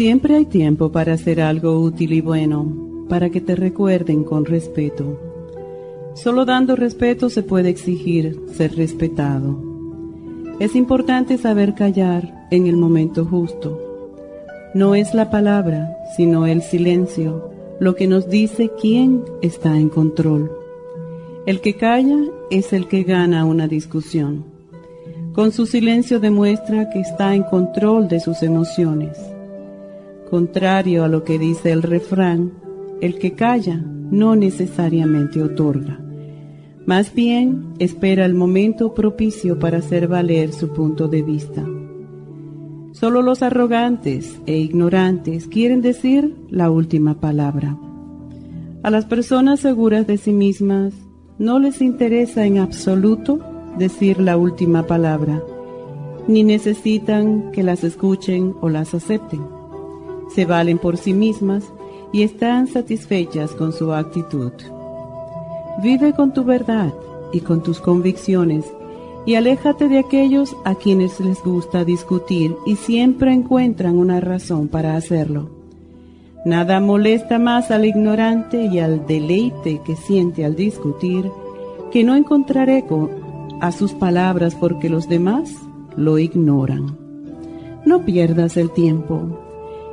Siempre hay tiempo para hacer algo útil y bueno, para que te recuerden con respeto. Solo dando respeto se puede exigir ser respetado. Es importante saber callar en el momento justo. No es la palabra, sino el silencio, lo que nos dice quién está en control. El que calla es el que gana una discusión. Con su silencio demuestra que está en control de sus emociones. Contrario a lo que dice el refrán, el que calla no necesariamente otorga. Más bien espera el momento propicio para hacer valer su punto de vista. Solo los arrogantes e ignorantes quieren decir la última palabra. A las personas seguras de sí mismas no les interesa en absoluto decir la última palabra, ni necesitan que las escuchen o las acepten se valen por sí mismas y están satisfechas con su actitud. Vive con tu verdad y con tus convicciones y aléjate de aquellos a quienes les gusta discutir y siempre encuentran una razón para hacerlo. Nada molesta más al ignorante y al deleite que siente al discutir que no encontrar eco a sus palabras porque los demás lo ignoran. No pierdas el tiempo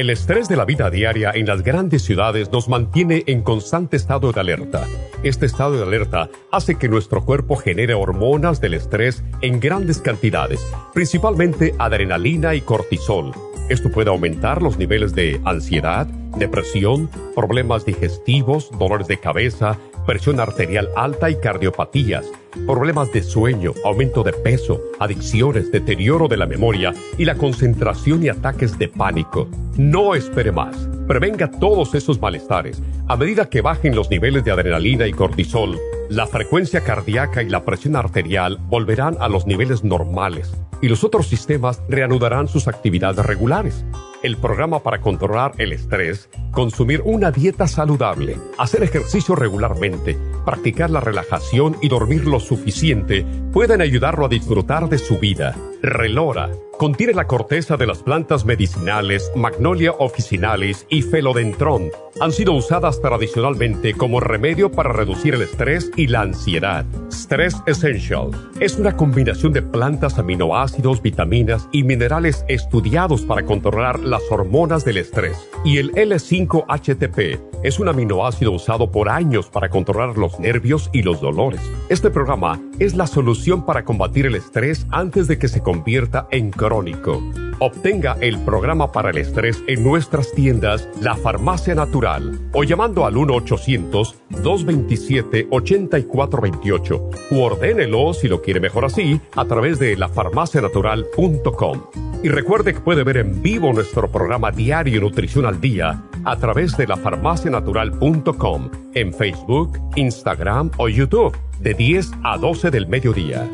El estrés de la vida diaria en las grandes ciudades nos mantiene en constante estado de alerta. Este estado de alerta hace que nuestro cuerpo genere hormonas del estrés en grandes cantidades, principalmente adrenalina y cortisol. Esto puede aumentar los niveles de ansiedad, depresión, problemas digestivos, dolores de cabeza, presión arterial alta y cardiopatías problemas de sueño, aumento de peso, adicciones, deterioro de la memoria y la concentración y ataques de pánico. No espere más. Prevenga todos esos malestares. A medida que bajen los niveles de adrenalina y cortisol, la frecuencia cardíaca y la presión arterial volverán a los niveles normales y los otros sistemas reanudarán sus actividades regulares el programa para controlar el estrés, consumir una dieta saludable, hacer ejercicio regularmente, practicar la relajación y dormir lo suficiente pueden ayudarlo a disfrutar de su vida. Relora contiene la corteza de las plantas medicinales Magnolia officinalis y Felodentron. Han sido usadas tradicionalmente como remedio para reducir el estrés y la ansiedad. Stress Essential es una combinación de plantas, aminoácidos, vitaminas y minerales estudiados para controlar las hormonas del estrés. Y el L5-HTP es un aminoácido usado por años para controlar los nervios y los dolores. Este programa es la solución para combatir el estrés antes de que se convierta en crónico. Obtenga el programa para el estrés en nuestras tiendas La Farmacia Natural o llamando al 1-800-227-8428 u ordénelo si lo quiere mejor así a través de lafarmacianatural.com. Y recuerde que puede ver en vivo nuestro programa diario Nutrición al Día a través de lafarmacianatural.com en Facebook, Instagram o YouTube de 10 a 12 del mediodía.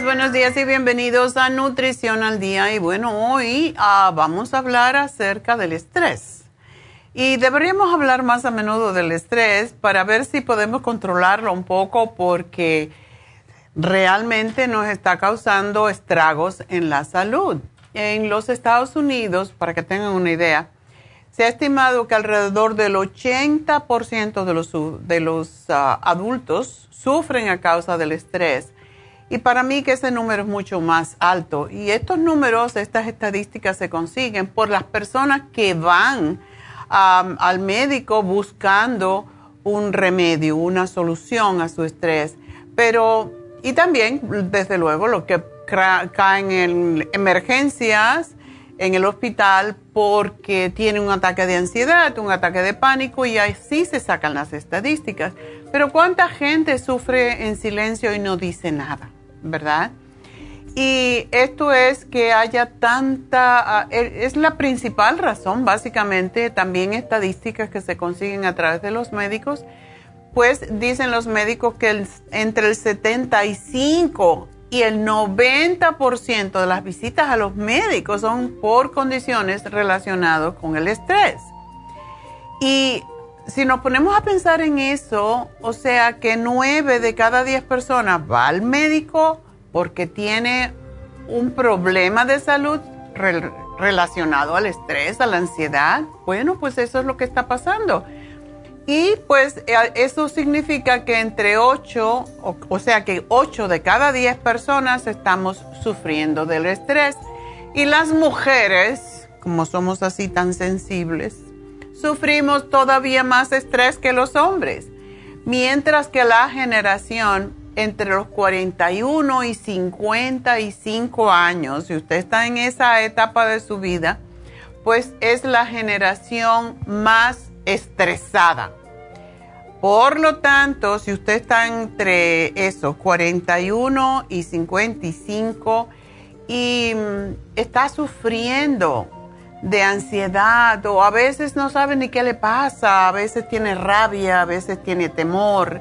Buenos días y bienvenidos a Nutrición al Día. Y bueno, hoy ah, vamos a hablar acerca del estrés. Y deberíamos hablar más a menudo del estrés para ver si podemos controlarlo un poco porque realmente nos está causando estragos en la salud. En los Estados Unidos, para que tengan una idea, se ha estimado que alrededor del 80% de los, de los ah, adultos sufren a causa del estrés. Y para mí que ese número es mucho más alto. Y estos números, estas estadísticas se consiguen por las personas que van al médico buscando un remedio, una solución a su estrés. Pero, y también, desde luego, lo que caen en emergencias en el hospital porque tiene un ataque de ansiedad, un ataque de pánico y así se sacan las estadísticas. Pero ¿cuánta gente sufre en silencio y no dice nada? ¿Verdad? Y esto es que haya tanta, ah, es la principal razón, básicamente, también estadísticas que se consiguen a través de los médicos, pues dicen los médicos que entre el 75 y el 90% de las visitas a los médicos son por condiciones relacionadas con el estrés. Y si nos ponemos a pensar en eso, o sea que nueve de cada diez personas va al médico porque tiene un problema de salud relacionado al estrés, a la ansiedad, bueno, pues eso es lo que está pasando. Y pues eh, eso significa que entre ocho, o, o sea que ocho de cada diez personas estamos sufriendo del estrés. Y las mujeres, como somos así tan sensibles, sufrimos todavía más estrés que los hombres, mientras que la generación entre los 41 y 55 años, si usted está en esa etapa de su vida, pues es la generación más estresada. Por lo tanto, si usted está entre esos 41 y 55 y mm, está sufriendo de ansiedad o a veces no sabe ni qué le pasa, a veces tiene rabia, a veces tiene temor.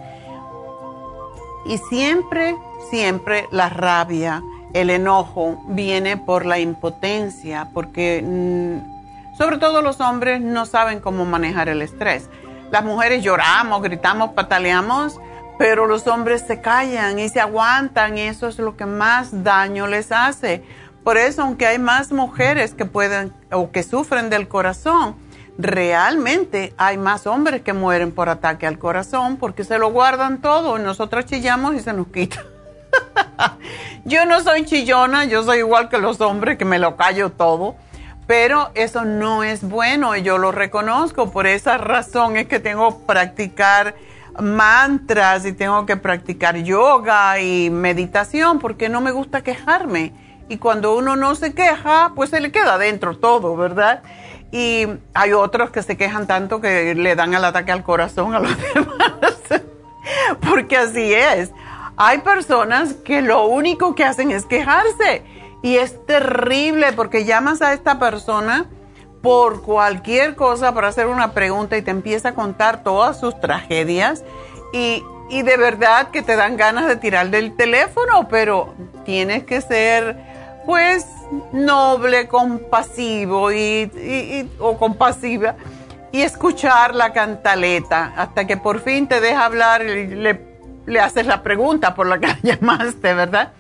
Y siempre, siempre la rabia, el enojo viene por la impotencia, porque mm, sobre todo los hombres no saben cómo manejar el estrés. Las mujeres lloramos, gritamos, pataleamos, pero los hombres se callan y se aguantan y eso es lo que más daño les hace por eso, aunque hay más mujeres que pueden o que sufren del corazón, realmente hay más hombres que mueren por ataque al corazón porque se lo guardan todo y nosotros chillamos y se nos quita. yo no soy chillona, yo soy igual que los hombres que me lo callo todo, pero eso no es bueno y yo lo reconozco. Por esa razón es que tengo que practicar mantras y tengo que practicar yoga y meditación porque no me gusta quejarme y cuando uno no se queja, pues se le queda adentro todo, ¿verdad? Y hay otros que se quejan tanto que le dan el ataque al corazón a los demás, porque así es. Hay personas que lo único que hacen es quejarse y es terrible porque llamas a esta persona por cualquier cosa para hacer una pregunta y te empieza a contar todas sus tragedias y, y de verdad que te dan ganas de tirar del teléfono, pero tienes que ser pues noble, compasivo y, o compasiva y escuchar la cantaleta hasta que por fin te deja hablar y le, le haces la pregunta por la que llamaste, ¿verdad?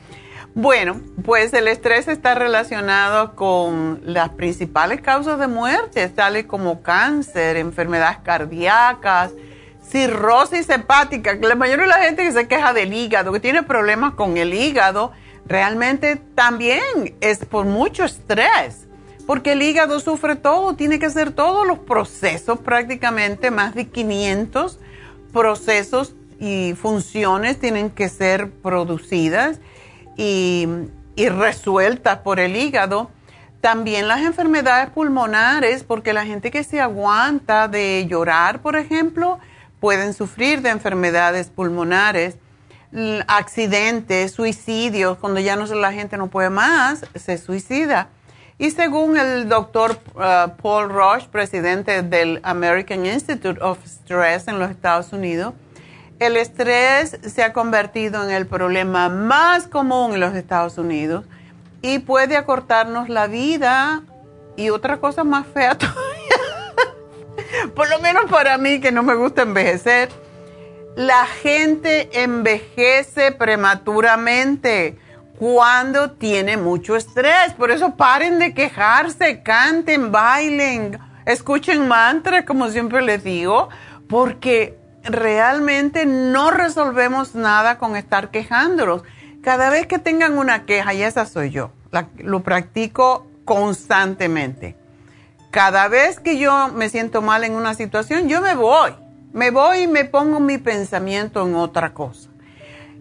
Bueno, pues el estrés está relacionado con las principales causas de muerte, tales como cáncer, enfermedades cardíacas, cirrosis hepática, que la mayoría de la gente que se queja del hígado, que tiene problemas con el hígado, realmente también es por mucho estrés, porque el hígado sufre todo, tiene que hacer todos los procesos, prácticamente más de 500 procesos y funciones tienen que ser producidas y, y resueltas por el hígado. También las enfermedades pulmonares, porque la gente que se aguanta de llorar, por ejemplo, pueden sufrir de enfermedades pulmonares accidentes, suicidios, cuando ya no la gente no puede más, se suicida. Y según el doctor uh, Paul Rush, presidente del American Institute of Stress en los Estados Unidos, el estrés se ha convertido en el problema más común en los Estados Unidos y puede acortarnos la vida y otra cosa más fea todavía, por lo menos para mí que no me gusta envejecer La gente envejece prematuramente cuando tiene mucho estrés. Por eso paren de quejarse, canten, bailen, escuchen mantras, como siempre les digo, porque realmente no resolvemos nada con estar quejándonos. Cada vez que tengan una queja, y esa soy yo, lo practico constantemente. Cada vez que yo me siento mal en una situación, yo me voy. Me voy y me pongo mi pensamiento en otra cosa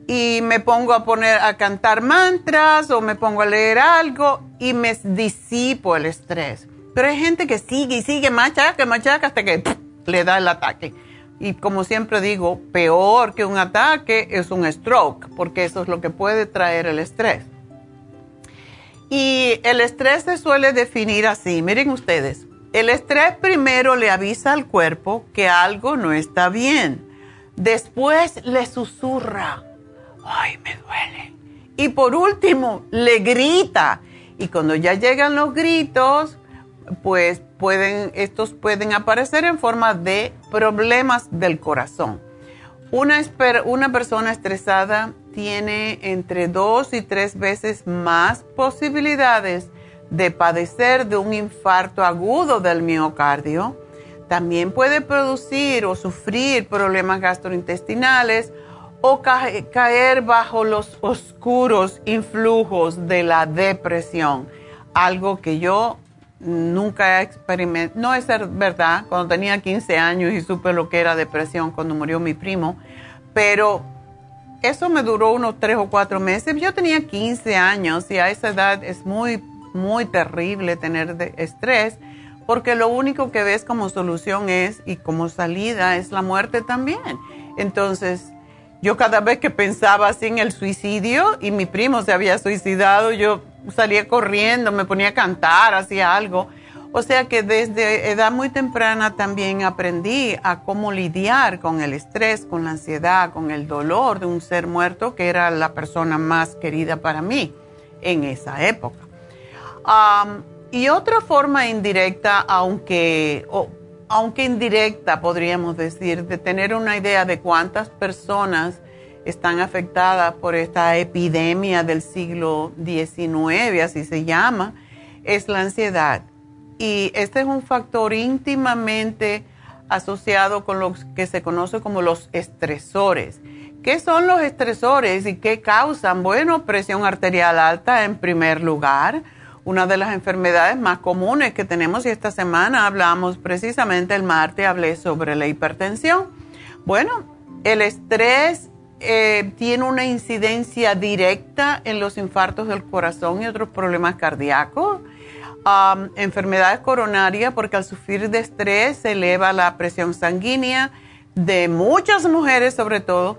y me pongo a poner a cantar mantras o me pongo a leer algo y me disipo el estrés. Pero hay gente que sigue y sigue, machaca, machaca hasta que le da el ataque. Y como siempre digo, peor que un ataque es un stroke, porque eso es lo que puede traer el estrés. Y el estrés se suele definir así, miren ustedes, el estrés primero le avisa al cuerpo que algo no está bien, después le susurra ay, me duele. Y por último, le grita. Y cuando ya llegan los gritos, pues pueden, estos pueden aparecer en forma de problemas del corazón. Una, una persona estresada tiene entre dos y tres veces más posibilidades de padecer de un infarto agudo del miocardio. También puede producir o sufrir problemas gastrointestinales o caer bajo los oscuros influjos de la depresión, algo que yo nunca he experimentado, no es verdad, cuando tenía 15 años y supe lo que era depresión cuando murió mi primo, pero eso me duró unos 3 o 4 meses. Yo tenía 15 años y a esa edad es muy, muy terrible tener estrés porque lo único que ves como solución es y como salida es la muerte también. Entonces, yo cada vez que pensaba así en el suicidio y mi primo se había suicidado, yo salía corriendo, me ponía a cantar, hacía algo. O sea que desde edad muy temprana también aprendí a cómo lidiar con el estrés, con la ansiedad, con el dolor de un ser muerto que era la persona más querida para mí en esa época. Y otra forma indirecta, aunque aunque indirecta, podríamos decir, de tener una idea de cuántas personas están afectadas por esta epidemia del siglo XIX, así se llama, es la ansiedad. Y este es un factor íntimamente asociado con lo que se conoce como los estresores. ¿Qué son los estresores y qué causan? Bueno, presión arterial alta en primer lugar, una de las enfermedades más comunes que tenemos y esta semana hablamos precisamente el martes, hablé sobre la hipertensión. Bueno, el estrés eh, tiene una incidencia directa en los infartos del corazón y otros problemas cardíacos, enfermedades coronarias, porque al sufrir de estrés se eleva la presión sanguínea de muchas mujeres sobre todo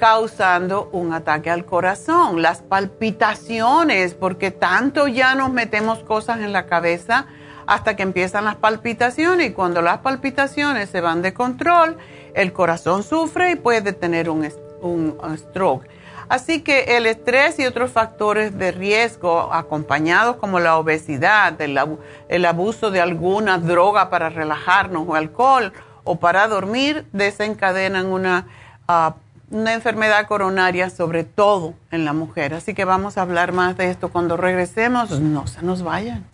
causando un ataque al corazón, las palpitaciones, porque tanto ya nos metemos cosas en la cabeza hasta que empiezan las palpitaciones y cuando las palpitaciones se van de control, el corazón sufre y puede tener un, stroke. Así que el estrés y otros factores de riesgo acompañados como la obesidad, el, abuso de alguna droga para relajarnos o alcohol o para dormir desencadenan una uh, una enfermedad coronaria, sobre todo en la mujer. Así que vamos a hablar más de esto cuando regresemos. No se nos vayan.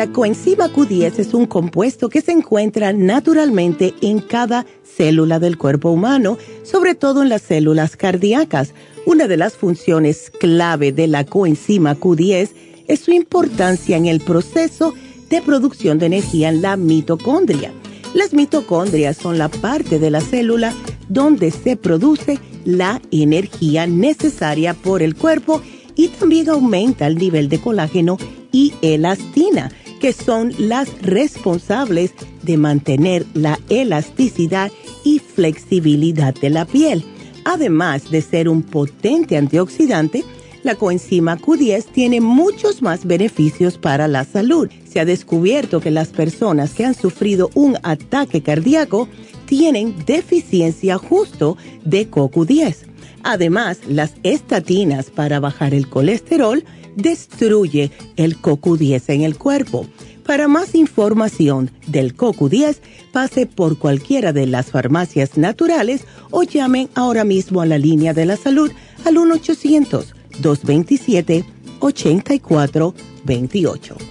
La coenzima Q10 es un compuesto que se encuentra naturalmente en cada célula del cuerpo humano, sobre todo en las células cardíacas una de las funciones clave de la coenzima Q10 es su importancia en el proceso de producción de energía en la mitocondria. Las mitocondrias son la parte de la célula donde se produce la energía necesaria por el cuerpo y también aumenta el nivel de colágeno y elastina, que son las responsables de mantener la elasticidad y flexibilidad de la piel. Además de ser un potente antioxidante, la coenzima Q10 tiene muchos más beneficios para la salud. Se ha descubierto que las personas que han sufrido un ataque cardíaco tienen deficiencia justo de CoQ10. Además, las estatinas para bajar el colesterol destruye el CoQ10 en el cuerpo. Para más información del CoQ10, pase por cualquiera de las farmacias naturales o llamen ahora mismo a la línea de la salud al 1-800-227-8428.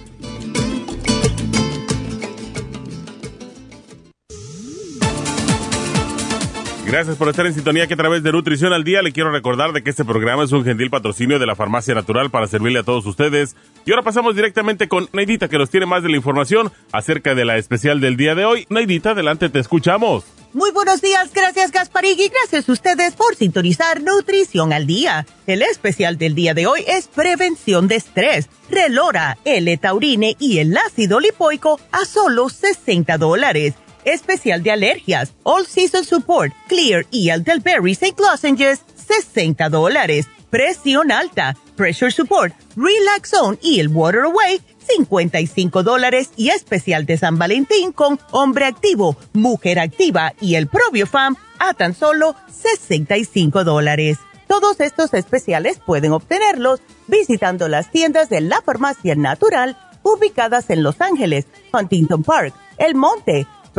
Gracias por estar en sintonía que a través de Nutrición al Día le quiero recordar de que este programa es un gentil patrocinio de la Farmacia Natural para servirle a todos ustedes. Y ahora pasamos directamente con Neidita que nos tiene más de la información acerca de la especial del día de hoy. Neidita, adelante, te escuchamos. Muy buenos días, gracias Gasparig y gracias a ustedes por sintonizar Nutrición al Día. El especial del día de hoy es prevención de estrés, relora, L-taurine y el ácido lipoico a solo 60 dólares especial de alergias, All Season Support, Clear y Elderberries and Lozenges, 60 dólares. Presión alta, Pressure Support, Relax Zone y el Water Away, 55 dólares. Y especial de San Valentín con Hombre Activo, Mujer Activa y el Fam a tan solo 65 dólares. Todos estos especiales pueden obtenerlos visitando las tiendas de la Farmacia Natural ubicadas en Los Ángeles, Huntington Park, El Monte,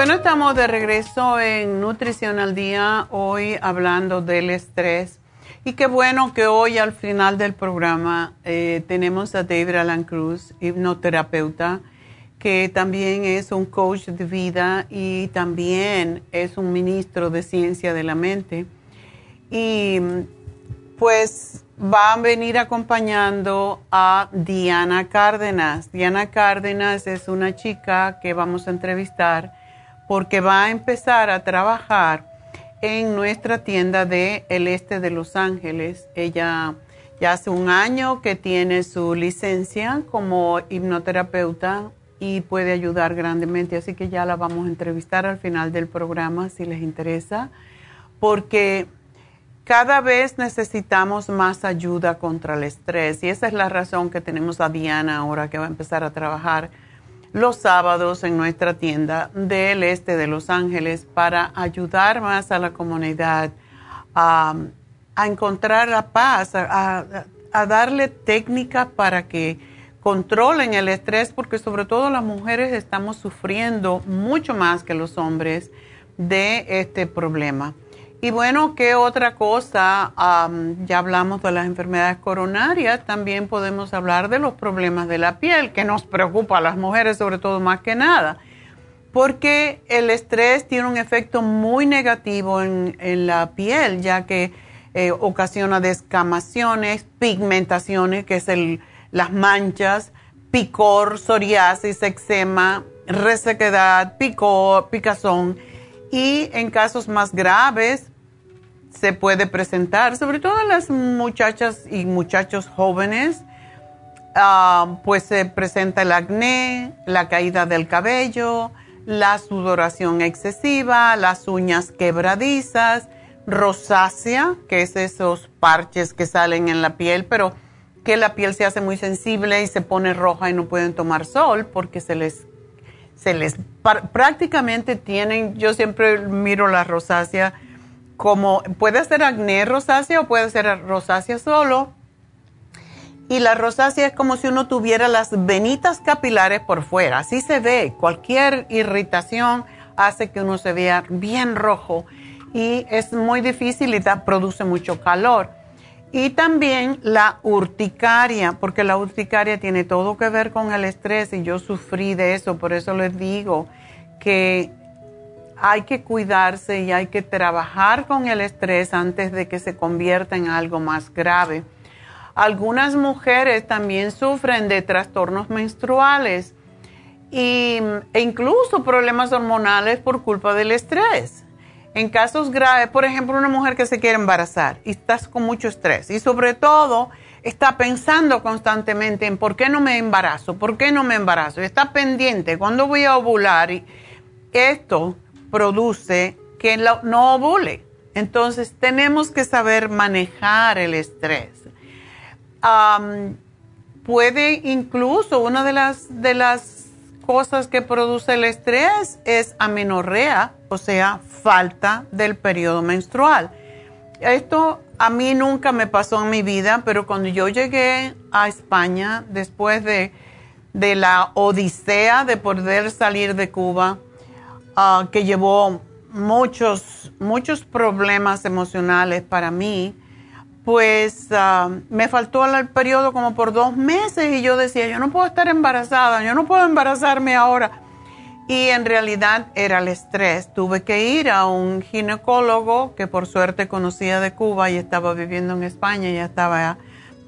Bueno, estamos de regreso en Nutrición al Día, hoy hablando del estrés. Y qué bueno que hoy al final del programa eh, tenemos a David Alan Cruz, hipnoterapeuta, que también es un coach de vida y también es un ministro de ciencia de la mente. Y pues va a venir acompañando a Diana Cárdenas. Diana Cárdenas es una chica que vamos a entrevistar porque va a empezar a trabajar en nuestra tienda de el este de Los Ángeles. Ella ya hace un año que tiene su licencia como hipnoterapeuta y puede ayudar grandemente, así que ya la vamos a entrevistar al final del programa si les interesa, porque cada vez necesitamos más ayuda contra el estrés y esa es la razón que tenemos a Diana ahora que va a empezar a trabajar los sábados en nuestra tienda del este de Los Ángeles para ayudar más a la comunidad a, encontrar la paz, a, darle técnicas para que controlen el estrés, porque sobre todo las mujeres estamos sufriendo mucho más que los hombres de este problema. Y bueno, ¿qué otra cosa? ya hablamos de las enfermedades coronarias, también podemos hablar de los problemas de la piel, que nos preocupa a las mujeres sobre todo más que nada, porque el estrés tiene un efecto muy negativo en, la piel, ya que eh, ocasiona descamaciones, pigmentaciones, que es el, las manchas, picor, psoriasis, eczema, resequedad, picor, picazón y en casos más graves se puede presentar, sobre todo las muchachas y muchachos jóvenes, ah, pues se presenta el acné, la caída del cabello, la sudoración excesiva, las uñas quebradizas, rosácea, que es esos parches que salen en la piel, pero que la piel se hace muy sensible y se pone roja y no pueden tomar sol porque se les se les prácticamente tienen, yo siempre miro la rosácea como puede ser acné rosácea o puede ser rosácea solo. Y la rosácea es como si uno tuviera las venitas capilares por fuera, así se ve. Cualquier irritación hace que uno se vea bien rojo y es muy difícil y produce mucho calor. Y también la urticaria, porque la urticaria tiene todo que ver con el estrés y yo sufrí de eso, por eso les digo que hay que cuidarse y hay que trabajar con el estrés antes de que se convierta en algo más grave. Algunas mujeres también sufren de trastornos menstruales e incluso problemas hormonales por culpa del estrés. En casos graves, por ejemplo, una mujer que se quiere embarazar y estás con mucho estrés y sobre todo está pensando constantemente en por qué no me embarazo, por qué no me embarazo, y está pendiente, cuando voy a ovular? Y esto produce que no ovule. Entonces tenemos que saber manejar el estrés. puede incluso, una de las, de las cosas que produce el estrés es amenorrea, o sea, falta del periodo menstrual. Esto a mí nunca me pasó en mi vida, pero cuando yo llegué a España, después de, la odisea de poder salir de Cuba, ah, que llevó muchos, muchos problemas emocionales para mí, pues ah, me faltó el periodo como por dos meses y yo decía, yo no puedo estar embarazada, yo no puedo embarazarme ahora. Y en realidad era el estrés. Tuve que ir a un ginecólogo que por suerte conocía de Cuba y estaba viviendo en España, ya estaba,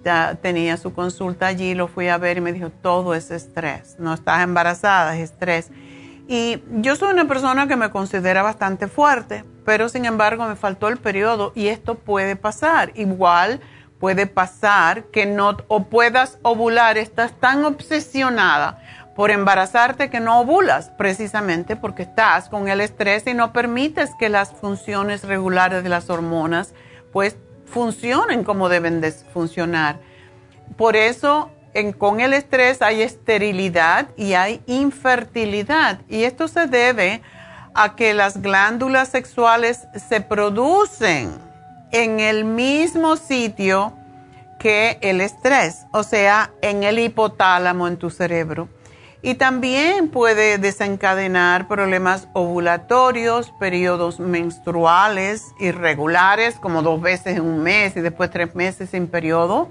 ya tenía su consulta allí, lo fui a ver y me dijo, todo es estrés, no estás embarazada, es estrés. Y yo soy una persona que me considera bastante fuerte, pero sin embargo me faltó el periodo y esto puede pasar. Igual puede pasar que no o puedas ovular, estás tan obsesionada por embarazarte que no ovulas, precisamente porque estás con el estrés y no permites que las funciones regulares de las hormonas pues funcionen como deben de funcionar. Por eso con el estrés hay esterilidad y hay infertilidad y esto se debe a que las glándulas sexuales se producen en el mismo sitio que el estrés, o sea, en el hipotálamo en tu cerebro y también puede desencadenar problemas ovulatorios, periodos menstruales irregulares, como dos veces en un mes y después tres meses sin periodo.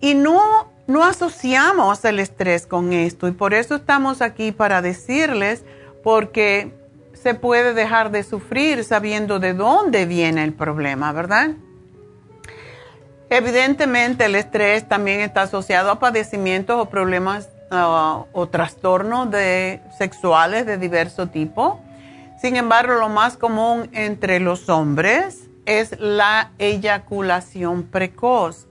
Y no, no asociamos el estrés con esto y por eso estamos aquí para decirles, porque se puede dejar de sufrir sabiendo de dónde viene el problema, ¿verdad? Evidentemente el estrés también está asociado a padecimientos o problemas o trastornos sexuales de diverso tipo. Sin embargo, lo más común entre los hombres es la eyaculación precoz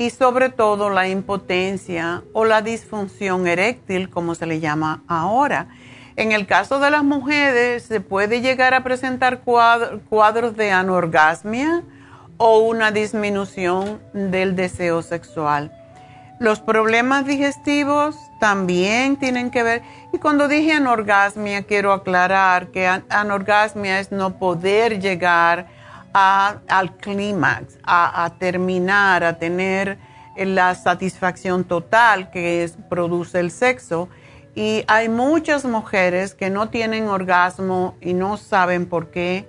y sobre todo la impotencia o la disfunción eréctil, como se le llama ahora. En el caso de las mujeres, se puede llegar a presentar cuadros de anorgasmia o una disminución del deseo sexual. Los problemas digestivos también tienen que ver. Y cuando dije anorgasmia, quiero aclarar que anorgasmia es no poder llegar al clímax, a, terminar, a tener la satisfacción total que produce el sexo. Y hay muchas mujeres que no tienen orgasmo y no saben por qué.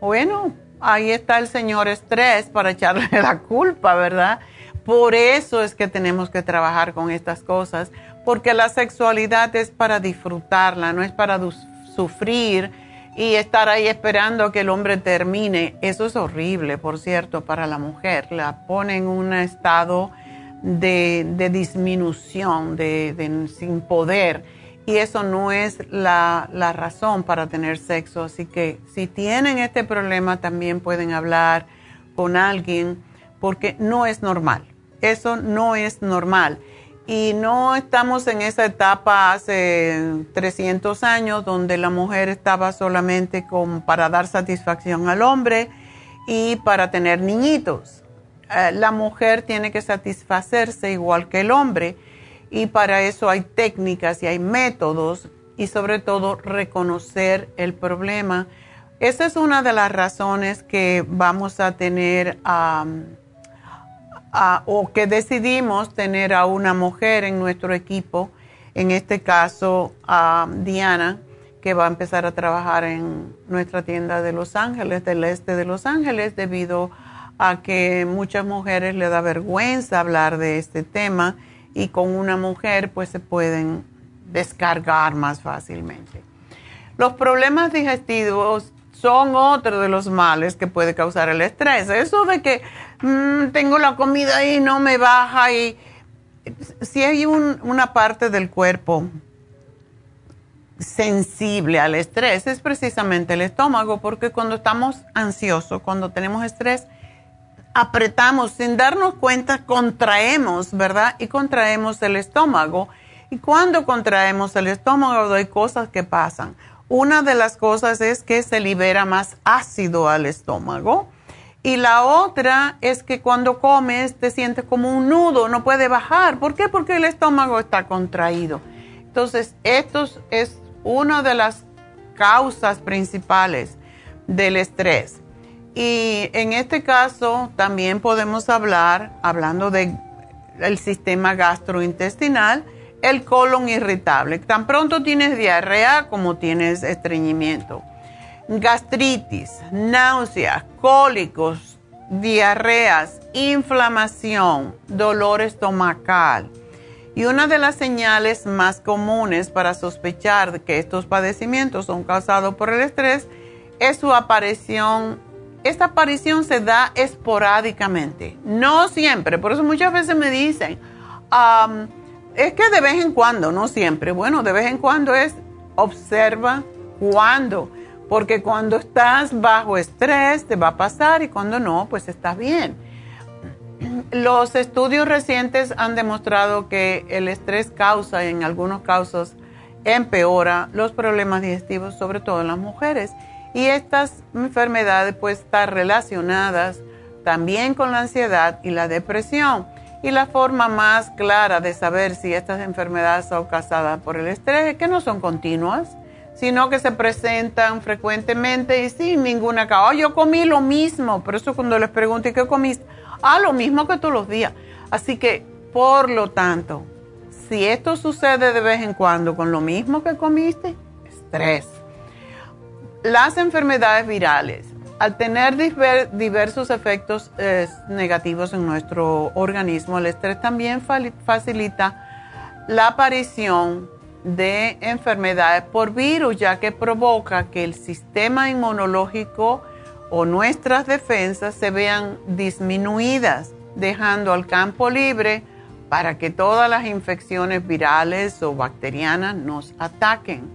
Bueno, ahí está el señor estrés para echarle la culpa, ¿verdad? Por eso es que tenemos que trabajar con estas cosas porque la sexualidad es para disfrutarla, no es para sufrir y estar ahí esperando que el hombre termine. Eso es horrible, por cierto, para la mujer. La pone en un estado de, disminución, de, sin poder. Y eso no es la, la razón para tener sexo. Así que si tienen este problema, también pueden hablar con alguien porque no es normal. Eso no es normal y no estamos en esa etapa hace 300 años donde la mujer estaba solamente con, para dar satisfacción al hombre y para tener niñitos. Eh, la mujer tiene que satisfacerse igual que el hombre y para eso hay técnicas y hay métodos y sobre todo reconocer el problema. Esa es una de las razones que vamos a tener a o que decidimos tener a una mujer en nuestro equipo, en este caso a Diana, que va a empezar a trabajar en nuestra tienda de Los Ángeles, del este de Los Ángeles, debido a que muchas mujeres le da vergüenza hablar de este tema y con una mujer pues se pueden descargar más fácilmente. Los problemas digestivos son otro de los males que puede causar el estrés. Eso de que mm, tengo la comida y no me baja y si hay una parte del cuerpo sensible al estrés es precisamente el estómago, porque cuando estamos ansiosos, cuando tenemos estrés, apretamos sin darnos cuenta, contraemos, ¿verdad? Y contraemos el estómago. Y cuando contraemos el estómago hay cosas que pasan. Una de las cosas es que se libera más ácido al estómago. Y la otra es que cuando comes te sientes como un nudo, no puede bajar. ¿Por qué? Porque el estómago está contraído. Entonces, esto es una de las causas principales del estrés. Y en este caso también podemos hablar, hablando del sistema gastrointestinal, el colon irritable. Tan pronto tienes diarrea como tienes estreñimiento. Gastritis, náuseas, cólicos, diarreas, inflamación, dolor estomacal y una de las señales más comunes para sospechar que estos padecimientos son causados por el estrés es su aparición. Esta aparición se da esporádicamente, no siempre. Por eso muchas veces me dicen, es que de vez en cuando, no siempre. Bueno, de vez en cuando es observa cuándo, porque cuando estás bajo estrés te va a pasar y cuando no, pues estás bien los estudios recientes han demostrado que el estrés causa, en algunos casos, empeora los problemas digestivos, sobre todo en las mujeres. Y estas enfermedades pueden estar relacionadas también con la ansiedad y la depresión. Y la forma más clara de saber si estas enfermedades son causadas por el estrés es que no son continuas, sino que se presentan frecuentemente y sin ninguna causa. Oh, yo comí lo mismo, por eso cuando les pregunto, ¿y qué comiste? Ah, lo mismo que todos los días. Así que, por lo tanto, si esto sucede de vez en cuando con lo mismo que comiste, estrés. Las enfermedades virales, al tener diversos efectos eh, negativos en nuestro organismo, el estrés también facilita la aparición de enfermedades por virus, ya que provoca que el sistema inmunológico o nuestras defensas se vean disminuidas, dejando al campo libre para que todas las infecciones virales o bacterianas nos ataquen.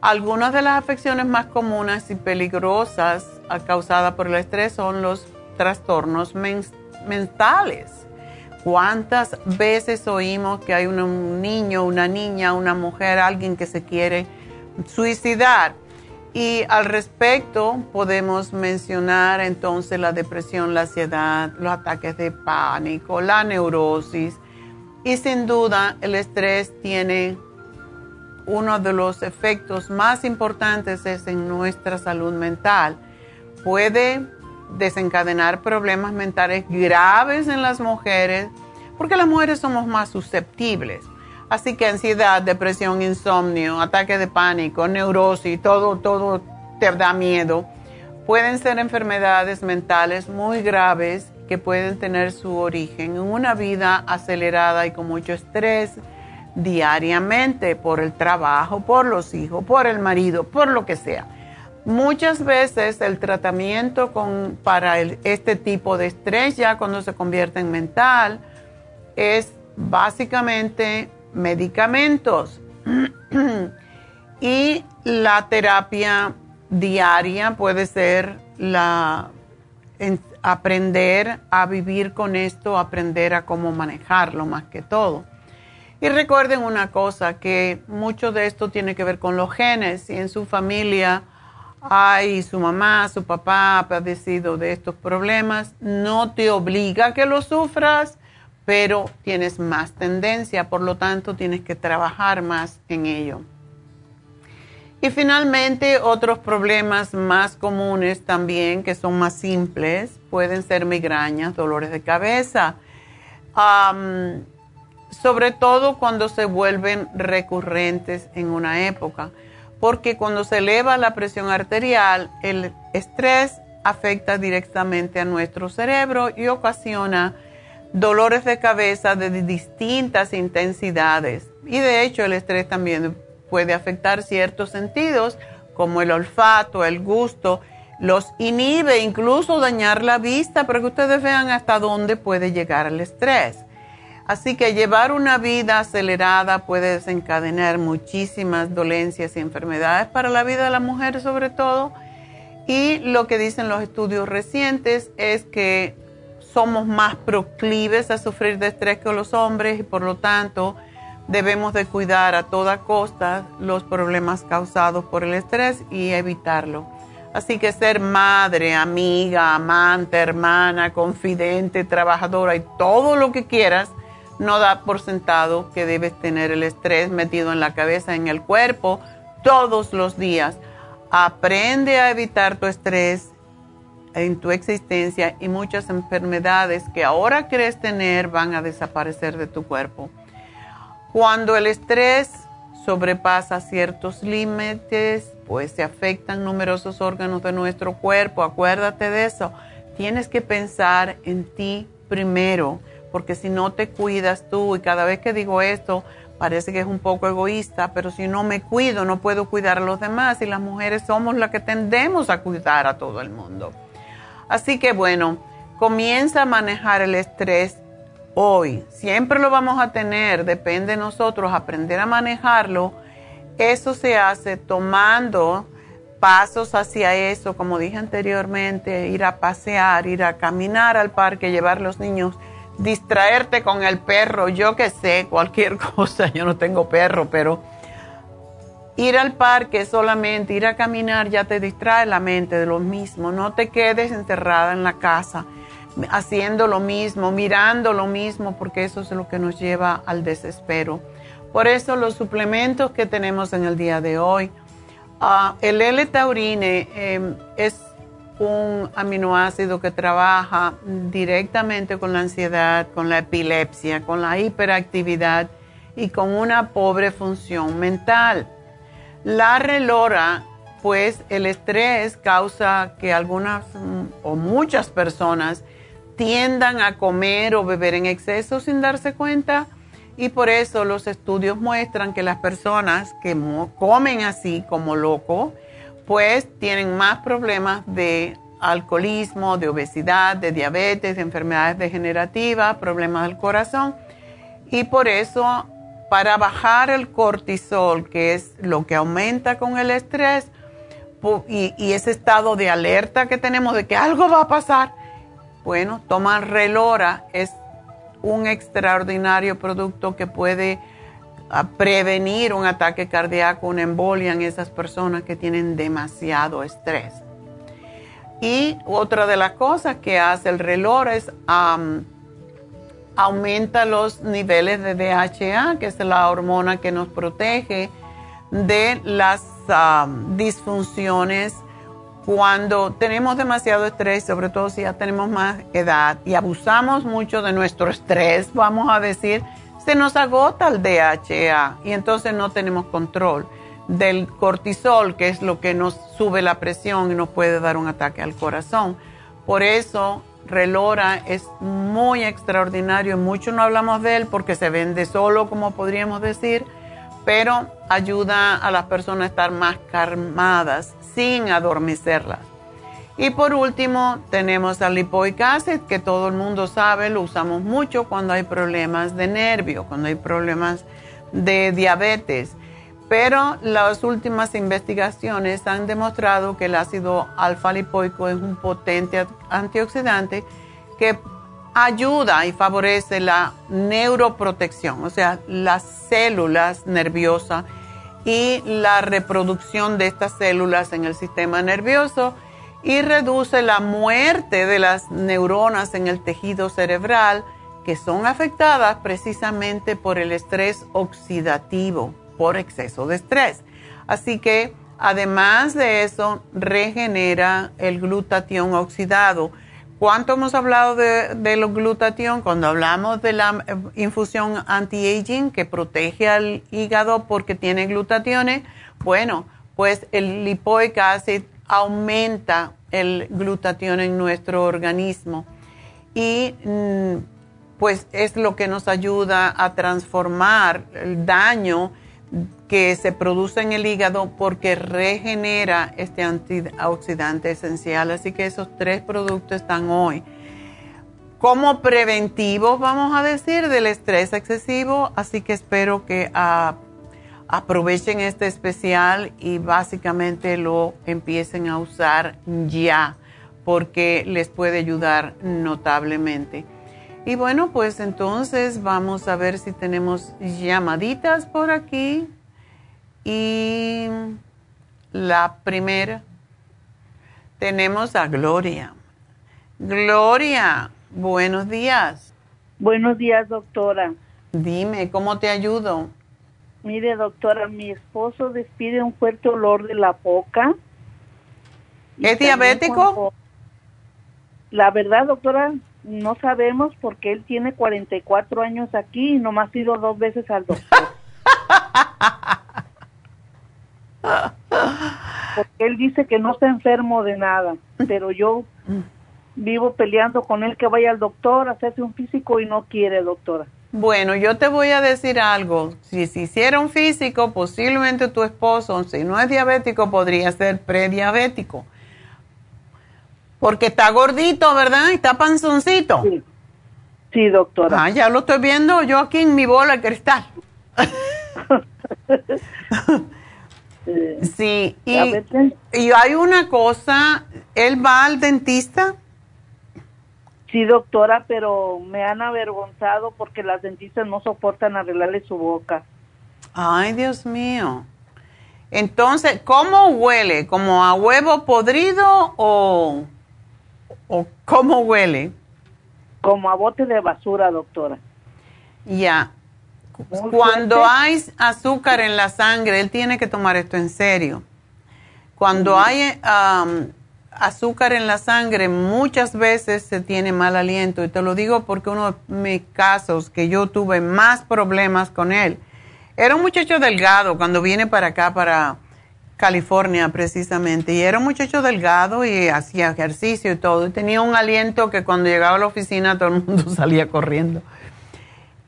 Algunas de las afecciones más comunes y peligrosas causadas por el estrés son los trastornos mentales. ¿Cuántas veces oímos que hay un niño, una niña, una mujer, alguien que se quiere suicidar? Y al respecto podemos mencionar entonces la depresión, la ansiedad, los ataques de pánico, la neurosis. Y sin duda el estrés tiene uno de los efectos más importantes es en nuestra salud mental. Puede desencadenar problemas mentales graves en las mujeres porque las mujeres somos más susceptibles Así que ansiedad, depresión, insomnio, ataque de pánico, neurosis, todo, todo te da miedo. Pueden ser enfermedades mentales muy graves que pueden tener su origen en una vida acelerada y con mucho estrés diariamente por el trabajo, por los hijos, por el marido, por lo que sea. Muchas veces el tratamiento con, para este tipo de estrés, ya cuando se convierte en mental, es básicamente medicamentos. y la terapia diaria puede ser la aprender a vivir con esto, aprender a cómo manejarlo más que todo. Y recuerden una cosa, que mucho de esto tiene que ver con los genes. Si en su familia hay su mamá, su papá ha padecido de estos problemas, no te obliga a que lo sufras, pero tienes más tendencia, por lo tanto tienes que trabajar más en ello. Y finalmente, otros problemas más comunes también, que son más simples, pueden ser migrañas, dolores de cabeza, sobre todo cuando se vuelven recurrentes en una época, porque cuando se eleva la presión arterial, el estrés afecta directamente a nuestro cerebro y ocasiona dolores de cabeza de distintas intensidades. Y de hecho el estrés también puede afectar ciertos sentidos como el olfato, el gusto, los inhibe, incluso dañar la vista, para que ustedes vean hasta dónde puede llegar el estrés. Así que llevar una vida acelerada puede desencadenar muchísimas dolencias y enfermedades para la vida de la mujer sobre todo. Y lo que dicen los estudios recientes es que somos más proclives a sufrir de estrés que los hombres y por lo tanto debemos de cuidar a toda costa los problemas causados por el estrés y evitarlo. Así que ser madre, amiga, amante, hermana, confidente, trabajadora y todo lo que quieras no da por sentado que debes tener el estrés metido en la cabeza, en el cuerpo, todos los días. Aprende a evitar tu estrés en tu existencia y muchas enfermedades que ahora crees tener van a desaparecer de tu cuerpo. Cuando el estrés sobrepasa ciertos límites, pues se afectan numerosos órganos de nuestro cuerpo. Acuérdate de eso. Tienes que pensar en ti primero porque si no te cuidas tú, y cada vez que digo esto, parece que es un poco egoísta, pero si no me cuido, no puedo cuidar a los demás, y las mujeres somos las que tendemos a cuidar a todo el mundo. Así que bueno, comienza a manejar el estrés hoy. Siempre lo vamos a tener, depende de nosotros aprender a manejarlo. Eso se hace tomando pasos hacia eso, como dije anteriormente, ir a pasear, ir a caminar al parque, llevar los niños distraerte con el perro, yo que sé, cualquier cosa, yo no tengo perro, pero ir al parque solamente, ir a caminar ya te distrae la mente de lo mismo, no te quedes encerrada en la casa haciendo lo mismo, mirando lo mismo, porque eso es lo que nos lleva al desespero. Por eso los suplementos que tenemos en el día de hoy, ah, el L-taurine em, es un aminoácido que trabaja directamente con la ansiedad, con la epilepsia, con la hiperactividad y con una pobre función mental. La relora, pues el estrés causa que algunas o muchas personas tiendan a comer o beber en exceso sin darse cuenta y por eso los estudios muestran que las personas que comen así como loco, pues tienen más problemas de alcoholismo, de obesidad, de diabetes, de enfermedades degenerativas, problemas del corazón. Y por eso, para bajar el cortisol, que es lo que aumenta con el estrés, y, ese estado de alerta que tenemos de que algo va a pasar, bueno, tomar relora es un extraordinario producto que puede prevenir un ataque cardíaco, una embolia en esas personas que tienen demasiado estrés. Y otra de las cosas que hace el reloj es aumenta los niveles de DHA, que es la hormona que nos protege de las disfunciones cuando tenemos demasiado estrés, sobre todo si ya tenemos más edad y abusamos mucho de nuestro estrés, vamos a decir, se nos agota el DHA y entonces no tenemos control del cortisol, que es lo que nos sube la presión y nos puede dar un ataque al corazón. Por eso, Relora es muy extraordinario. Mucho no hablamos de él porque se vende solo, como podríamos decir, pero ayuda a las personas a estar más calmadas sin adormecerlas. Y por último, tenemos al lipoic acid, que todo el mundo sabe, lo usamos mucho cuando hay problemas de nervio, cuando hay problemas de diabetes. Pero las últimas investigaciones han demostrado que el ácido alfa lipoico es un potente antioxidante que ayuda y favorece la neuroprotección, o sea, las células nerviosas y la reproducción de estas células en el sistema nervioso y reduce la muerte de las neuronas en el tejido cerebral que son afectadas precisamente por el estrés oxidativo, por exceso de estrés. Así que además de eso, regenera el glutatión oxidado. ¿Cuánto hemos hablado de, del glutatión? Cuando hablamos de la eh, infusión anti-aging que protege al hígado porque tiene glutationes, bueno, pues el lipoic acid aumenta el glutatión en nuestro organismo y mm, pues es lo que nos ayuda a transformar el daño que se produce en el hígado porque regenera este antioxidante esencial. Así que esos tres productos están hoy. como preventivo, vamos a decir, del estrés excesivo. Así que espero que ah, aprovechen este especial y básicamente lo empiecen a usar ya, porque les puede ayudar notablemente. Y bueno, pues entonces vamos a ver si tenemos llamaditas por aquí. Y la primera, tenemos a Gloria. Gloria, buenos días. Buenos días, doctora. Dime, ¿cómo te ayudo? Mire, doctora, mi esposo despide un fuerte olor de la boca. ¿Es diabético? la verdad, doctora, no sabemos porque él tiene 44 años aquí y nomás ha ido dos veces al doctor. porque él dice que no está enfermo de nada, pero yo vivo peleando con él que vaya al doctor, a hacerse un físico y no quiere, doctora. Bueno, yo te voy a decir algo. Si se hiciera un físico, posiblemente tu esposo, si no es diabético, podría ser prediabético porque está gordito, ¿verdad? Está panzoncito. Sí. sí, doctora. Ah, ya lo estoy viendo yo aquí en mi bola de cristal. sí, y, y, hay una cosa, ¿él va al dentista? Sí, doctora, pero me han avergonzado porque las dentistas no soportan arreglarle su boca. Ay, Dios mío. Entonces, ¿cómo huele? ¿Como a huevo podrido o...? ¿O cómo huele? Como a bote de basura, doctora. Ya. Cuando hay azúcar en la sangre, él tiene que tomar esto en serio. Cuando hay azúcar en la sangre, muchas veces se tiene mal aliento. Y te lo digo porque uno de mis casos que yo tuve más problemas con él, era un muchacho delgado cuando viene para acá, para California precisamente, y era un muchacho delgado y hacía ejercicio y todo, y tenía un aliento que cuando llegaba a la oficina todo el mundo salía corriendo.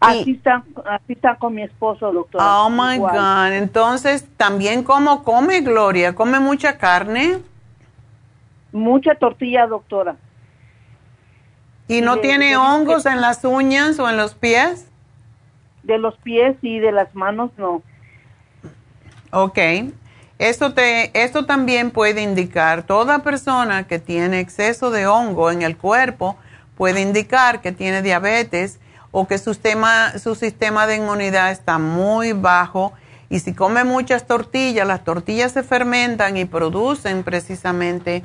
Así está, así está con mi esposo, doctor. Oh my God. Entonces, también cómo come Gloria, come mucha carne. Mucha tortilla, doctora. ¿Y no tiene hongos en las uñas o en los pies? De los pies y de las manos no. Ok. Esto, te, esto también puede indicar, toda persona que tiene exceso de hongo en el cuerpo puede indicar que tiene diabetes o que su sistema, su sistema de inmunidad está muy bajo y si come muchas tortillas, las tortillas se fermentan y producen precisamente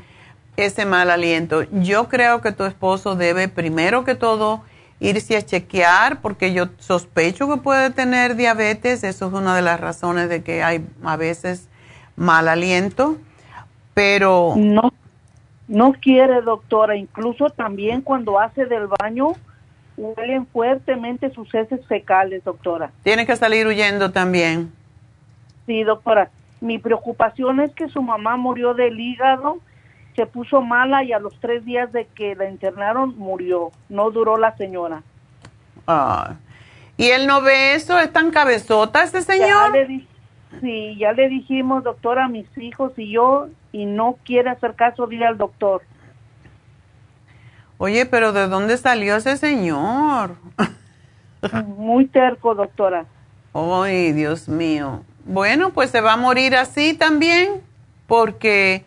ese mal aliento. Yo creo que tu esposo debe primero que todo irse a chequear porque yo sospecho que puede tener diabetes, eso es una de las razones de que hay a veces mal aliento, pero... No, no quiere, doctora. Incluso también cuando hace del baño, huelen fuertemente sus heces fecales, doctora. Tiene que salir huyendo también. Sí, doctora. Mi preocupación es que su mamá murió del hígado, se puso mala y a los tres días de que la internaron murió. No duró la señora. Ah. ¿Y él no ve eso? ¿Es tan cabezota ese señor? Sí, ya le dijimos, doctor, a mis hijos y yo, y no quiere hacer caso, dile al doctor. Oye, pero ¿de dónde salió ese señor? Muy terco, doctora. Ay, Dios mío. Bueno, pues se va a morir así también, porque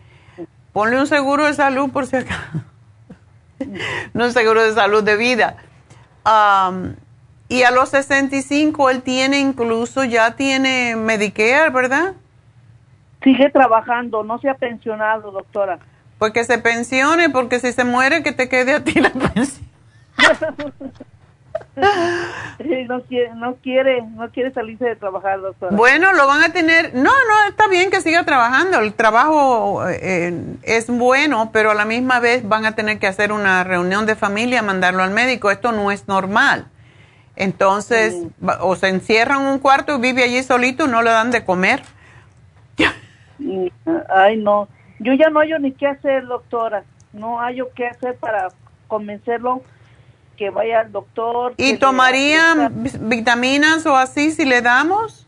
ponle un seguro de salud por si acaso. no un seguro de salud de vida. Y a los 65 él tiene incluso, ya tiene Medicare, ¿verdad? Sigue trabajando, no se ha pensionado, doctora. Pues que se pensione, porque si se muere, que te quede a ti la pensión. no quiere, no quiere, no quiere salirse de trabajar, doctora. Bueno, lo van a tener. No, no, está bien que siga trabajando. El trabajo eh, es bueno, pero a la misma vez van a tener que hacer una reunión de familia, mandarlo al médico. Esto no es normal. Entonces, o se encierra en un cuarto y vive allí solito y no le dan de comer. Ay, no. Yo ya no hallo ni qué hacer, doctora. No hallo qué hacer para convencerlo que vaya al doctor. ¿Y tomaría vitaminas o así si le damos?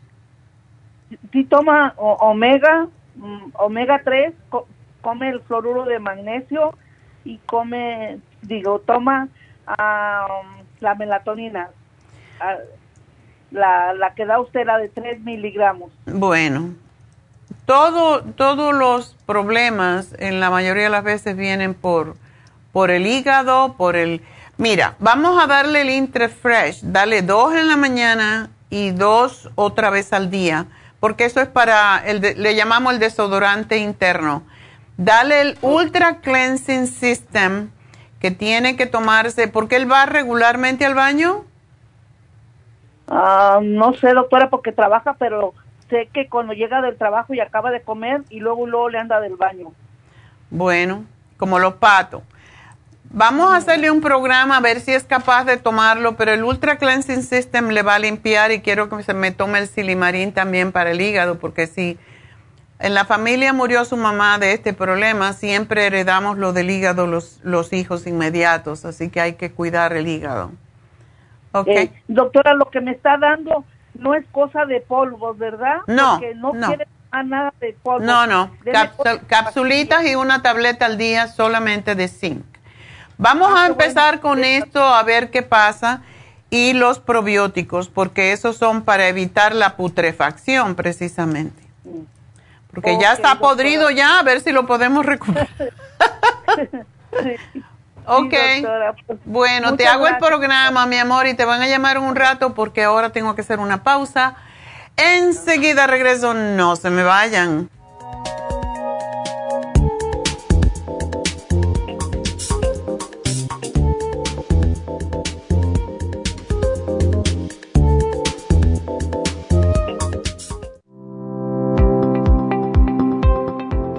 Sí, toma omega, mm, omega 3, come el fluoruro de magnesio y come, digo, toma la melatonina, la, la que da usted, la de 3 miligramos. Bueno, todo, todos los problemas en la mayoría de las veces vienen por, por el hígado, por el... Mira, vamos a darle el Intrafresh, dale dos en la mañana y dos otra vez al día, porque eso es para, el le llamamos el desodorante interno. Dale el Ultra Cleansing System que tiene que tomarse, porque él va regularmente al baño. Ah, no sé, doctora, porque trabaja, pero sé que cuando llega del trabajo y acaba de comer y luego luego le anda del baño. Bueno, como los patos. Vamos a hacerle un programa a ver si es capaz de tomarlo, pero el Ultra Cleansing System le va a limpiar y quiero que se me tome el silimarín también para el hígado, porque si en la familia murió su mamá de este problema, siempre heredamos lo del hígado los, los hijos inmediatos, así que hay que cuidar el hígado. Okay. Eh, doctora, lo que me está dando no es cosa de polvos, ¿verdad? No, Porque no, quiere nada de polvos. No, no, capsulitas y una tableta al día solamente de zinc. Vamos ah, a empezar con esto a ver qué pasa y los probióticos, porque esos son para evitar la putrefacción precisamente. Porque ya está podrido ya, a ver si lo podemos recuperar. Ok. Pues, bueno, te hago el programa, mi amor, y te van a llamar un rato porque ahora tengo que hacer una pausa. Enseguida regreso, no se me vayan.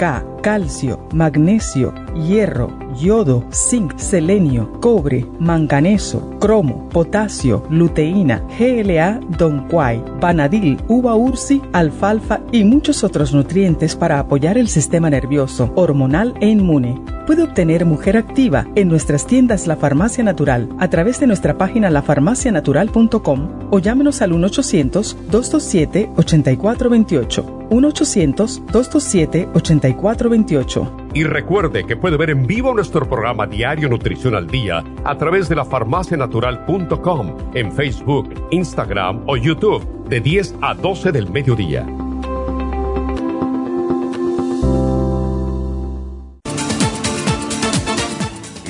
K, calcio, magnesio, hierro, yodo, zinc, selenio, cobre, manganeso, cromo, potasio, luteína, GLA, donquai, vanadil, uva ursi, alfalfa y muchos otros nutrientes para apoyar el sistema nervioso, hormonal e inmune. Puede obtener Mujer Activa en nuestras tiendas La Farmacia Natural a través de nuestra página lafarmacianatural.com o llámenos al 1-800-227-8428. 1-800-227-8428. Y recuerde que puede ver en vivo nuestro programa Diario Nutrición al Día a través de lafarmacianatural.com en Facebook, Instagram o YouTube de 10 a 12 del mediodía.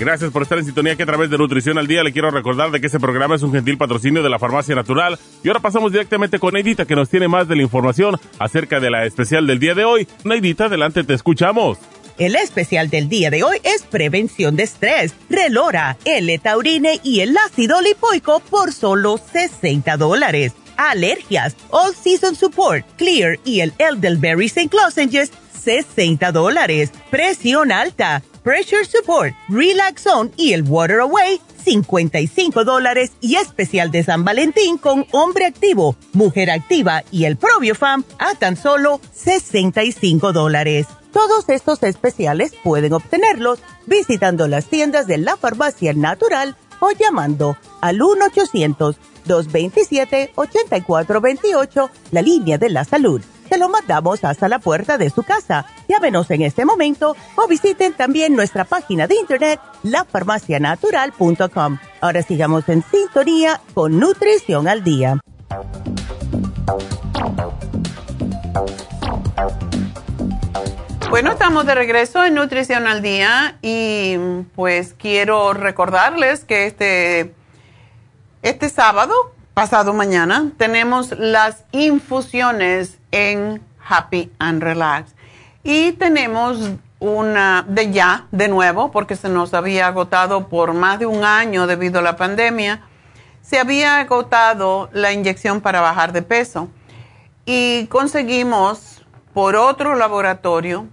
Gracias por estar en sintonía que a través de Nutrición al Día le quiero recordar de que este programa es un gentil patrocinio de la Farmacia Natural. Y ahora pasamos directamente con Neidita que nos tiene más de la información acerca de la especial del día de hoy. Neidita, adelante, te escuchamos. El especial del día de hoy es prevención de estrés, relora, L-taurine y el ácido lipoico por solo 60 dólares. Alergias, All Season Support, Clear y el Elderberry St. Lozenges, 60 dólares. Presión alta Pressure Support, Relax Zone y el Water Away, 55 dólares y especial de San Valentín con hombre activo, mujer activa y el Probiofam a tan solo 65 dólares. Todos estos especiales pueden obtenerlos visitando las tiendas de la farmacia natural o llamando al 1-800-227-8428, la línea de la salud se lo mandamos hasta la puerta de su casa. Llámenos en este momento o visiten también nuestra página de internet lafarmacianatural.com. Ahora sigamos en sintonía con Nutrición al Día. Bueno, estamos de regreso en Nutrición al Día y pues quiero recordarles que este, este sábado pasado mañana tenemos las infusiones en Happy and Relax. Y tenemos una de ya, de nuevo, porque se nos había agotado por más de un año debido a la pandemia, se había agotado la inyección para bajar de peso. Y conseguimos por otro laboratorio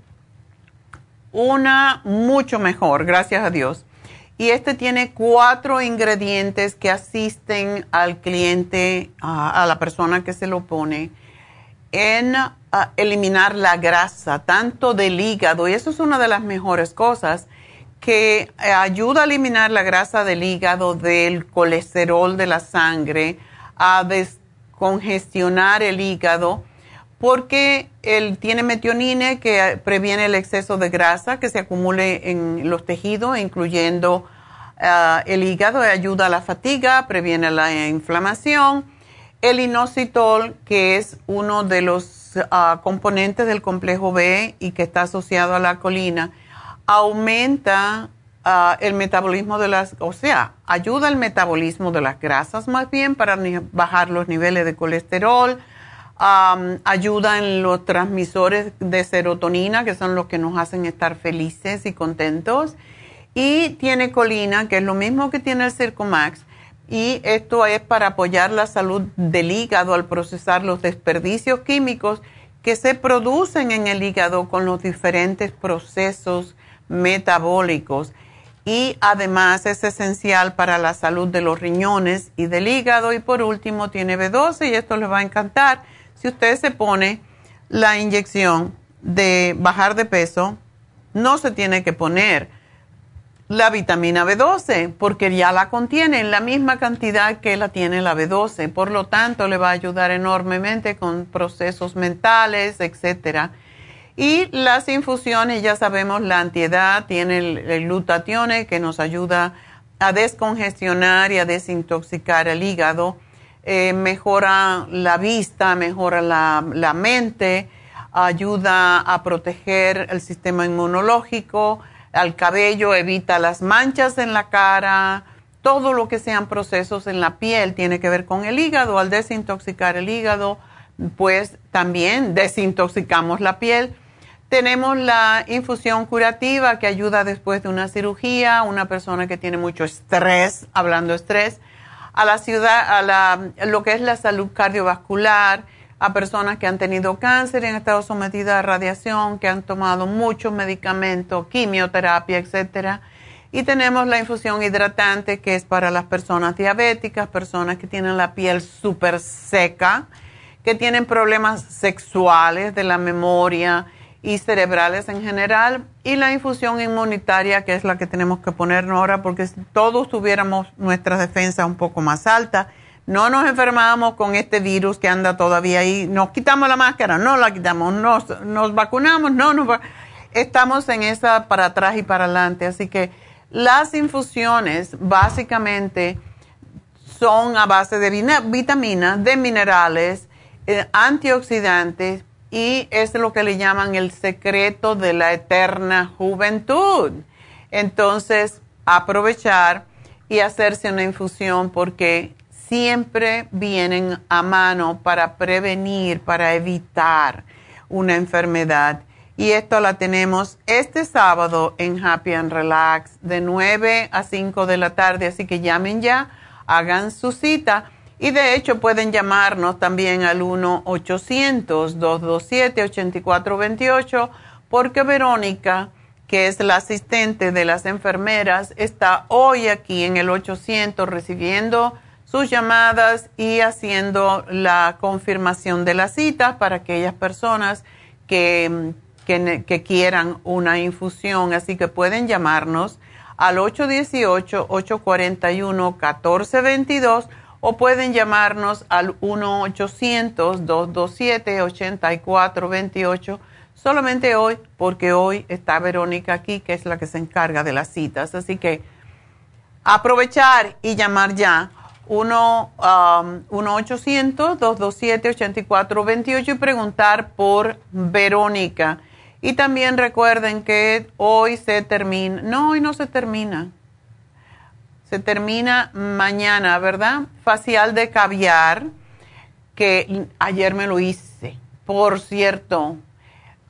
una mucho mejor, gracias a Dios. Y este tiene cuatro ingredientes que asisten al cliente, a, la persona que se lo pone, en eliminar la grasa, tanto del hígado, y eso es una de las mejores cosas, que eh, ayuda a eliminar la grasa del hígado, del colesterol de la sangre, a descongestionar el hígado, porque él tiene metionine que previene el exceso de grasa que se acumule en los tejidos, incluyendo ah, el hígado, ayuda a la fatiga, previene la inflamación. El inositol, que es uno de los ah, componentes del complejo B y que está asociado a la colina, aumenta ah, el metabolismo de las, o sea, ayuda al metabolismo de las grasas más bien para bajar los niveles de colesterol, ayuda en los transmisores de serotonina, que son los que nos hacen estar felices y contentos. Y tiene colina, que es lo mismo que tiene el Circomax. Y esto es para apoyar la salud del hígado al procesar los desperdicios químicos que se producen en el hígado con los diferentes procesos metabólicos. Y además es esencial para la salud de los riñones y del hígado. Y por último tiene B12 y esto les va a encantar si usted se pone la inyección de bajar de peso, no se tiene que poner la vitamina B12 porque ya la contiene en la misma cantidad que la tiene la B12. Por lo tanto, le va a ayudar enormemente con procesos mentales, etcétera. Y las infusiones, ya sabemos, la antiedad tiene el, el glutatione que nos ayuda a descongestionar y a desintoxicar el hígado eh, mejora la vista, mejora la, la, mente, ayuda a proteger el sistema inmunológico, al cabello, evita las manchas en la cara, todo lo que sean procesos en la piel tiene que ver con el hígado. Al desintoxicar el hígado, pues también desintoxicamos la piel. Tenemos la infusión curativa que ayuda después de una cirugía, una persona que tiene mucho estrés, hablando de estrés, a la ciudad, a la, lo que es la salud cardiovascular, a personas que han tenido cáncer y han estado sometidas a radiación, que han tomado muchos medicamentos, quimioterapia, etcétera. Y tenemos la infusión hidratante que es para las personas diabéticas, personas que tienen la piel súper seca, que tienen problemas sexuales de la memoria, y cerebrales en general y la infusión inmunitaria que es la que tenemos que ponernos ahora porque si todos tuviéramos nuestra defensa un poco más alta, no nos enfermamos con este virus que anda todavía ahí, nos quitamos la máscara, no la quitamos, nos, vacunamos, no nos estamos en esa para atrás y para adelante, así que las infusiones básicamente son a base de vitaminas, de minerales, eh, antioxidantes, y es lo que le llaman el secreto de la eterna juventud. Entonces, aprovechar y hacerse una infusión porque siempre vienen a mano para prevenir, para evitar una enfermedad. Y esto la tenemos este sábado en Happy and Relax de 9 a 5 de la tarde, así que llamen ya, hagan su cita y de hecho pueden llamarnos también al 1-800-227-8428 porque Verónica, que es la asistente de las enfermeras, está hoy aquí en el 800 recibiendo sus llamadas y haciendo la confirmación de la cita para aquellas personas que, que, que quieran una infusión. Así que pueden llamarnos al 818-841-1422 o pueden llamarnos al 1-800-227-8428 solamente hoy, porque hoy está Verónica aquí, que es la que se encarga de las citas. Así que aprovechar y llamar ya 1-800-227-8428 um, y preguntar por Verónica. Y también recuerden que hoy se termina, no, hoy no se termina se termina mañana, ¿verdad? Facial de caviar, que ayer me lo hice. Por cierto,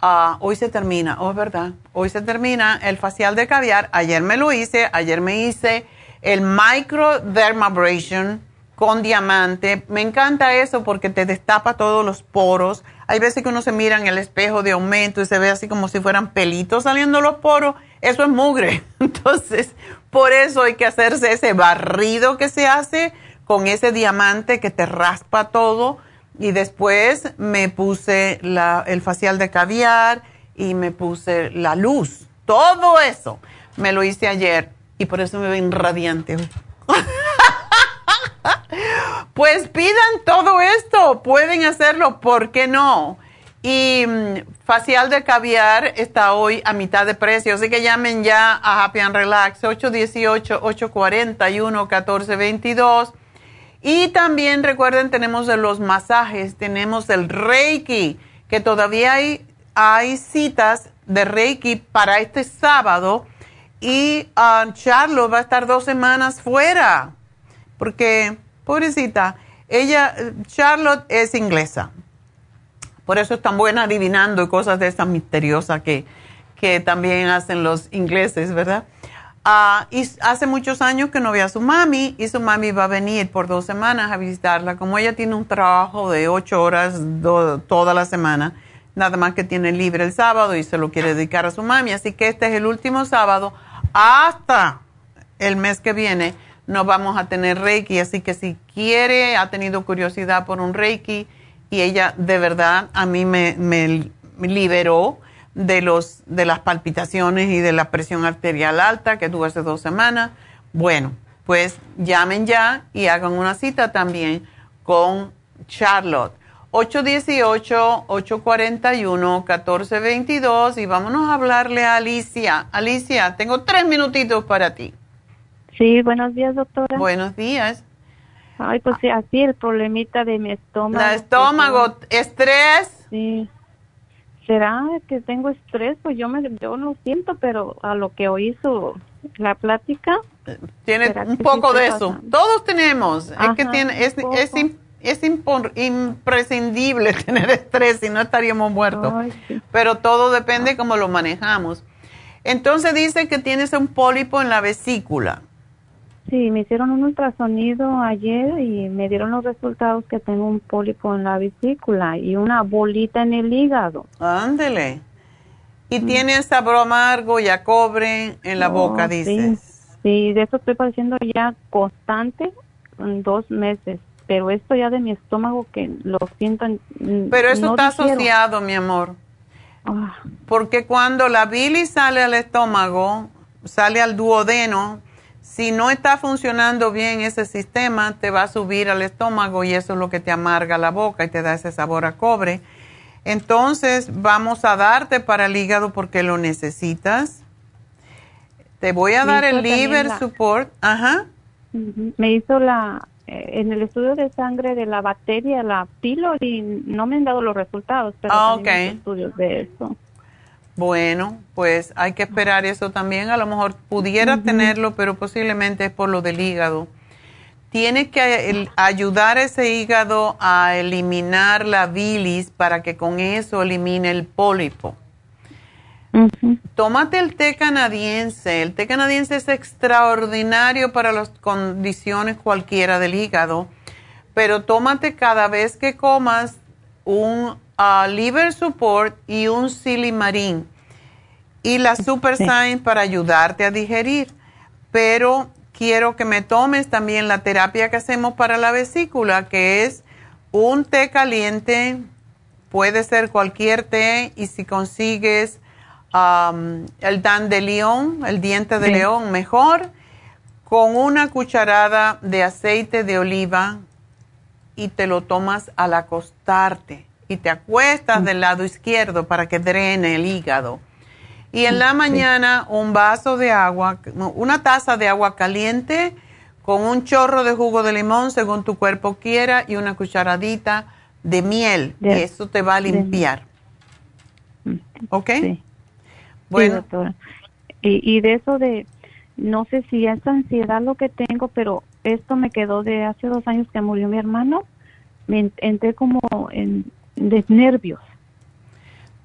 ah, hoy se termina, oh, verdad, hoy se termina el facial de caviar. Ayer me lo hice, ayer me hice el microdermabrasion con diamante. Me encanta eso porque te destapa todos los poros. Hay veces que uno se mira en el espejo de aumento y se ve así como si fueran pelitos saliendo los poros. Eso es mugre. Entonces, por eso hay que hacerse ese barrido que se hace con ese diamante que te raspa todo y después me puse el facial de caviar y me puse la luz. Todo eso me lo hice ayer y por eso me ven radiante pues pidan todo esto, pueden hacerlo, ¿por qué no? Y mm, facial de caviar está hoy a mitad de precio, así que llamen ya a Happy and Relax 818-841-1422. Y también recuerden, tenemos los masajes, tenemos el Reiki, que todavía hay, hay citas de Reiki para este sábado. Y uh, Charlotte va a estar dos semanas fuera, porque, pobrecita, ella, Charlotte es inglesa. Por eso es tan buena adivinando y cosas de esas misteriosas que, que también hacen los ingleses, ¿verdad? Ah, y hace muchos años que no ve a su mami y su mami va a venir por dos semanas a visitarla. Como ella tiene un trabajo de ocho horas toda la semana, nada más que tiene libre el sábado y se lo quiere dedicar a su mami. Así que este es el último sábado hasta el mes que viene. No vamos a tener Reiki, así que si quiere, ha tenido curiosidad por un Reiki y ella de verdad a mí me, me liberó de, los, de las palpitaciones y de la presión arterial alta que tuve hace dos semanas. Bueno, pues llamen ya y hagan una cita también con Charlotte. 818-841-1422 y vámonos a hablarle a Alicia. Alicia, tengo tres minutitos para ti. Sí, buenos días, doctora. Buenos días. Ay, pues sí, así el problemita de mi estómago. La estómago, estrés. Sí. ¿Será que tengo estrés? Pues yo, me, yo lo siento, pero a lo que hizo la plática. Tiene un poco de eso. Todos tenemos. es que tiene, es, es, es imprescindible tener estrés, si no estaríamos muertos. Pero todo depende cómo lo manejamos. Entonces dice que tienes un pólipo en la vesícula. Sí, me hicieron un ultrasonido ayer y me dieron los resultados que tengo un pólipo en la vesícula y una bolita en el hígado. Ándele. Y mm. tiene sabor amargo y a cobre en la boca, oh, dices. Sí. de eso estoy padeciendo ya constante en dos meses. Pero esto ya de mi estómago que lo siento. Pero eso está asociado, mi amor. Ah. Porque cuando la bilis sale al estómago, sale al duodeno, si no está funcionando bien ese sistema, te va a subir al estómago y eso es lo que te amarga la boca y te da ese sabor a cobre. Entonces, vamos a darte para el hígado porque lo necesitas. Te voy a dar el liver support. Ajá. Me hizo la eh, en el estudio de sangre de la bacteria, la pylori, no me han dado los resultados, pero ah, estudios de eso. Bueno, pues hay que esperar eso también. A lo mejor pudiera tenerlo, pero posiblemente es por lo del hígado. Tiene que ayudar a ese hígado a eliminar la bilis para que con eso elimine el pólipo. Tómate el té canadiense. El té canadiense es extraordinario para las condiciones cualquiera del hígado, pero tómate cada vez que comas un liver support y un silimarín. Y la super sign para ayudarte a digerir. Pero quiero que me tomes también la terapia que hacemos para la vesícula, que es un té caliente, puede ser cualquier té, y si consigues el dan de león, el diente de león, mejor, con una cucharada de aceite de oliva y te lo tomas al acostarte y te acuestas del lado izquierdo para que drene el hígado. Y en la mañana un vaso de agua, una taza de agua caliente con un chorro de jugo de limón según tu cuerpo quiera y una cucharadita de miel. eso te va a limpiar. ¿Ok? Bueno. Y, y de eso de, no sé si es ansiedad lo que tengo, pero esto me quedó de hace dos años que murió mi hermano. Me entré como en de nervios.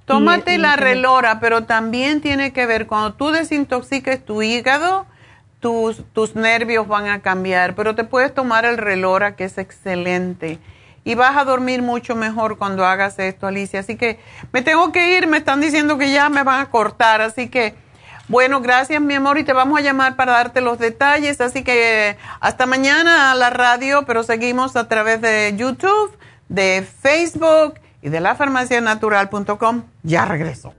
Tómate la relora, pero también tiene que ver, cuando tú desintoxiques tu hígado, tus, tus nervios van a cambiar, pero te puedes tomar el relora, que es excelente. Y vas a dormir mucho mejor cuando hagas esto, Alicia. Así que me tengo que ir, me están diciendo que ya me van a cortar, así que... Bueno, gracias mi amor y te vamos a llamar para darte los detalles. Así que hasta mañana a la radio, pero seguimos a través de YouTube de Facebook y de la. Ya regreso.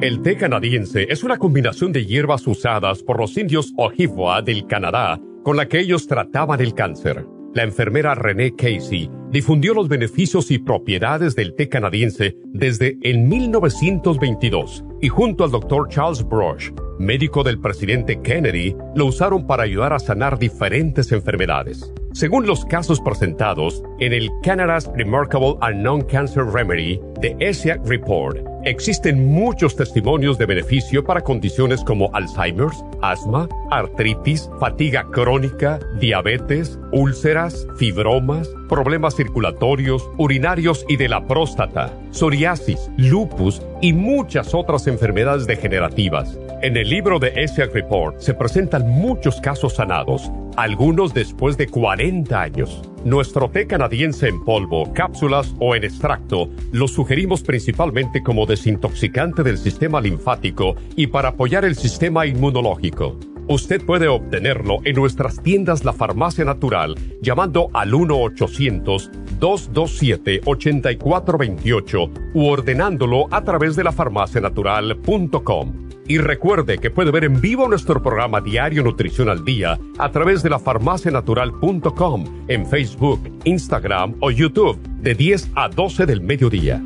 El té canadiense es una combinación de hierbas usadas por los indios Ojibwa del Canadá con la que ellos trataban el cáncer. La enfermera Renee Casey difundió los beneficios y propiedades del té canadiense desde el 1922 y junto al doctor Charles Brush, médico del presidente Kennedy, lo usaron para ayudar a sanar diferentes enfermedades. Según los casos presentados en el Canada's Remarkable and Non-Cancer Remedy de ESIAC Report, existen muchos testimonios de beneficio para condiciones como Alzheimer's, asma, artritis, fatiga crónica, diabetes, úlceras, fibromas, problemas circulatorios, urinarios y de la próstata, psoriasis, lupus y muchas otras enfermedades degenerativas. En el libro de ESIAC Report se presentan muchos casos sanados, algunos después de 40 años. Nuestro té canadiense en polvo, cápsulas o en extracto lo sugerimos principalmente como desintoxicante del sistema linfático y para apoyar el sistema inmunológico. Usted puede obtenerlo en nuestras tiendas La Farmacia Natural llamando al 1-800-227-8428 u ordenándolo a través de lafarmacianatural.com. Y recuerde que puede ver en vivo nuestro programa Diario Nutrición al Día a través de lafarmacianatural.com en Facebook, Instagram o YouTube de 10 a 12 del mediodía.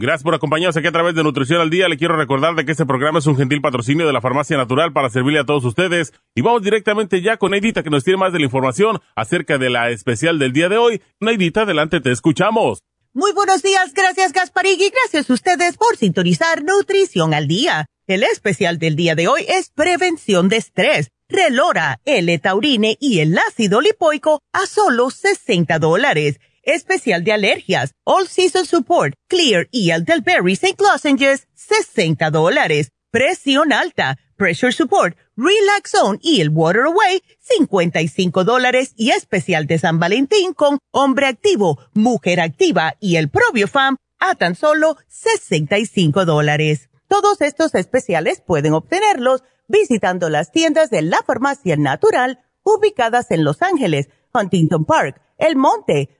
Gracias por acompañarnos aquí a través de Nutrición al Día. Le quiero recordar de que este programa es un gentil patrocinio de la Farmacia Natural para servirle a todos ustedes. Y vamos directamente ya con Neidita que nos tiene más de la información acerca de la especial del día de hoy. Neidita, adelante, te escuchamos. Muy buenos días, gracias Gasparig y gracias a ustedes por sintonizar Nutrición al Día. El especial del día de hoy es prevención de estrés. Relora, L-Taurine y el ácido lipoico a solo 60 dólares especial de alergias, All Season Support, Clear y el St. Lozenges, 60 dólares. Presión alta, Pressure Support, Relax Zone y el Water Away, 55 dólares y especial de San Valentín con Hombre Activo, Mujer Activa y el Fam a tan solo 65 dólares. Todos estos especiales pueden obtenerlos visitando las tiendas de la Farmacia Natural ubicadas en Los Ángeles, Huntington Park, El Monte,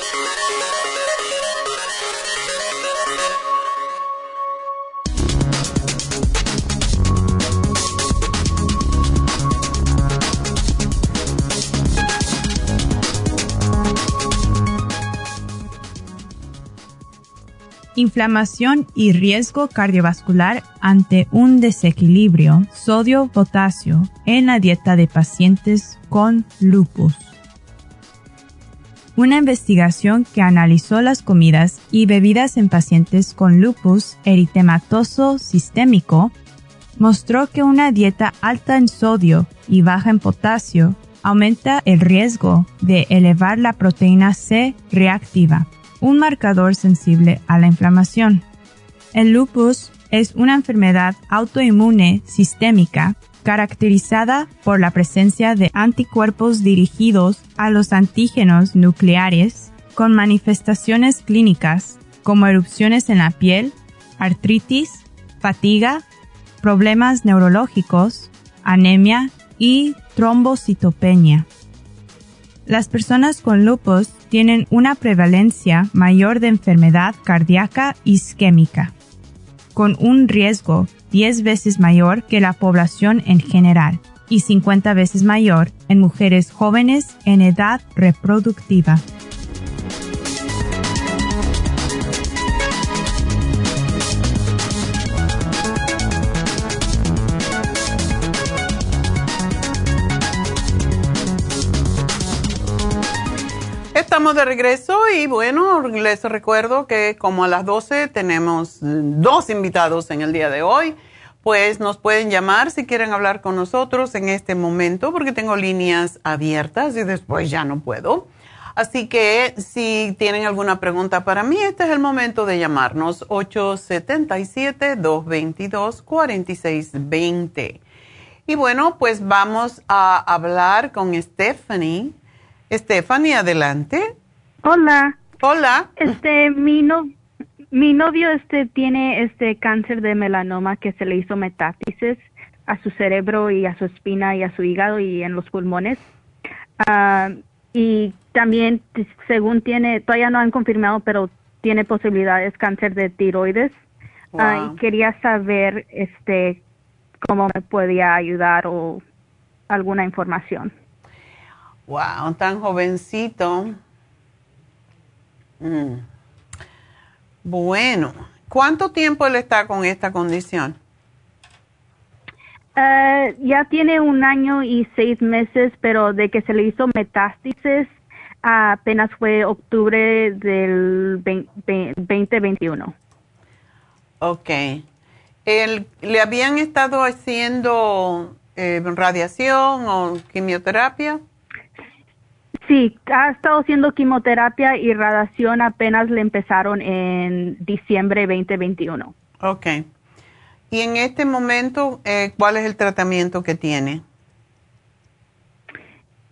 Inflamación y riesgo cardiovascular ante un desequilibrio sodio-potasio en la dieta de pacientes con lupus. Una investigación que analizó las comidas y bebidas en pacientes con lupus eritematoso sistémico mostró que una dieta alta en sodio y baja en potasio aumenta el riesgo de elevar la proteína C reactiva un marcador sensible a la inflamación. El lupus es una enfermedad autoinmune sistémica caracterizada por la presencia de anticuerpos dirigidos a los antígenos nucleares con manifestaciones clínicas como erupciones en la piel, artritis, fatiga, problemas neurológicos, anemia y trombocitopenia. Las personas con lupus tienen una prevalencia mayor de enfermedad cardíaca isquémica, con un riesgo 10 veces mayor que la población en general y 50 veces mayor en mujeres jóvenes en edad reproductiva. Estamos de regreso y bueno, les recuerdo que como a las 12 tenemos dos invitados en el día de hoy pues nos pueden llamar si quieren hablar con nosotros en este momento, porque tengo líneas abiertas y después ya no puedo. Así que si tienen alguna pregunta para mí, este es el momento de llamarnos 877-222-4620. Y bueno, pues vamos a hablar con Stephanie. Stephanie, adelante. Hola. Hola. Este, mi no, mi novio este tiene este cáncer de melanoma que se le hizo metástasis a su cerebro y a su espina y a su hígado y en los pulmones. Ah, y también, según tiene, todavía no han confirmado, pero tiene posibilidades cáncer de tiroides. Ah, y quería saber este cómo me podía ayudar o alguna información. Wow, tan jovencito. Mm. Bueno, ¿cuánto tiempo él está con esta condición? Eh, ya tiene un año y seis meses, pero de que se le hizo metástasis apenas fue octubre del 2021. Ok. ¿Le habían estado haciendo eh, radiación o quimioterapia? Sí, ha estado haciendo quimioterapia y radiación apenas le empezaron en diciembre 2021. Ok. Y en este momento, eh, ¿cuál es el tratamiento que tiene?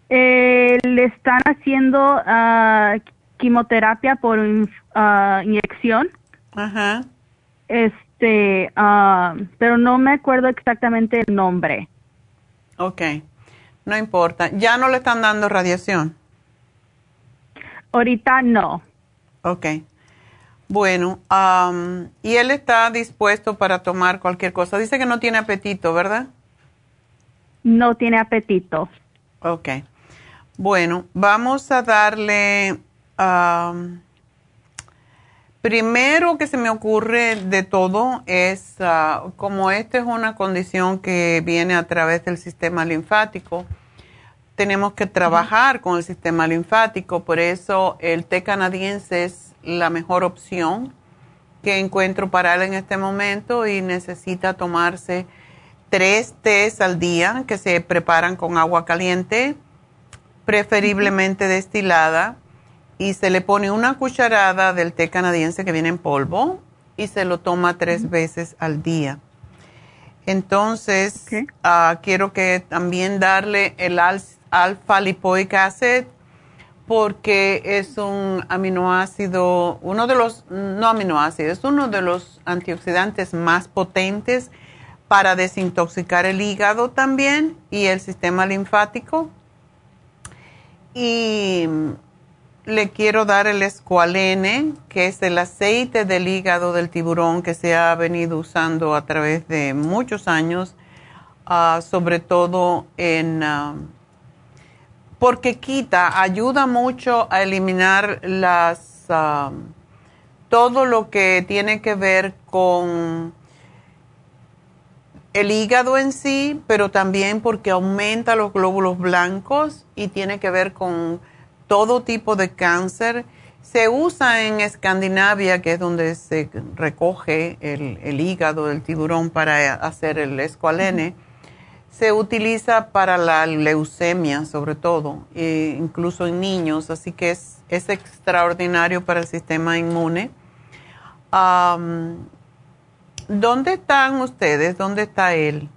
Eh, le están haciendo ah, quimioterapia por uh, inyección. Ajá. Este, ah, pero no me acuerdo exactamente el nombre. Ok, no importa. ¿Ya no le están dando radiación? Ahorita no. Ok. Bueno, y él está dispuesto para tomar cualquier cosa. Dice que no tiene apetito, ¿verdad? No tiene apetito. Ok. Bueno, vamos a darle... primero que se me ocurre de todo es, ah, como esta es una condición que viene a través del sistema linfático, tenemos que trabajar con el sistema linfático, por eso el té canadiense es la mejor opción que encuentro para él en este momento y necesita tomarse tres tés al día que se preparan con agua caliente, preferiblemente destilada, y se le pone una cucharada del té canadiense que viene en polvo y se lo toma tres veces al día. Entonces, ah, quiero que también darle el alfa lipoic acid porque es un aminoácido, uno de los, no aminoácidos, es uno de los antioxidantes más potentes para desintoxicar el hígado también y el sistema linfático. Y le quiero dar el escualene, que es el aceite del hígado del tiburón que se ha venido usando a través de muchos años, ah, sobre todo en... Ah, porque quita, ayuda mucho a eliminar las todo lo que tiene que ver con el hígado en sí, pero también porque aumenta los glóbulos blancos y tiene que ver con todo tipo de cáncer. Se usa en Escandinavia, que es donde se recoge el, el hígado del tiburón para hacer el escualene se utiliza para la leucemia, sobre todo, e incluso en niños, así que es, es extraordinario para el sistema inmune. ¿Dónde están ustedes? ¿Dónde está él?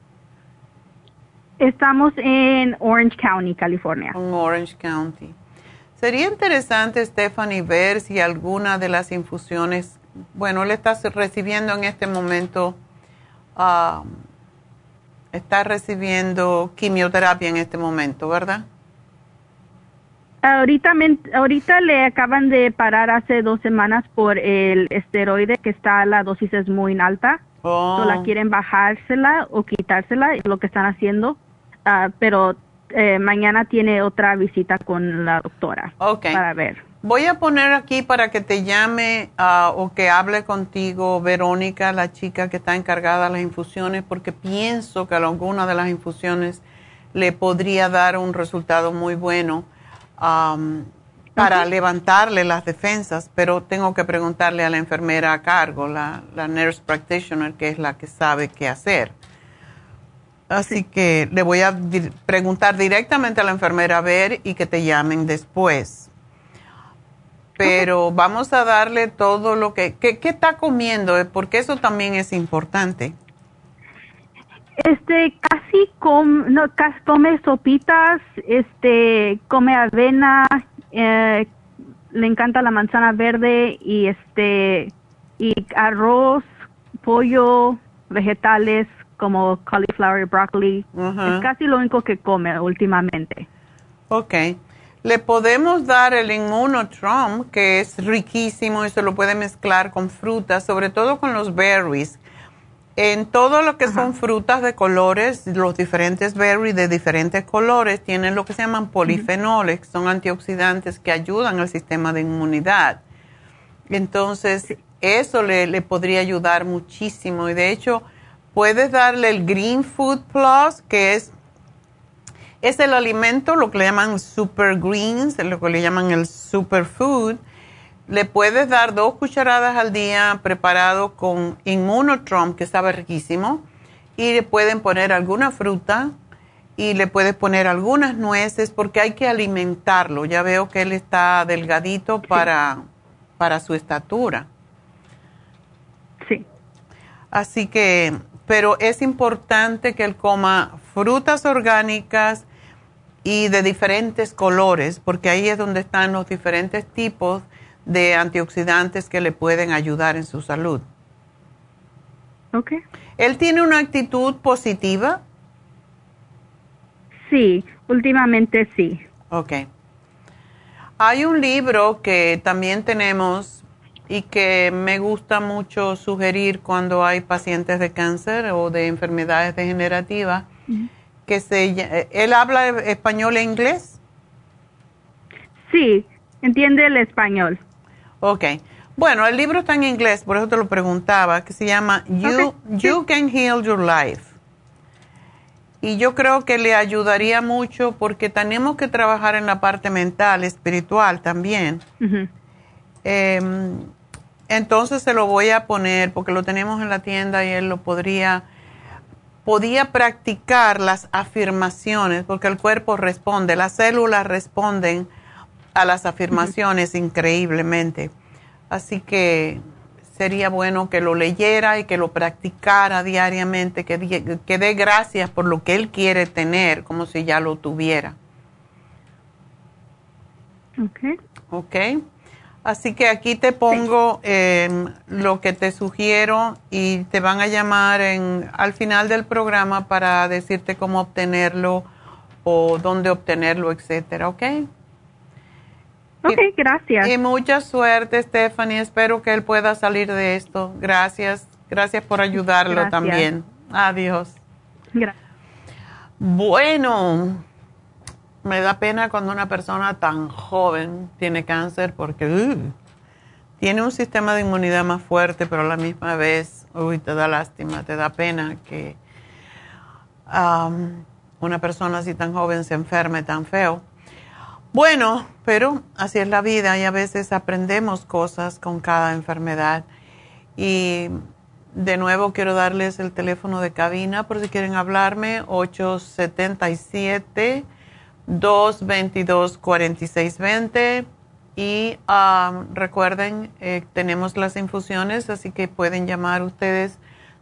Estamos en Orange County, California. En Orange County. Sería interesante, Stephanie, ver si alguna de las infusiones, bueno, le estás recibiendo en este momento está recibiendo quimioterapia en este momento, ¿verdad? Ahorita, ahorita le acaban de parar hace dos semanas por el esteroide que está, la dosis es muy alta. Oh. la quieren bajársela o quitársela, es lo que están haciendo. Ah, pero eh, mañana tiene otra visita con la doctora para ver. Voy a poner aquí para que te llame ah, o que hable contigo Verónica, la chica que está encargada de las infusiones, porque pienso que alguna de las infusiones le podría dar un resultado muy bueno para levantarle las defensas, pero tengo que preguntarle a la enfermera a cargo, la, la nurse practitioner, que es la que sabe qué hacer. Así que le voy a preguntar directamente a la enfermera a ver y que te llamen después. Pero vamos a darle todo lo que... ¿Qué, está comiendo? Porque eso también es importante. Este, casi, no, casi come sopitas, este, come avena, eh, le encanta la manzana verde y este, y arroz, pollo, vegetales, como cauliflower, broccoli. Es casi lo único que come últimamente. Ok. Le podemos dar el Immunotrom, que es riquísimo y se lo puede mezclar con frutas, sobre todo con los berries. En todo lo que son frutas de colores, los diferentes berries de diferentes colores tienen lo que se llaman polifenoles, que son antioxidantes que ayudan al sistema de inmunidad. Entonces, eso le, le podría ayudar muchísimo. Y de hecho, Puedes darle el Green Food Plus, que es, es el alimento, lo que le llaman super greens, lo que le llaman el super food. Le puedes dar dos cucharadas al día preparado con Immunotrom, que sabe riquísimo, y le pueden poner alguna fruta y le puedes poner algunas nueces porque hay que alimentarlo. Ya veo que él está delgadito para, para su estatura. Sí. Así que pero es importante que él coma frutas orgánicas y de diferentes colores, porque ahí es donde están los diferentes tipos de antioxidantes que le pueden ayudar en su salud. Ok. ¿Él tiene una actitud positiva? Sí, últimamente sí. Ok. Hay un libro que también tenemos y que me gusta mucho sugerir cuando hay pacientes de cáncer o de enfermedades degenerativas, que se, ¿él habla español e inglés? Sí, entiende el español. Ok. Bueno, el libro está en inglés, por eso te lo preguntaba, que se llama You, you Can Heal Your Life. Y yo creo que le ayudaría mucho porque tenemos que trabajar en la parte mental, espiritual también. Entonces se lo voy a poner porque lo tenemos en la tienda y él lo podría, podía practicar las afirmaciones porque el cuerpo responde, las células responden a las afirmaciones increíblemente. Así que sería bueno que lo leyera y que lo practicara diariamente, que, que dé gracias por lo que él quiere tener, como si ya lo tuviera. Ok. Ok. Así que aquí te pongo em, lo que te sugiero y te van a llamar en, al final del programa para decirte cómo obtenerlo o dónde obtenerlo, etcétera, ¿ok? Ok, gracias. Y mucha suerte, Stephanie. Espero que él pueda salir de esto. Gracias. Gracias por ayudarlo también. Adiós. Gracias. Bueno me da pena cuando una persona tan joven tiene cáncer porque uh, tiene un sistema de inmunidad más fuerte, pero a la misma vez, uy, te da lástima, te da pena que um, una persona así tan joven se enferme tan feo. Bueno, pero así es la vida y a veces aprendemos cosas con cada enfermedad. Y de nuevo quiero darles el teléfono de cabina por si quieren hablarme, 877. 222-4620. Y um, recuerden, eh, tenemos las infusiones, así que pueden llamar ustedes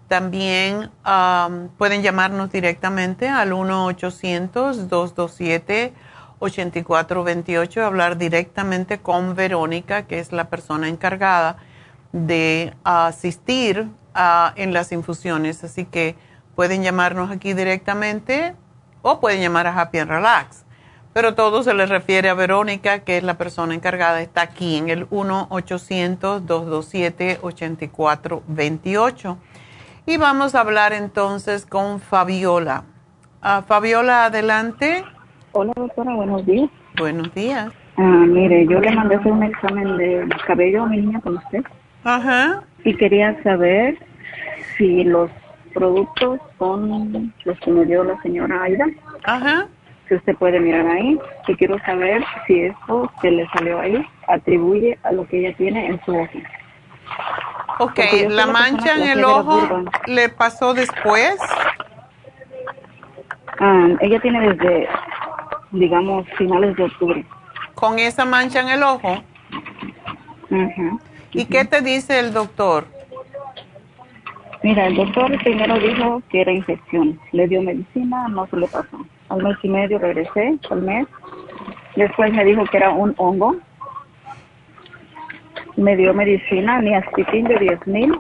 también, um, pueden llamarnos directamente al 1-800-227-8428, hablar directamente con Verónica, que es la persona encargada de asistir en las infusiones. Así que pueden llamarnos aquí directamente o pueden llamar a Happy and Relax pero todo se le refiere a Verónica, que es la persona encargada, está aquí en el 1-800-227-8428. Y vamos a hablar entonces con Fabiola. Ah, Fabiola, adelante. Hola, doctora, buenos días. Buenos días. Ah, mire, yo le mandé hacer un examen de cabello a mi niña con usted. Ajá. Y quería saber si los productos son los que me dio la señora Aida. Ajá que usted puede mirar ahí, y quiero saber si esto que le salió ahí atribuye a lo que ella tiene en su ojo. Ok, ¿la mancha en el ojo le pasó después? Ah, ella tiene desde, digamos, finales de octubre. ¿Con esa mancha en el ojo? ¿Y qué te dice el doctor? Mira, el doctor primero dijo que era infección. Le dio medicina, no se le pasó. Al mes y medio regresé, al mes. Después me dijo que era un hongo. Me dio medicina, ni aspirin de 10 mil,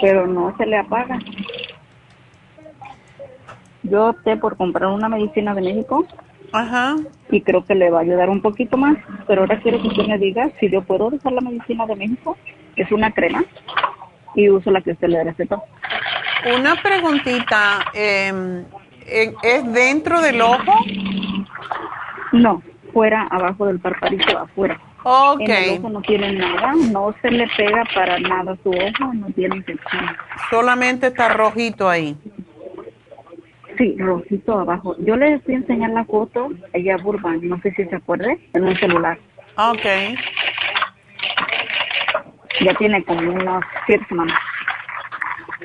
pero no se le apaga. Yo opté por comprar una medicina de México. Ajá. Y creo que le va a ayudar un poquito más. Pero ahora quiero que usted me diga si yo puedo usar la medicina de México, que es una crema, y uso la que usted le recetó. Una preguntita. Eh, ¿Es dentro del ojo? No, fuera, abajo del parpadito, afuera. Ok. En el ojo no tiene nada, no se le pega para nada su ojo, no tiene infección. Solamente está rojito ahí. Sí, rojito abajo. Yo le estoy enseñando la foto, ella Burban, no sé si se acuerde, en un celular. Ok. Ya tiene como unos siete semanas.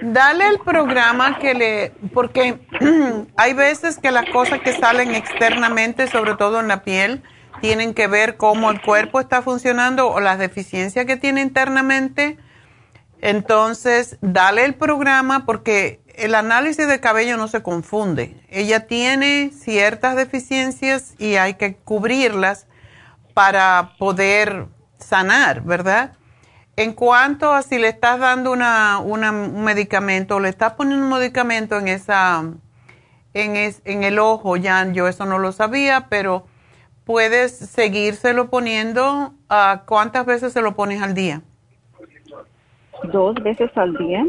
Dale el programa que le, porque hay veces que las cosas que salen externamente, sobre todo en la piel, tienen que ver cómo el cuerpo está funcionando o las deficiencias que tiene internamente. Entonces, dale el programa porque el análisis de cabello no se confunde. Ella tiene ciertas deficiencias y hay que cubrirlas para poder sanar, ¿verdad? En cuanto a si le estás dando una, un medicamento o le estás poniendo un medicamento en esa en, en el ojo, ya yo eso no lo sabía, pero puedes seguírselo poniendo. Uh, ¿Cuántas veces se lo pones al día? Dos veces al día.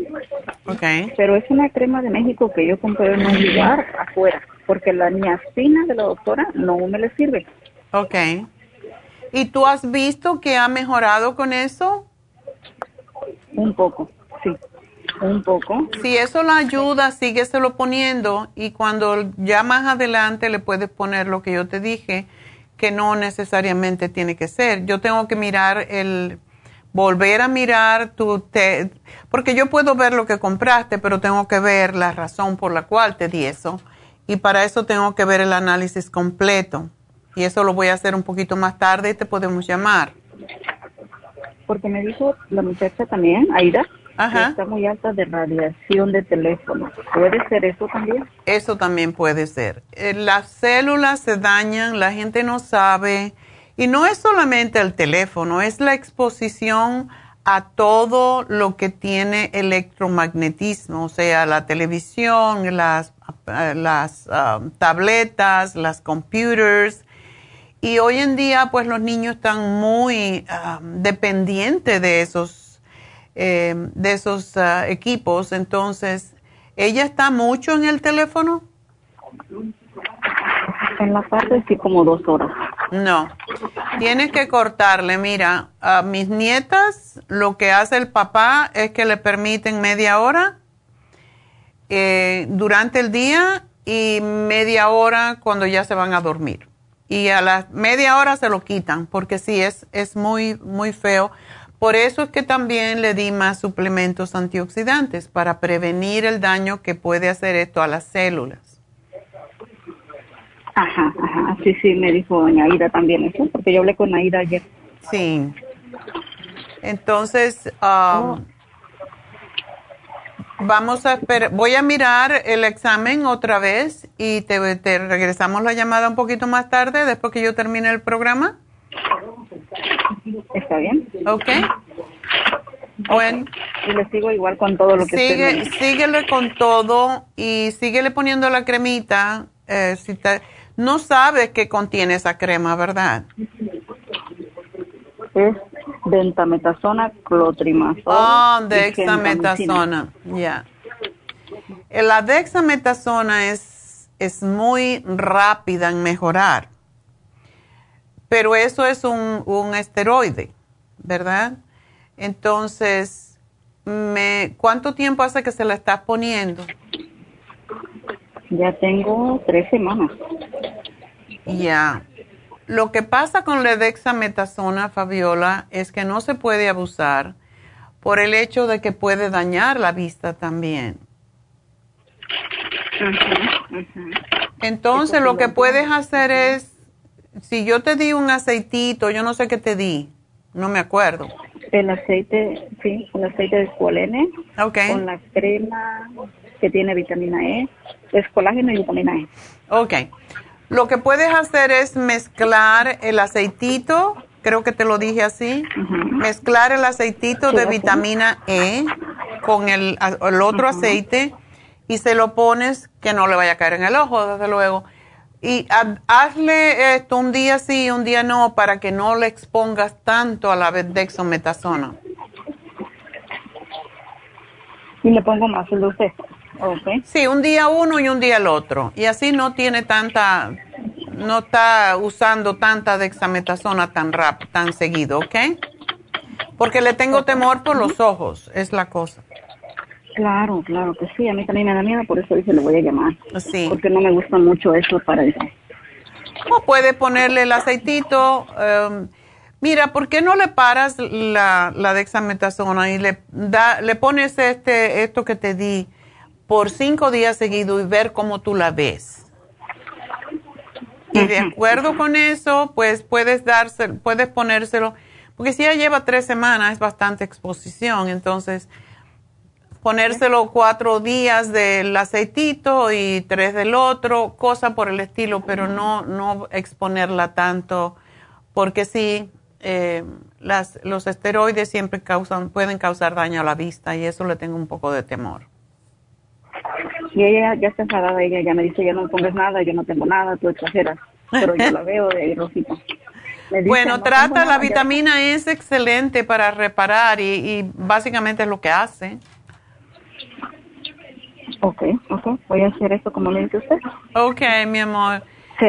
Ok. Pero es una crema de México que yo compré en un lugar afuera, porque la niacina de la doctora no me le sirve. Ok. ¿Y tú has visto que ha mejorado con eso? Un poco, sí, un poco. Si eso la ayuda, sígueselo poniendo y cuando ya más adelante le puedes poner lo que yo te dije, que no necesariamente tiene que ser. Yo tengo que mirar el, volver a mirar tu, te, porque yo puedo ver lo que compraste, pero tengo que ver la razón por la cual te di eso. Y para eso tengo que ver el análisis completo. Y eso lo voy a hacer un poquito más tarde y te podemos llamar porque me dijo la muchacha también, Aida, que está muy alta de radiación de teléfono. ¿Puede ser eso también? Eso también puede ser. Eh, las células se dañan, la gente no sabe. Y no es solamente el teléfono, es la exposición a todo lo que tiene electromagnetismo, o sea, la televisión, las, eh, las ah, tabletas, las computers, y hoy en día, pues los niños están muy ah, dependientes de esos, eh, de esos ah, equipos. Entonces, ¿ella está mucho en el teléfono? En la tarde sí como dos horas. No, tienes que cortarle. Mira, a mis nietas lo que hace el papá es que le permiten media hora eh, durante el día y media hora cuando ya se van a dormir y a la media hora se lo quitan porque sí es, es muy, muy feo. Por eso es que también le di más suplementos antioxidantes para prevenir el daño que puede hacer esto a las células. Ajá, ajá, sí, sí, me dijo doña Aida también eso, porque yo hablé con Aida ayer. Sí. Entonces, um, oh. Vamos a esperar, voy a mirar el examen otra vez y te, regresamos la llamada un poquito más tarde, después que yo termine el programa. Está bien. Ok. Bueno. Y le sigo igual con todo lo que Sigue, Síguele con todo y síguele poniendo la cremita. Eh, si te, no sabes qué contiene esa crema, ¿verdad? Es Dentametasona, clotrimazol. Ah, dexametasona, ya. La dexametasona es, es muy rápida en mejorar, pero eso es un, un esteroide, ¿verdad? Entonces, me, ¿cuánto tiempo hace que se la estás poniendo? Ya tengo tres semanas. Ya. Lo que pasa con la dexametasona, Fabiola, es que no se puede abusar por el hecho de que puede dañar la vista también. Entonces lo que puedes hacer es, si yo te di un aceitito, yo no sé qué te di, no me acuerdo. El aceite, sí, el aceite de escualene. Okay. Con la crema que tiene vitamina E, es colágeno y vitamina E. Ok. Lo que puedes hacer es mezclar el aceitito, creo que te lo dije así, mezclar el aceitito de vitamina E con el, el otro aceite y se lo pones que no le vaya a caer en el ojo, desde luego. Y hazle esto un día sí y un día no para que no le expongas tanto a la dexometasona. Y le pongo más el dulce. Okay. Sí, un día uno y un día el otro. Y así no tiene tanta, no está usando tanta dexametasona tan rap, tan seguido, ¿ok? Porque le tengo temor por los ojos, es la cosa. Claro, claro que sí, a mí también me da miedo, por eso dije le voy a llamar. Sí. Porque no me gusta mucho eso para eso. O puede ponerle el aceitito. em, mira, ¿por qué no le paras la, la dexametasona y le, da, le pones este, esto que te di por cinco días seguidos y ver cómo tú la ves? Y de acuerdo con eso, pues puedes darse, puedes ponérselo, porque si ya lleva tres semanas es bastante exposición, entonces ponérselo cuatro días del aceitito y tres del otro, cosa por el estilo, pero no, no exponerla tanto, porque sí, eh, las, los esteroides siempre causan, pueden causar daño a la vista y eso le tengo un poco de temor. Y ella ya está enfadada, ella ya me dice, ya no me pongas nada, yo no tengo nada, tú exageras. Pero yo la veo de rosita. Dice, Bueno, "No trata, la nada, ya". vitamina es excelente para reparar y, y básicamente es lo que hace. Ok, ok, voy a hacer esto como le dice usted. Ok, mi amor. Sí.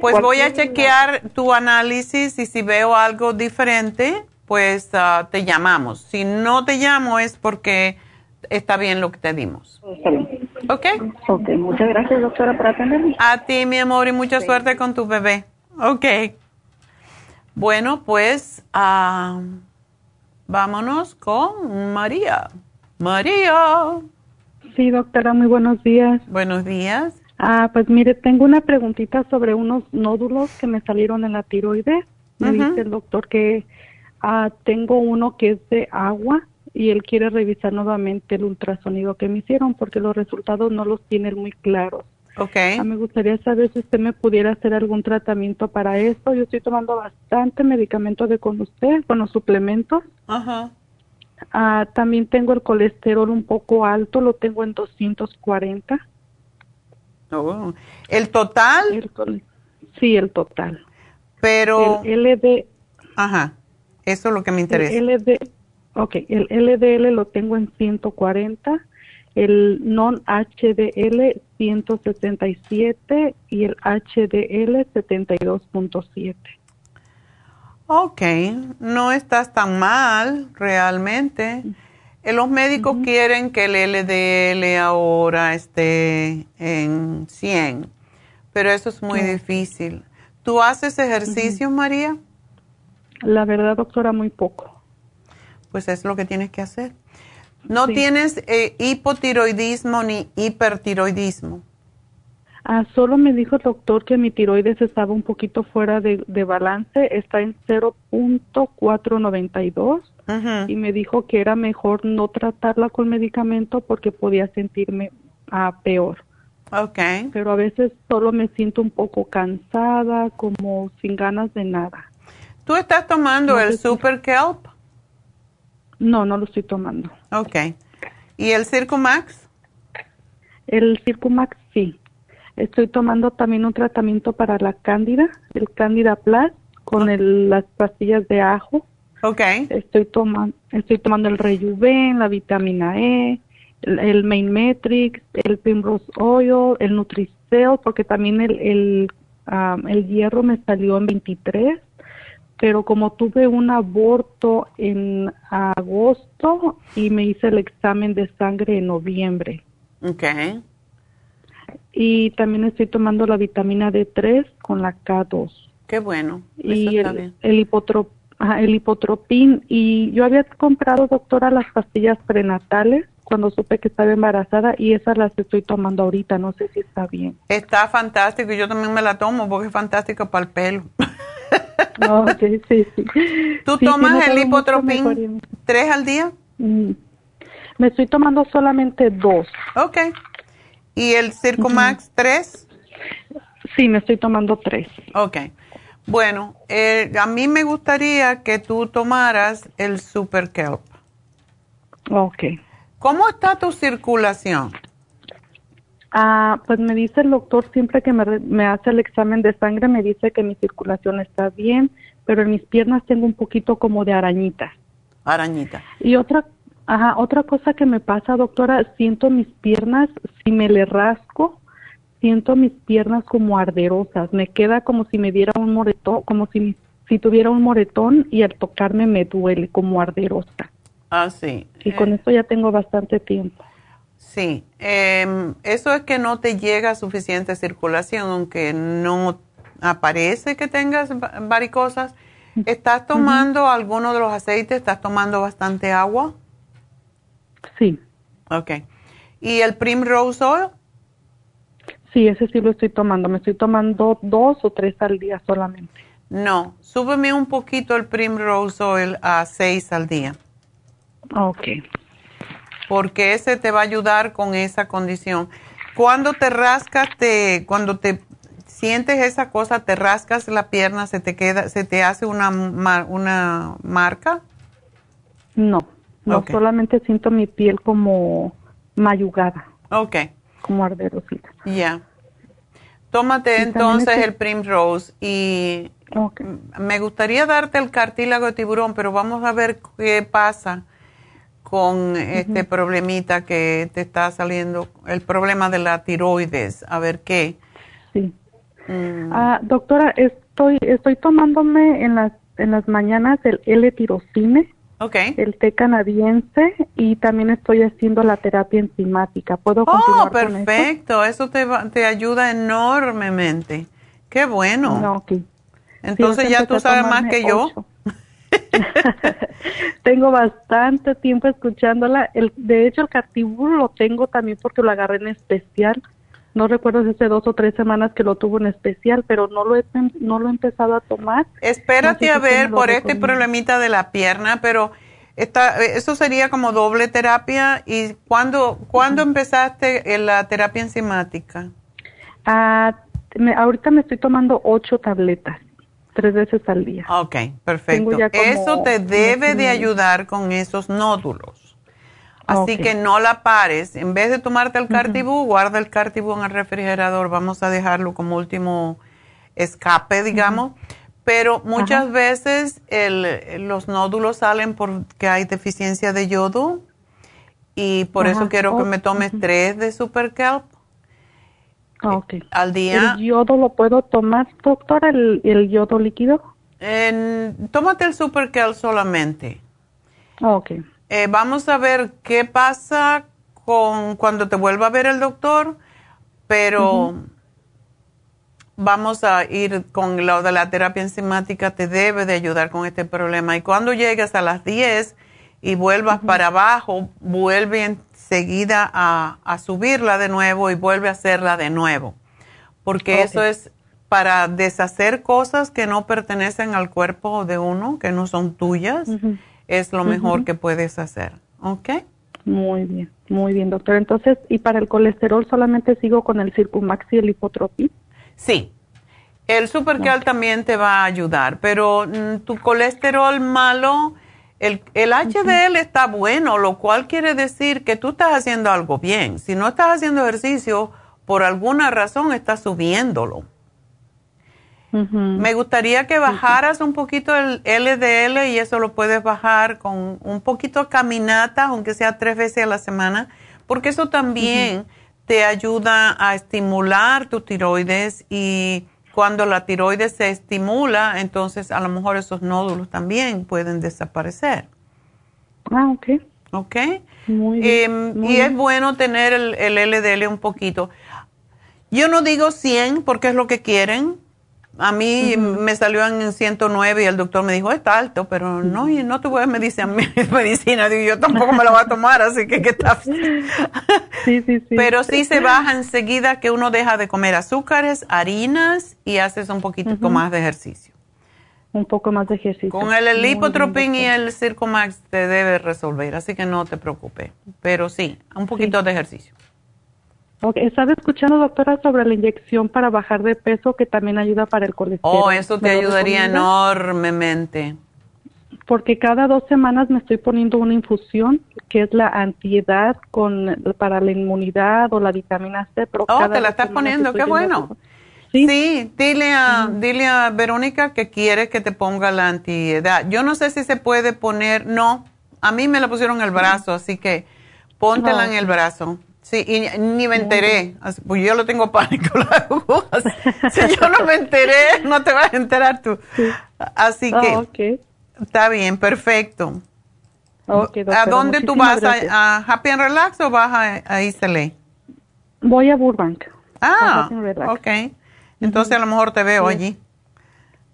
Pues voy a chequear tu análisis y si veo algo diferente, pues ah, te llamamos. Si no te llamo es porque está bien lo que te dimos. Está bien. ¿Ok? Ok, muchas gracias doctora por atenderme. A ti, mi amor, y mucha suerte con tu bebé. Ok. Bueno, pues ah, vámonos con María. María. Sí, doctora, muy buenos días. Buenos días. Ah, pues mire, tengo una preguntita sobre unos nódulos que me salieron en la tiroides. Me dice el doctor que ah, tengo uno que es de agua y él quiere revisar nuevamente el ultrasonido que me hicieron porque los resultados no los tiene muy claros. Ok. Ah, me gustaría saber si usted me pudiera hacer algún tratamiento para esto. Yo estoy tomando bastante medicamento de con usted, con los suplementos. Ajá. Ah, también tengo el colesterol un poco alto, lo tengo en 240. Oh. ¿El total? El sí, el total. Pero. El LD. Ajá. Eso es lo que me interesa. El LD, ok, el LDL lo tengo en 140, el non-HDL 167 y el HDL 72.7. Ok, no estás tan mal realmente. Eh, Los médicos quieren que el LDL ahora esté en 100, pero eso es muy difícil. ¿Tú haces ejercicio, María? La verdad, doctora, muy poco. Pues es lo que tienes que hacer. ¿No Sí. tienes eh, hipotiroidismo ni hipertiroidismo? Ah, solo me dijo el doctor que mi tiroides estaba un poquito fuera de, de balance, está en 0.492 Ujú. y me dijo que era mejor no tratarla con medicamento porque podía sentirme ah, peor. Ok. Pero a veces solo me siento un poco cansada, como sin ganas de nada. ¿Tú estás tomando No el Super Kelp? No, no lo estoy tomando. Ok. ¿Y el Circumax? El Circumax sí. Estoy tomando también un tratamiento para la cándida, el Cándida Plus, con el- las pastillas de ajo. Ok. Estoy, tomando estoy tomando el Rejuven, la vitamina E, el, el Main Matrix, el Primrose Oil, el Nutricel, porque también el, el, ah, el hierro me salió en 23, pero como tuve un aborto en agosto y me hice el examen de sangre en noviembre. Ok. Y también estoy tomando la vitamina D3 con la K2 Qué bueno. Eso y está el, bien. el, hipotrop- ajá, el hipotropín. Y yo había comprado, doctora, las pastillas prenatales cuando supe que estaba embarazada y esas las estoy tomando ahorita, no sé si está bien. Está fantástico, yo también me la tomo porque es fantástico para el pelo. No, sí, sí, sí. ¿Tú Sí, tomas el mejoría. tres al día? Mm, Me estoy tomando solamente dos. Ok. ¿Y el Circumax tres? Sí, me estoy tomando tres. Ok. Bueno, eh, a mí me gustaría que tú tomaras el Super Kelp. Ok. ¿Cómo está tu circulación? Ah, pues me dice el doctor siempre que me, me hace el examen de sangre, me dice que mi circulación está bien, pero en mis piernas tengo un poquito como de arañita. Arañita. Y otra, ajá, otra cosa que me pasa, doctora, siento mis piernas, si me le rasco, siento mis piernas como arderosas. Me queda como si me diera un moretón, como si, si tuviera un moretón y al tocarme me duele como arderosa. Ah, sí. Y con esto ya tengo bastante tiempo. Sí, em, eso es que no te llega suficiente circulación, aunque no aparece que tengas va- varicosas. ¿Estás tomando alguno de los aceites? ¿Estás tomando bastante agua? Sí, Ok. ¿Y el Primrose Oil? sí, ese sí lo estoy tomando. Me estoy tomando dos o tres al día solamente. No, súbeme un poquito el Primrose Oil a seis al día, Ok. Porque ese te va a ayudar con esa condición. Cuando te rascas, te, cuando te sientes esa cosa, te rascas la pierna, se te queda, se te hace una, una marca. No, no, solamente siento mi piel como mayugada, Ok, como arderosita. ya. Tómate Y entonces el Primrose y me gustaría darte el cartílago de tiburón, pero vamos a ver qué pasa con este problemita que te está saliendo, el problema de la tiroides, a ver qué. Sí. Mm, Ah, doctora, estoy estoy tomándome en las en las mañanas el L-tirocine, ok. el té canadiense y también estoy haciendo la terapia enzimática. ¿Puedo Oh, continuar con eso? perfecto, eso te, va- te ayuda enormemente. Qué bueno. No, ok. Entonces Sí, ya tú sabes más que yo. tengo bastante tiempo escuchándola. El, de hecho, el Cartibur lo tengo también porque lo agarré en especial. No recuerdo si hace dos o tres semanas que lo tuvo en especial, pero no lo he, no lo he empezado a tomar. Espérate No sé a ver por este problemita de la pierna, pero esta, eso sería como doble terapia. ¿Y cuándo, ¿cuándo empezaste en la terapia enzimática? Ah, me- ahorita me estoy tomando ocho tabletas, tres veces al día. Ok, perfecto. Eso te debe de ayudar con esos nódulos. Así que no la pares. En vez de tomarte el Cartibú, guarda el Cartibú en el refrigerador. Vamos a dejarlo como último escape, digamos. Pero muchas veces el- los nódulos salen porque hay deficiencia de yodo. Y por eso quiero que Oh, me tomes tres de Super Kelp Ah, ok. al día. ¿El yodo lo puedo tomar, doctora, el, el yodo líquido? En- tómate el Super Kelp solamente. Ah, ok. Eh, vamos a ver qué pasa con cuando te vuelva a ver el doctor, pero vamos a ir con lo de la terapia enzimática, te debe de ayudar con este problema. Y cuando llegues a las 10 y vuelvas para abajo, vuelve enseguida a, a subirla de nuevo y vuelve a hacerla de nuevo. Porque eso es para deshacer cosas que no pertenecen al cuerpo de uno, que no son tuyas, es lo mejor que puedes hacer. ¿Ok? Muy bien, muy bien, doctora. Entonces, ¿y para el colesterol solamente sigo con el Circumax y el Hipotropin? Sí. El Supercal también te va a ayudar, pero mm, tu colesterol malo, el, el HDL está bueno, lo cual quiere decir que tú estás haciendo algo bien. Si no estás haciendo ejercicio, por alguna razón estás subiéndolo. Me gustaría que bajaras un poquito el LDL y eso lo puedes bajar con un poquito de caminata, aunque sea tres veces a la semana, porque eso también te ayuda a estimular tu tiroides y cuando la tiroides se estimula, entonces a lo mejor esos nódulos también pueden desaparecer. Ah, ok. ¿Ok? Muy bien. Em, muy y es bueno tener el, el LDL un poquito. Yo no digo 100 porque es lo que quieren, A mí me salió en 109 y el doctor me dijo, está alto, pero no, y no te voy a medicina. medicina. Digo, yo tampoco me la voy a tomar, así que ¿qué está? sí, sí, sí. Pero sí se baja enseguida que uno deja de comer azúcares, harinas y haces un poquito más de ejercicio. Un poco más de ejercicio. Con el lipotropin y el Circumax te debe resolver, así que no te preocupes. Pero sí, un poquito de ejercicio. Estaba escuchando, doctora, sobre la inyección para bajar de peso que también ayuda para el colesterol. Oh, eso te ayudaría enormemente. Porque cada dos semanas me estoy poniendo una infusión que es la antiedad con, para la inmunidad o la vitamina C. Pero oh, te la estás poniendo, qué bueno. Sí, dile, a, dile a Verónica que quiere que te ponga la antiedad. Yo no sé si se puede poner, no, a mí me la pusieron en el brazo, así que póntela en el brazo. Sí, y ni me enteré, pues yo lo tengo pánico las agujas. si yo no me enteré, no te vas a enterar tú. Así ah, que está bien, perfecto. ¿A dónde tú vas? A, Happy and Relax o vas a, a Voy a Burbank. Ah, ok. Entonces a lo mejor te veo allí.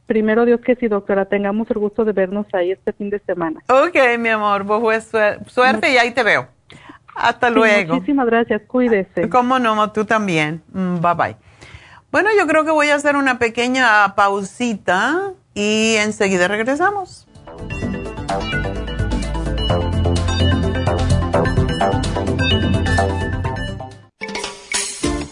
Primero Dios que sí, doctora, tengamos el gusto de vernos ahí este fin de semana. Ok, mi amor, pues suerte y ahí te veo. Hasta luego. Muchísimas gracias, cuídese. Cómo no, tú también. Mm, bye bye. Bueno, yo creo que voy a hacer una pequeña pausita y enseguida regresamos.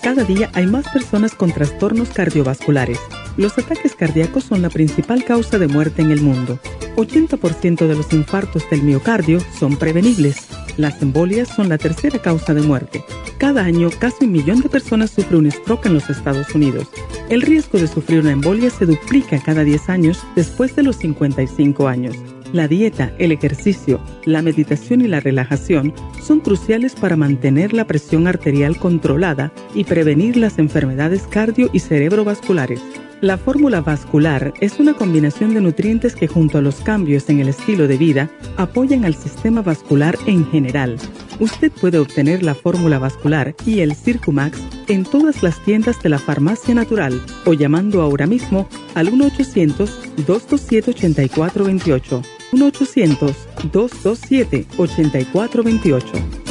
Cada día hay más personas con trastornos cardiovasculares. Los ataques cardíacos son la principal causa de muerte en el mundo. 80% de los infartos del miocardio son prevenibles. Las embolias son la tercera causa de muerte. Cada año, casi un millón de personas sufren un stroke en los Estados Unidos. El riesgo de sufrir una embolia se duplica cada 10 años después de los 55 años. La dieta, el ejercicio, la meditación y la relajación son cruciales para mantener la presión arterial controlada y prevenir las enfermedades cardio y cerebrovasculares. La fórmula vascular es una combinación de nutrientes que junto a los cambios en el estilo de vida apoyan al sistema vascular en general. Usted puede obtener la fórmula vascular y el Circumax en todas las tiendas de la farmacia natural o llamando ahora mismo al 1-800-227-8428. 1-800-227-8428.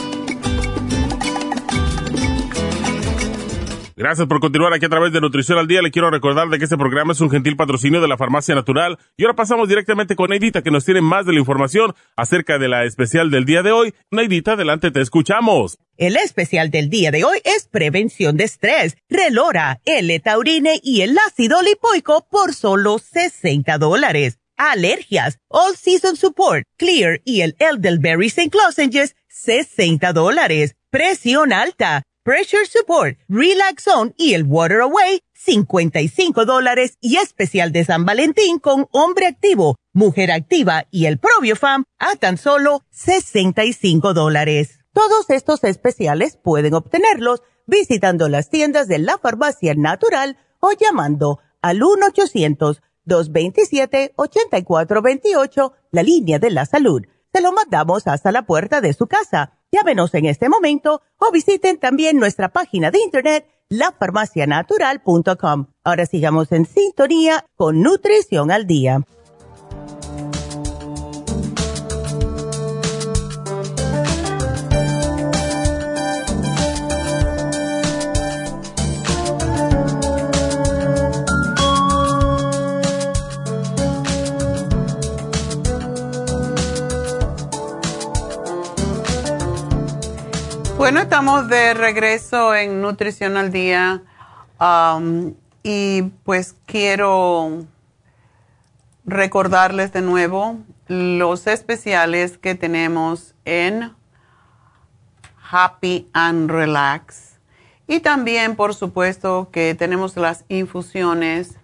Gracias por continuar aquí a través de Nutrición al Día. Le quiero recordar de que este programa es un gentil patrocinio de la Farmacia Natural. Y ahora pasamos directamente con Neidita, que nos tiene más de la información acerca de la especial del día de hoy. Neidita, adelante, te escuchamos. El especial del día de hoy es prevención de estrés, relora, L-taurine y el ácido lipoico por solo 60 dólares. Alergias, All Season Support, Clear y el Elderberry St. Lozenges, 60 dólares. Presión alta Pressure Support, Relax Zone y el Water Away, 55 dólares y especial de San Valentín con hombre activo, mujer activa y el Probiofam a tan solo 65 dólares. Todos estos especiales pueden obtenerlos visitando las tiendas de la farmacia natural o llamando al 1-800-227-8428, la línea de la salud. Se lo mandamos hasta la puerta de su casa Llámenos en este momento o visiten también nuestra página de internet lafarmacianatural.com. Ahora sigamos en sintonía con Nutrición al Día. Bueno, estamos de regreso en Nutrición al Día um, y pues quiero recordarles de nuevo los especiales que tenemos en Happy and Relax. Y también por supuesto que tenemos las infusiones.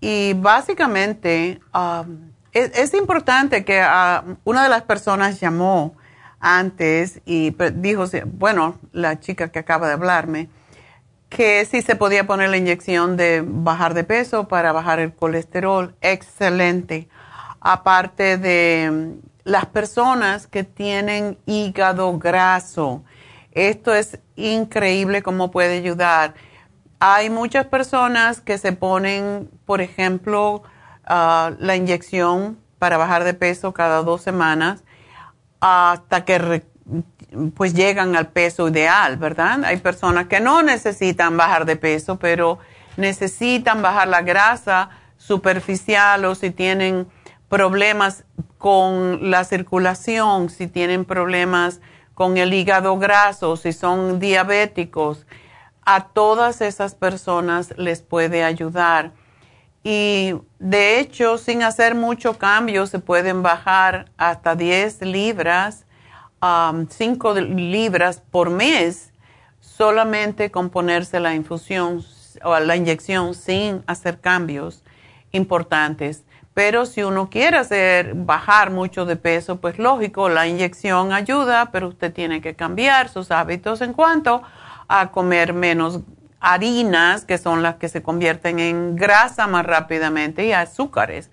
Y básicamente um, es, importante que uh, una de las personas llamó antes y dijo, bueno, la chica que acaba de hablarme, que sí se podía poner la inyección de bajar de peso para bajar el colesterol. Excelente. Aparte de mm, las personas que tienen hígado graso, esto es increíble cómo puede ayudar. Hay muchas personas que se ponen, por ejemplo, ah, la inyección para bajar de peso cada dos semanas hasta que pues llegan al peso ideal, ¿verdad? Hay personas que no necesitan bajar de peso, pero necesitan bajar la grasa superficial o si tienen problemas con la circulación, si tienen problemas con el hígado graso, si son diabéticos, a todas esas personas les puede ayudar. Y de hecho, sin hacer mucho cambio, se pueden bajar hasta 10 libras, 5 um, libras por mes, solamente con ponerse la infusión o la inyección sin hacer cambios importantes. Pero si uno quiere hacer bajar mucho de peso, pues lógico, la inyección ayuda, pero usted tiene que cambiar sus hábitos en cuanto a comer menos harinas, que son las que se convierten en grasa más rápidamente, y azúcares.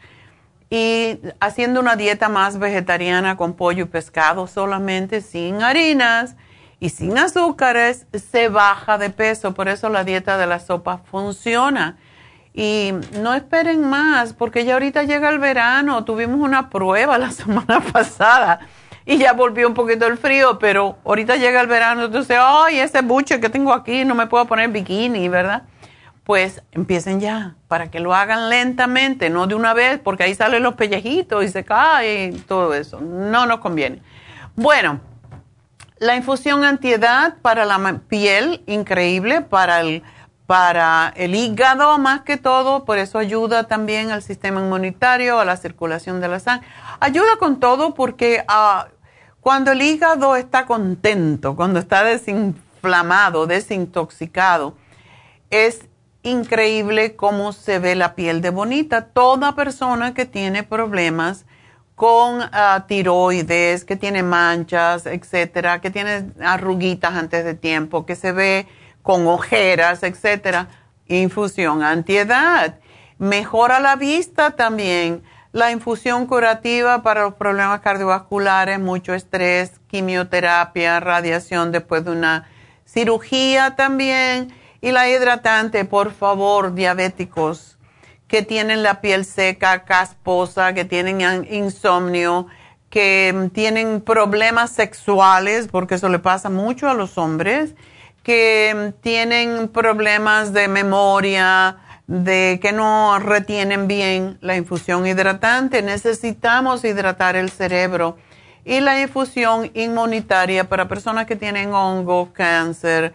Y haciendo una dieta más vegetariana con pollo y pescado solamente, sin harinas y sin azúcares, se baja de peso. Por eso la dieta de la sopa funciona y no esperen más, porque ya ahorita llega el verano. Tuvimos una prueba la semana pasada y ya volvió un poquito el frío, pero ahorita llega el verano. Entonces, ay, ese buche que tengo aquí, no me puedo poner bikini, ¿verdad? Pues empiecen ya, para que lo hagan lentamente, no de una vez, porque ahí salen los pellejitos y se cae y todo eso. No nos conviene. Bueno, la infusión antiedad para la piel, increíble, para el para el hígado más que todo, por eso ayuda también al sistema inmunitario, a la circulación de la sangre. Ayuda con todo porque ah, cuando el hígado está contento, cuando está desinflamado, desintoxicado, es increíble cómo se ve la piel de bonita. Toda persona que tiene problemas con ah, tiroides, que tiene manchas, etcétera, que tiene arruguitas antes de tiempo, que se ve con ojeras, etcétera. Infusión antiedad. Mejora la vista también. La infusión curativa para los problemas cardiovasculares, mucho estrés, quimioterapia, radiación después de una cirugía también. Y la hidratante, por favor, diabéticos que tienen la piel seca, casposa, que tienen insomnio, que tienen problemas sexuales, porque eso le pasa mucho a los hombres que tienen problemas de memoria, de que no retienen bien la infusión hidratante. Necesitamos hidratar el cerebro. Y la infusión inmunitaria para personas que tienen hongo, cáncer,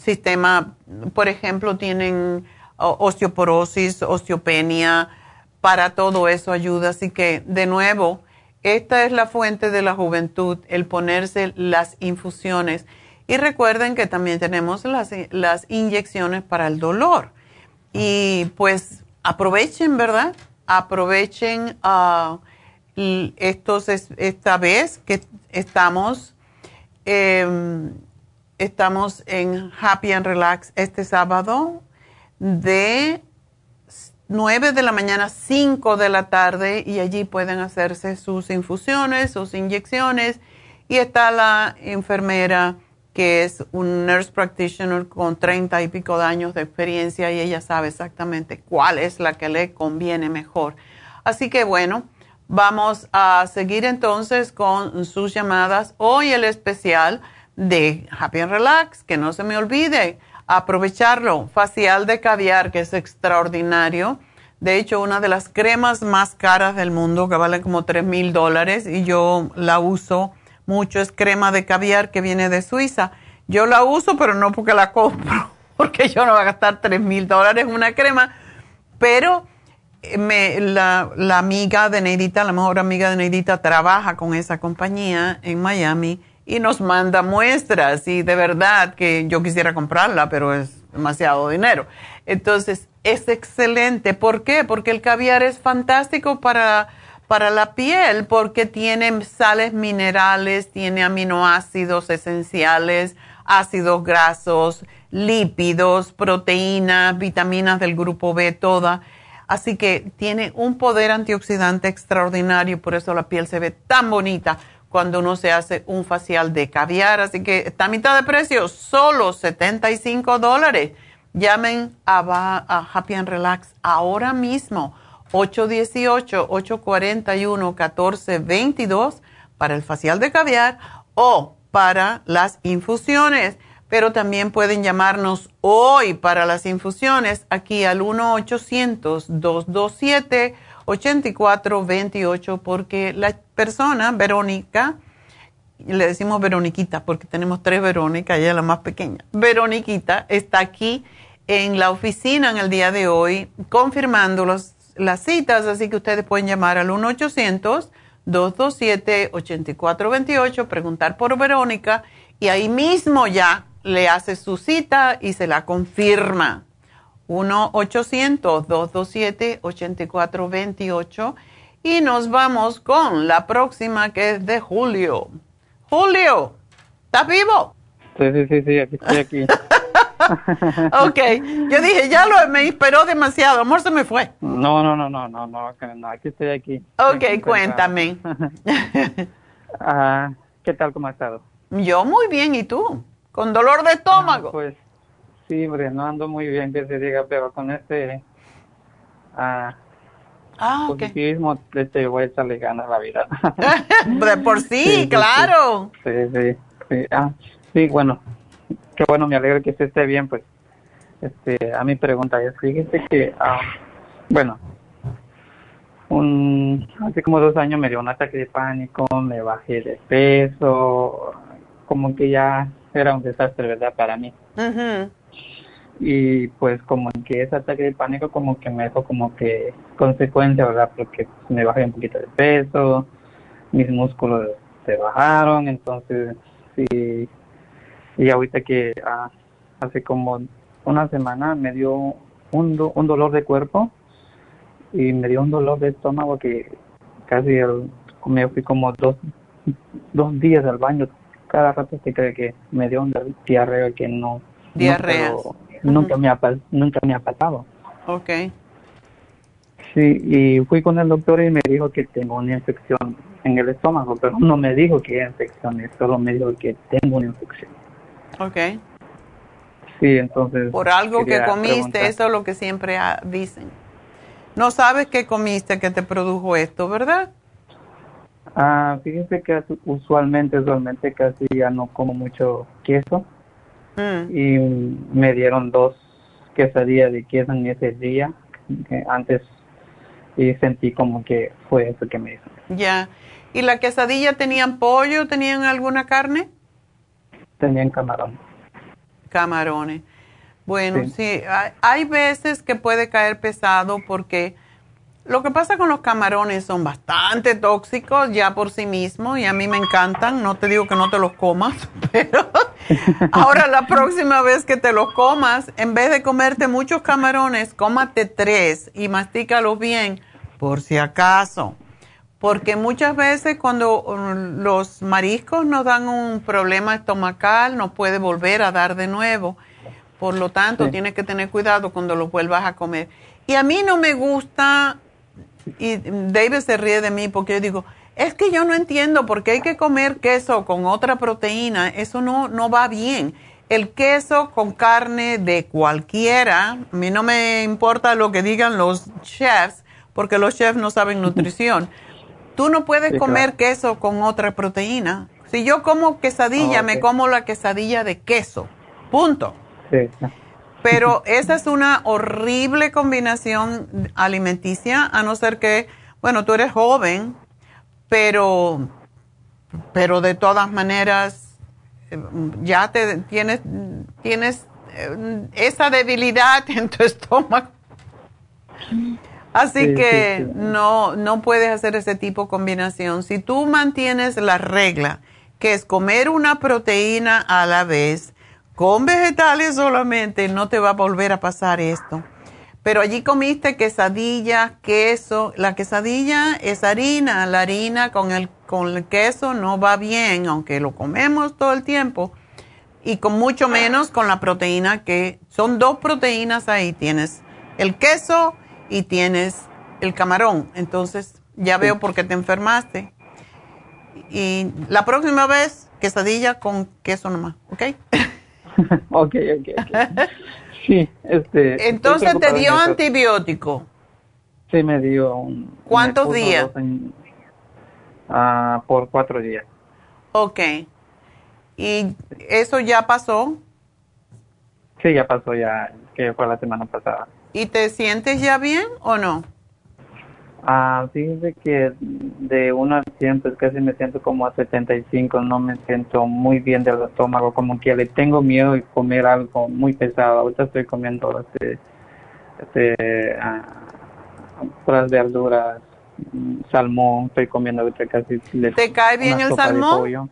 sistema, por ejemplo, tienen osteoporosis, osteopenia, para todo eso ayuda. Así que, de nuevo, esta es la fuente de la juventud, el ponerse las infusiones. Y recuerden que también tenemos las, las inyecciones para el dolor. Y pues aprovechen, ¿verdad? Aprovechen uh, estos, esta vez que estamos, em, estamos en Happy and Relax este sábado de 9 de la mañana a 5 de la tarde y allí pueden hacerse sus infusiones, sus inyecciones y está la enfermera que es un nurse practitioner con treinta y pico de años de experiencia y ella sabe exactamente cuál es la que le conviene mejor. Así que bueno, vamos a seguir entonces con sus llamadas. Hoy el especial de Happy and Relax, que no se me olvide aprovecharlo. Facial de caviar, que es extraordinario. De hecho, una de las cremas más caras del mundo, que vale como tres mil dólares, y yo la uso mucho es crema de caviar que viene de Suiza. Yo la uso, pero no porque la compro, porque yo no voy a gastar 3 mil dólares en una crema. Pero eh, me, la, la, amiga de Neidita, la mejor amiga de Neidita, trabaja con esa compañía en Miami y nos manda muestras. Y de verdad que yo quisiera comprarla, pero es demasiado dinero. Entonces, es excelente. ¿Por qué? Porque el caviar es fantástico para para la piel porque tiene sales minerales, tiene aminoácidos esenciales, ácidos grasos, lípidos, proteínas, vitaminas del grupo B, toda. Así que tiene un poder antioxidante extraordinario, por eso la piel se ve tan bonita cuando uno se hace un facial de caviar. Así que está a mitad de precio, solo 75 dólares. Llamen a, a Happy and Relax ahora mismo, 818-841-1422 para el facial de caviar o para las infusiones. Pero también pueden llamarnos hoy para las infusiones aquí al 1-800-227-8428 porque la persona, Verónica, le decimos Veroniquita porque tenemos tres Verónicas, ella es la más pequeña. Veroniquita está aquí en la oficina en el día de hoy confirmando los, las citas, así que ustedes pueden llamar al 1 800 227-8428, preguntar por Verónica y ahí mismo ya le hace su cita y se la confirma. 1-800-227-8428 y nos vamos con la próxima que es de Julio. Julio, ¿estás vivo? Sí, sí, sí, sí, aquí estoy aquí. ok, yo dije, ya lo me esperó demasiado, amor se me fue. No, no, no, no, no, no, no aquí estoy aquí. Ok, cuéntame. Ah, ¿Qué tal, cómo has estado? Yo muy bien, ¿y tú? ¿Con dolor de estómago? Ah, pues sí, hombre, no ando muy bien, que se diga, pero con este ah, ah positivismo te voy a echarle ganas a la vida. de por sí, claro. Sí, sí, sí. Ah, sí, bueno, qué bueno, me alegro que usted esté bien, pues. Este, a mi pregunta es, fíjese que, ah, bueno, un, hace como dos años me dio un ataque de pánico, me bajé de peso, como que ya era un desastre, ¿verdad? Para mí. Y pues como que ese ataque de pánico como que me dejó como que consecuencia, ¿verdad? Porque me bajé un poquito de peso, mis músculos se bajaron, entonces sí y ahorita que ah, hace como una semana me dio un, un dolor de cuerpo y me dio un dolor de estómago que casi el, me fui como dos, dos días al baño. Cada rato se cree que me dio un diarrea que no diarrea nunca me ha nunca me ha pasado. Okay sí y fui con el doctor y me dijo que tengo una infección en el estómago pero no me dijo que era infección solo me dijo que tengo una infección Ok. Sí, entonces. Por algo que comiste, eso es lo que siempre dicen. No sabes qué comiste que te produjo esto, ¿verdad? Ah, fíjense que usualmente, usualmente casi ya no como mucho queso. Mm. Y me dieron dos quesadillas de queso en ese día. antes y sentí como que fue eso que me hizo. Ya. ¿Y la quesadilla tenían pollo, tenían alguna carne? Tenían camarones. Camarones. Bueno, sí, hay, veces que puede caer pesado porque lo que pasa con los camarones son bastante tóxicos ya por sí mismos y a mí me encantan. No te digo que no te los comas, pero ahora la próxima vez que te los comas, en vez de comerte muchos camarones, cómate tres y mastícalos bien por si acaso. Porque muchas veces cuando um, los mariscos nos dan un problema estomacal, nos puede volver a dar de nuevo. Por lo tanto, tienes que tener cuidado cuando los vuelvas a comer. Y a mí no me gusta, y David se ríe de mí porque yo digo, es que yo no entiendo por qué hay que comer queso con otra proteína. Eso no, no va bien. El queso con carne de cualquiera, a mí no me importa lo que digan los chefs, porque los chefs no saben nutrición. Tú no puedes comer queso con otra proteína. Si yo como quesadilla, me como la quesadilla de queso. Punto. Sí. Pero esa es una horrible combinación alimenticia, a no ser que, bueno, tú eres joven, pero, pero de todas maneras eh, ya te tienes, tienes eh, esa debilidad en tu estómago. Así que no, no puedes hacer ese tipo de combinación. Si tú mantienes la regla, que es comer una proteína a la vez, con vegetales solamente, no te va a volver a pasar esto. Pero allí comiste quesadilla, queso. La quesadilla es harina. La harina con el, con el queso no va bien, aunque lo comemos todo el tiempo. Y con mucho menos con la proteína que son dos proteínas ahí. Tienes el queso y tienes el camarón. Entonces, ya veo por qué te enfermaste. y la próxima vez, quesadilla con queso nomás, ¿ok? ok, ok, ok. Sí, este... Entonces te dio antibiótico. Sí, me dio un... ¿Cuántos días? Ah, por cuatro días. Ok. ¿Y eso ya pasó? Sí, ya pasó, ya, que fue la semana pasada. ¿Y te sientes ya bien o no? Ah, fíjese que de 1 a 100, pues casi me siento como a 75, no me siento muy bien del estómago, como que le tengo miedo de comer algo muy pesado. Ahorita estoy comiendo este, este, ah, verduras, mm, salmón, estoy comiendo ahorita casi. ¿Te cae bien el salmón?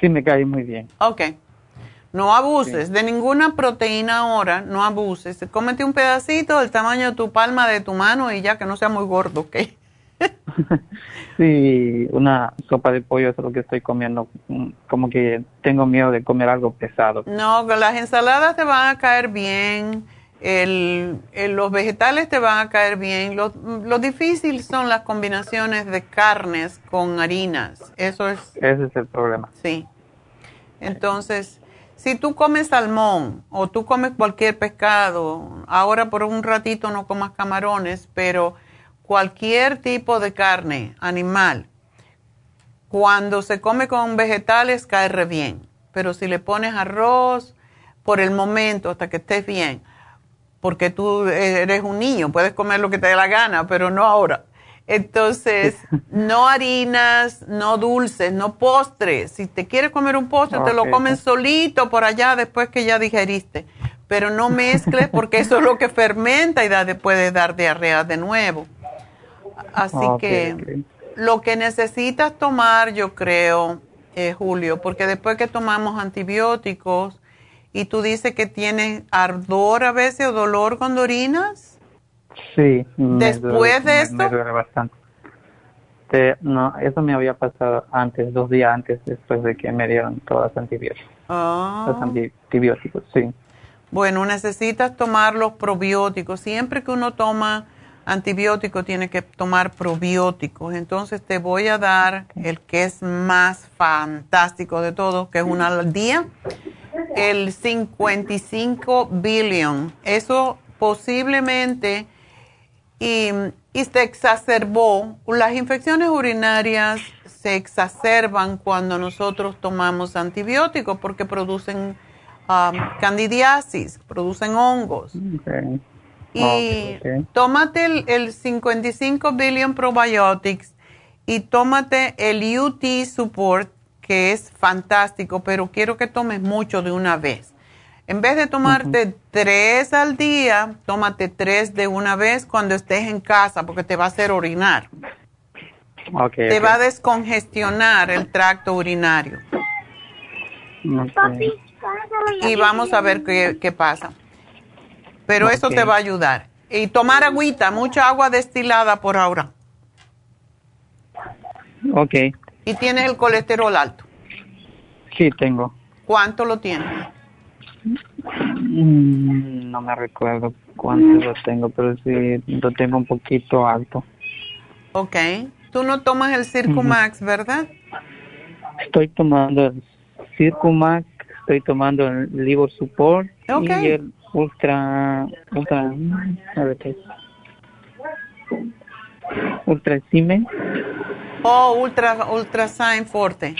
Sí, me cae muy bien. Ok. No abuses de ninguna proteína ahora, no abuses. Cómete un pedacito del tamaño de tu palma de tu mano y ya que no sea muy gordo, ¿ok? sí, una sopa de pollo es lo que estoy comiendo. Mm, como que tengo miedo de comer algo pesado. No, las ensaladas te van a caer bien, el, los vegetales te van a caer bien. Lo, lo difícil son las combinaciones de carnes con harinas. Eso es. Ese es el problema. Sí. Entonces si tú comes salmón o tú comes cualquier pescado, ahora por un ratito no comas camarones, pero cualquier tipo de carne animal, cuando se come con vegetales cae bien. Pero si le pones arroz, por el momento, hasta que estés bien, porque tú eres un niño, puedes comer lo que te dé la gana, pero no ahora. Entonces, no harinas, no dulces, no postres. Si te quieres comer un postre, te lo comes solito por allá después que ya digeriste. Pero no mezcles porque eso es lo que fermenta y da, puede dar diarrea de nuevo. Así que lo que necesitas tomar, yo creo, eh, Julio, porque después que tomamos antibióticos y tú dices que tienes ardor a veces o dolor con orinas Sí. ¿Después de esto? Me duele bastante. no, eso me había pasado antes, dos días antes, después de que me dieron todas las antibióticos. Ah. Los antibióticos, sí. Bueno, necesitas tomar los probióticos. Siempre que uno toma antibiótico tiene que tomar probióticos. Entonces te voy a dar el que es más fantástico de todos, que es una al día, el 55 billion. Eso posiblemente y, se exacerbó. Las infecciones urinarias se exacerban cuando nosotros tomamos antibióticos porque producen um, candidiasis, producen hongos. Y tómate el, el, 55 billion probiotics y tómate el UT Support, que es fantástico, pero quiero que tomes mucho de una vez. En vez de tomarte tres al día, tómate tres de una vez cuando estés en casa porque te va a hacer orinar. te va a descongestionar el tracto urinario. Y vamos a ver qué, pasa. Pero eso te va a ayudar. Y tomar agüita, mucha agua destilada por ahora. Ok. ¿Y tienes el colesterol alto? Sí, tengo. ¿Cuánto lo tienes? Mm, no me recuerdo cuánto lo tengo, pero sí lo tengo un poquito alto. Ok. Tú no tomas el Circumax, ¿verdad? Estoy tomando el Circumax, estoy tomando el Support y el Ultra, Ultra, a ver qué Ultra Cime. Oh, Ultra, Ultra Sign Forte.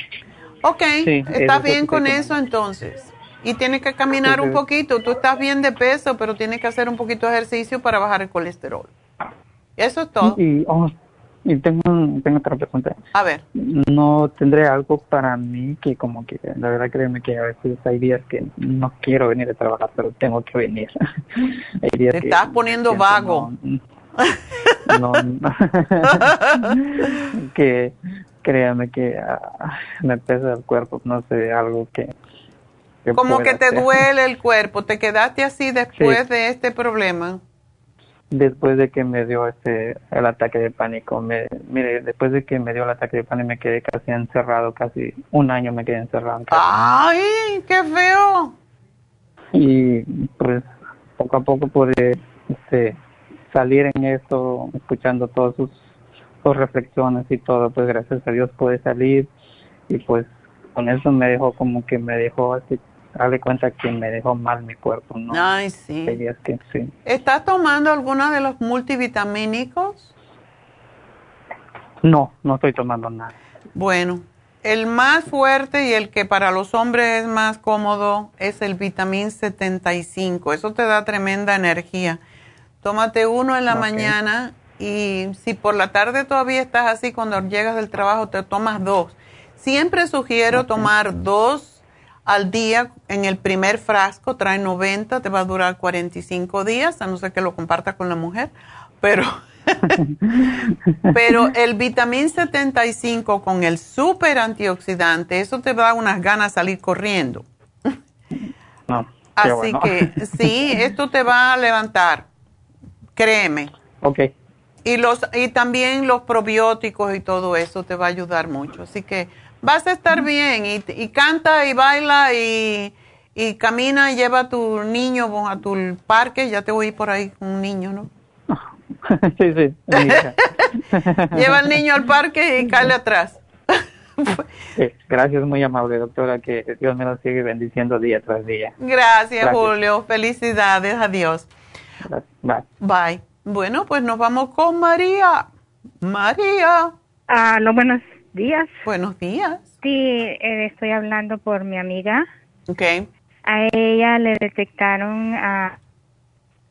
Ok, ¿estás bien con eso entonces? Y tienes que caminar un poquito. Tú estás bien de peso, pero tienes que hacer un poquito de ejercicio para bajar el colesterol. Eso es todo. Y, oh, y tengo, tengo otra pregunta. A ver. No tendré algo para mí que como que, la verdad créeme que a veces hay días que no quiero venir a trabajar, pero tengo que venir. Te estás poniendo vago. No, que créame que ah, me pesa el cuerpo, no sé, algo que como que te duele el cuerpo. ¿Te quedaste así después de este problema? Después de que me dio este el ataque de pánico. Me, mire, después de que me dio el ataque de pánico me quedé casi encerrado, casi un año me quedé encerrado. ¡Ay, qué feo! Y pues poco a poco pude este, salir en esto, escuchando todos sus por reflexiones y todo, pues gracias a Dios pude salir y pues con eso me dejó como que me dejó así, darle cuenta que me dejó mal mi cuerpo, ¿no? Ay, sí. Que. ¿Estás tomando alguno de los multivitamínicos? No, no estoy tomando nada. Bueno, el más fuerte y el que para los hombres es más cómodo es el vitamín 75. Eso te da tremenda energía. Tómate uno en la mañana y si por la tarde todavía estás así, cuando llegas del trabajo te tomas dos. Siempre sugiero tomar dos al día en el primer frasco, trae 90, te va a durar 45 días, a no ser que lo compartas con la mujer, pero, pero el vitamín 75 con el super antioxidante, eso te da unas ganas de salir corriendo. No, qué Así bueno. que sí, esto te va a levantar, créeme. Ok, Y, los, y también los probióticos y todo eso te va a ayudar mucho. Así que vas a estar bien y, y canta y baila y, y camina y lleva a tu niño a tu parque. Ya te ir por ahí con un niño, ¿no? sí, sí. Lleva al niño al parque y cáele atrás. Sí, Gracias, muy amable doctora, que Dios me lo sigue bendiciendo día tras día. Gracias, Gracias. Julio. Felicidades. Adiós. Bye. Bye. Bueno, pues nos vamos con María. María. Ah, no, buenos días. Buenos días. Sí, eh, estoy hablando por mi amiga. Ok. A ella le detectaron a...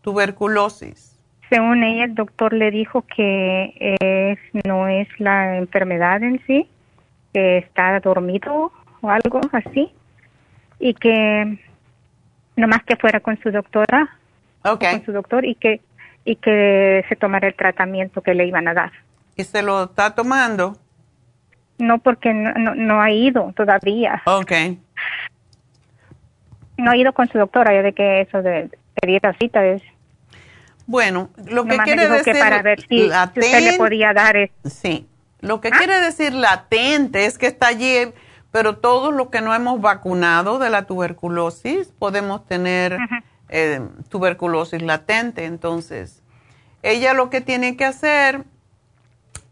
Tuberculosis. Según ella, el doctor le dijo que es, no es la enfermedad en sí, que está dormido o algo así, y que nomás que fuera con su doctora, Okay. con su doctor, y que y que se tomara el tratamiento que le iban a dar. ¿Y se lo está tomando? No, porque no, no, no ha ido todavía. Ok. No ha ido con su doctora, ya de que eso de pedir la cita es... Bueno, lo que quiere dijo que decir para ver si- si usted le podía dar es- Sí. Lo que quiere decir latente es que está allí, pero todos los que no hemos vacunado de la tuberculosis podemos tener eh, tuberculosis latente. Entonces, ella lo que tiene que hacer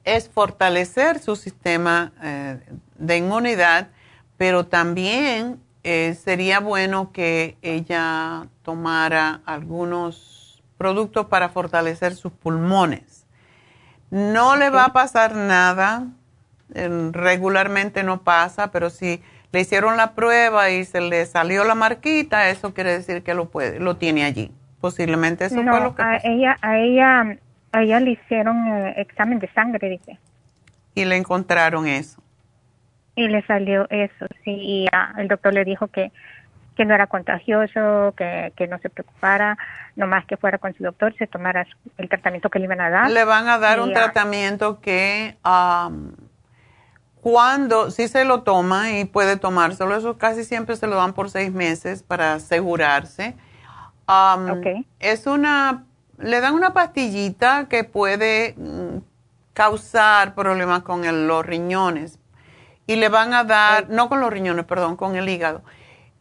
es fortalecer su sistema eh, de inmunidad, pero también eh, sería bueno que ella tomara algunos productos para fortalecer sus pulmones. No le va a pasar nada, eh, regularmente no pasa, pero si le hicieron la prueba y se le salió la marquita, eso quiere decir que lo puede, lo tiene allí. Posiblemente eso no, fue lo que a ella, a ella, a ella le hicieron eh, examen de sangre, dice, y le encontraron eso. y le salió eso, sí, y ah, el doctor le dijo que, que no era contagioso, que, que no se preocupara, nomás que fuera con su doctor, se tomara el tratamiento que le iban a dar. Le van a dar Y, un ah, tratamiento que am, cuando si se lo toma y puede tomárselo, eso casi siempre se lo dan por seis meses para asegurarse. Am, Es una, le dan una pastillita que puede mm, causar problemas con los riñones y le van a dar, no con los riñones, perdón, con el hígado.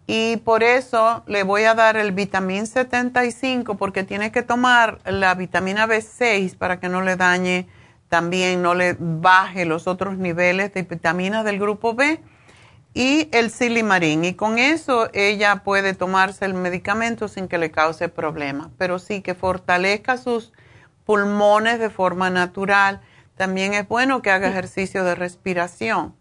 Y por eso le voy a dar el vitamín 75 porque tiene que tomar la vitamina B6 para que no le dañe también, no le baje los otros niveles de vitaminas del grupo B y el silimarín. Y con eso ella puede tomarse el medicamento sin que le cause problemas. Pero sí que fortalezca sus pulmones de forma natural. También es bueno que haga ejercicio de respiración.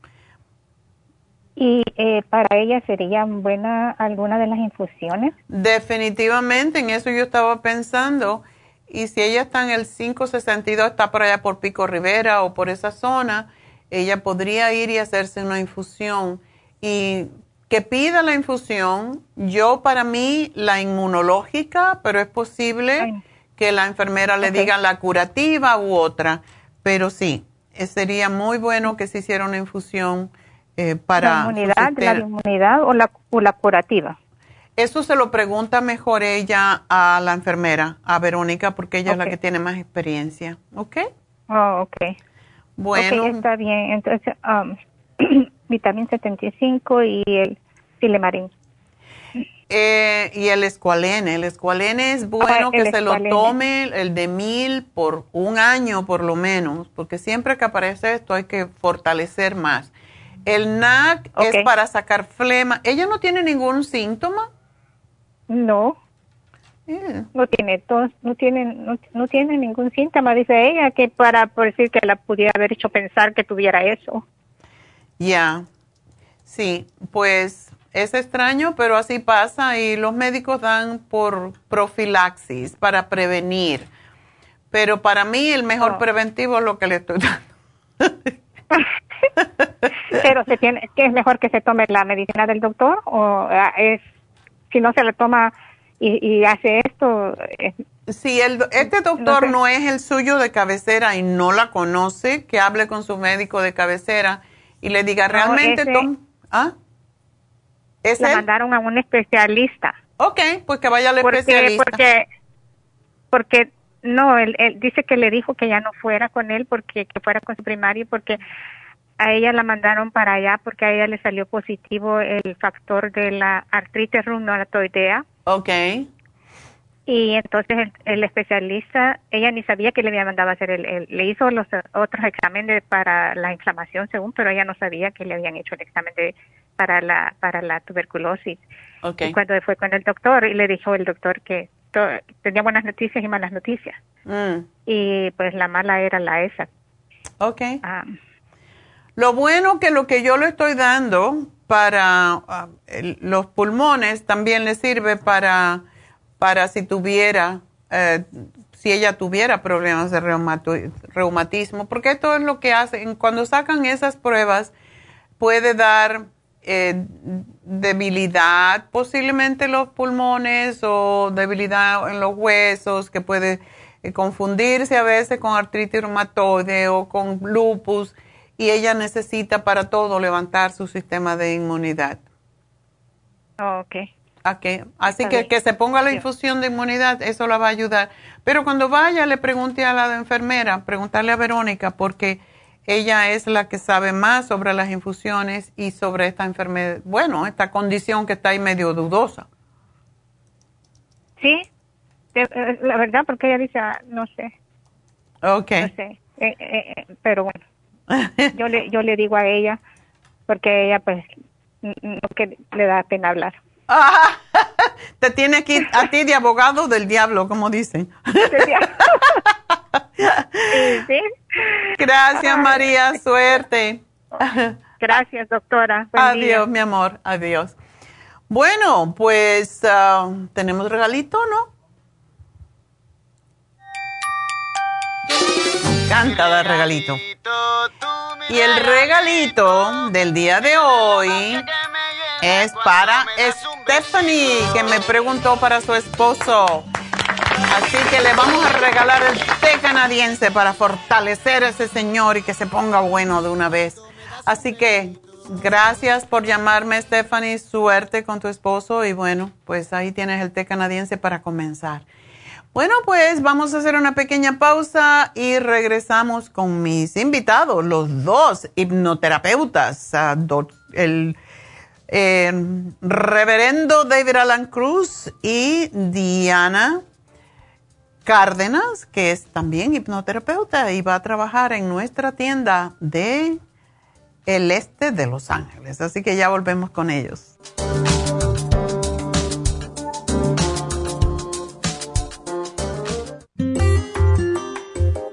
Y eh, para ella sería buena alguna de las infusiones. Definitivamente, en eso yo estaba pensando. Y si ella está en el 562, está por allá por Pico Rivera o por esa zona, ella podría ir y hacerse una infusión. Y que pida la infusión, yo para mí la inmunológica, pero es posible que la enfermera le diga la curativa u otra. Pero sí, eh, sería muy bueno que se hiciera una infusión eh, para... ¿La inmunidad, la sistema. inmunidad o la, o la curativa? Eso se lo pregunta mejor ella a la enfermera, a Verónica, porque ella es la que tiene más experiencia. ¿Ok? Oh, ok. Bueno. Ok, está bien. Entonces, um, vitamina 75 y el silemarín. Eh, y el escualene, el escualene es bueno que se lo tome el de mil por un año por lo menos, porque siempre que aparece esto hay que fortalecer más. El NAC es para sacar flema. ¿Ella no tiene ningún síntoma? No. No tiene tos, no tiene, no, tiene ningún síntoma, dice ella, que para por decir que la pudiera haber hecho pensar que tuviera eso. Ya, sí, pues es extraño, pero así pasa y los médicos dan por profilaxis para prevenir. Pero para mí el mejor preventivo es lo que le estoy dando. pero se tiene, ¿qué es mejor que se tome la medicina del doctor o ah, es si no se le toma y, hace esto. Eh, si el, este doctor no, es el suyo de cabecera y no la conoce, que hable con su médico de cabecera y le diga, realmente... ¿Ah? ¿Es la mandaron a un especialista. Ok, pues que vaya al especialista. Porque, porque no, él, dice que le dijo que ya no fuera con él, porque que fuera con su primario, porque a ella la mandaron para allá porque a ella le salió positivo el factor de la artritis reumatoidea. Ok. Y entonces el, especialista, ella ni sabía que le había mandado a hacer el, le hizo los otros exámenes para la inflamación según, pero ella no sabía que le habían hecho el examen de para la para la tuberculosis. Okay. Y cuando fue con el doctor y le dijo el doctor que tenía buenas noticias y malas noticias. Mm. Y pues la mala era la esa. Ok. Ah, lo bueno que lo que yo le estoy dando para ah, los pulmones también le sirve para, para si tuviera, eh, si ella tuviera problemas de reumatismo, porque esto es lo que hacen, cuando sacan esas pruebas puede dar eh, debilidad posiblemente en los pulmones o debilidad en los huesos que puede eh, confundirse a veces con artritis reumatoide o con lupus y ella necesita para todo levantar su sistema de inmunidad. Oh, ok. Okay. Así que que se ponga la infusión de inmunidad, eso la va a ayudar. Pero cuando vaya, le pregunte a la enfermera, preguntarle a Verónica, porque ella es la que sabe más sobre las infusiones y sobre esta enfermedad, bueno, esta condición que está ahí medio dudosa. Sí, eh, la verdad, porque ella dice, ah, no sé. Ok. No sé, eh, eh, pero bueno yo le yo le digo a ella porque ella pues no que le da pena hablar te tiene aquí a ti de abogado del diablo como dicen. Sí, gracias María suerte. Gracias doctora. Adiós mi amor. Adiós. Bueno pues ah, tenemos regalito no encanta dar regalito. Y el regalito del día de hoy es para Stephanie, que me preguntó para su esposo. Así que le vamos a regalar el té canadiense para fortalecer a ese señor y que se ponga bueno de una vez. Así que gracias por llamarme, Stephanie. Suerte con tu esposo y bueno, pues ahí tienes el té canadiense para comenzar. Bueno, pues vamos a hacer una pequeña pausa y regresamos con mis invitados, los dos hipnoterapeutas, el reverendo David Alan Cruz y Diana Cárdenas, que es también hipnoterapeuta y va a trabajar en nuestra tienda de el este de Los Ángeles. Así que ya volvemos con ellos.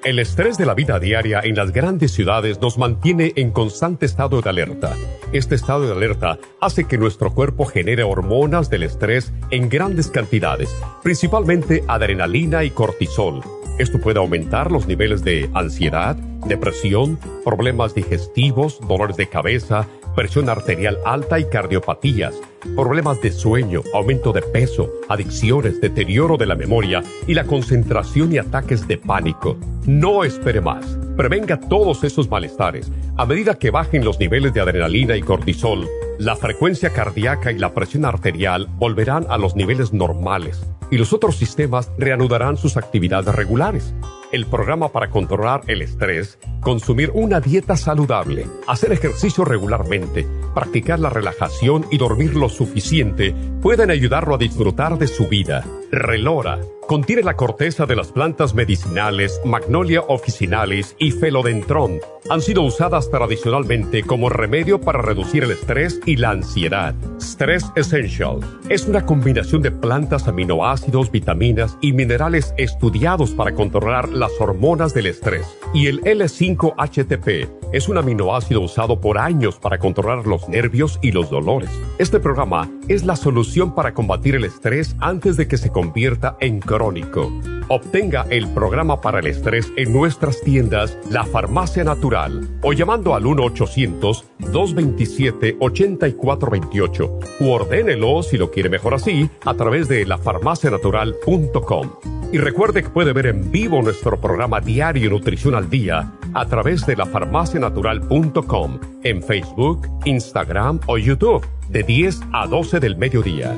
El estrés de la vida diaria en las grandes ciudades nos mantiene en constante estado de alerta. Este estado de alerta hace que nuestro cuerpo genere hormonas del estrés en grandes cantidades, principalmente adrenalina y cortisol. Esto puede aumentar los niveles de ansiedad, depresión, problemas digestivos, dolores de cabeza, presión arterial alta y cardiopatías, problemas de sueño, aumento de peso, adicciones, deterioro de la memoria y la concentración y ataques de pánico. No espere más. Prevenga todos esos malestares. A medida que bajen los niveles de adrenalina y cortisol, la frecuencia cardíaca y la presión arterial volverán a los niveles normales y los otros sistemas reanudarán sus actividades regulares el programa para controlar el estrés, consumir una dieta saludable, hacer ejercicio regularmente, practicar la relajación y dormir lo suficiente pueden ayudarlo a disfrutar de su vida. Relora contiene la corteza de las plantas medicinales Magnolia officinalis y Felodentron. Han sido usadas tradicionalmente como remedio para reducir el estrés y la ansiedad. Stress Essential es una combinación de plantas, aminoácidos, vitaminas y minerales estudiados para controlar las hormonas del estrés. Y el L5-HTP es un aminoácido usado por años para controlar los nervios y los dolores. Este programa es la solución para combatir el estrés antes de que se convierta en crónico. Obtenga el programa para el estrés en nuestras tiendas La Farmacia Natural o llamando al 1-800-227-8428 u ordénelo si lo quiere mejor así a través de lafarmacianatural.com. Y recuerde que puede ver en vivo nuestro programa diario Nutrición al Día a través de lafarmacianatural.com en Facebook, Instagram o YouTube de 10 a 12 del mediodía.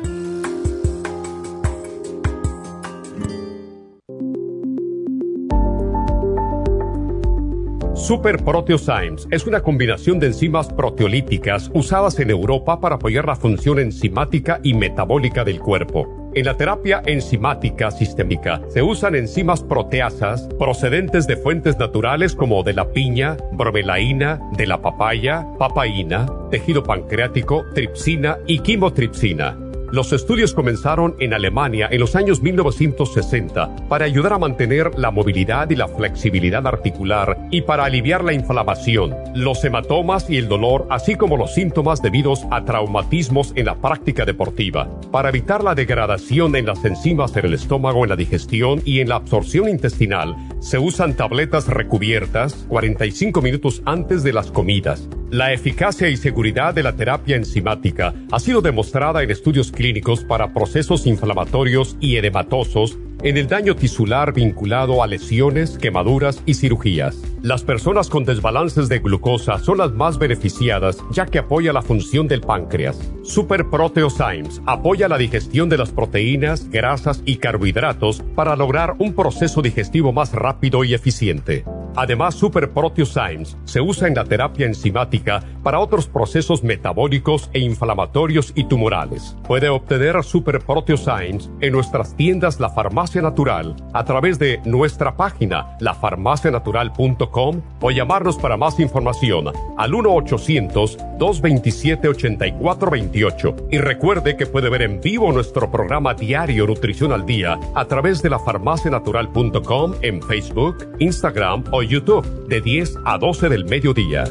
Super Proteosymes es una combinación de enzimas proteolíticas usadas en Europa para apoyar la función enzimática y metabólica del cuerpo. En la terapia enzimática sistémica se usan enzimas proteasas procedentes de fuentes naturales como de la piña, bromelaína, de la papaya, papaína, tejido pancreático, tripsina y quimotripsina. Los estudios comenzaron en Alemania en los años 1960 para ayudar a mantener la movilidad y la flexibilidad articular y para aliviar la inflamación, los hematomas y el dolor, así como los síntomas debidos a traumatismos en la práctica deportiva. Para evitar la degradación en las enzimas en el estómago, en la digestión y en la absorción intestinal, se usan tabletas recubiertas 45 minutos antes de las comidas. La eficacia y seguridad de la terapia enzimática ha sido demostrada en estudios clínicos para procesos inflamatorios y edematosos en el daño tisular vinculado a lesiones, quemaduras y cirugías. Las personas con desbalances de glucosa son las más beneficiadas ya que apoya la función del páncreas. Super Proteosymes apoya la digestión de las proteínas, grasas y carbohidratos para lograr un proceso digestivo más rápido y eficiente. Además, Super Proteosymes se usa en la terapia enzimática para otros procesos metabólicos e inflamatorios y tumorales. Puede obtener Super Proteosymes en nuestras tiendas La Farmacia Natural a través de nuestra página lafarmacianatural.com o llamarnos para más información al 1-800-227-8428. Y recuerde que puede ver en vivo nuestro programa diario Nutrición al Día a través de lafarmacianatural.com en Facebook, Instagram o YouTube de 10 a 12 del mediodía.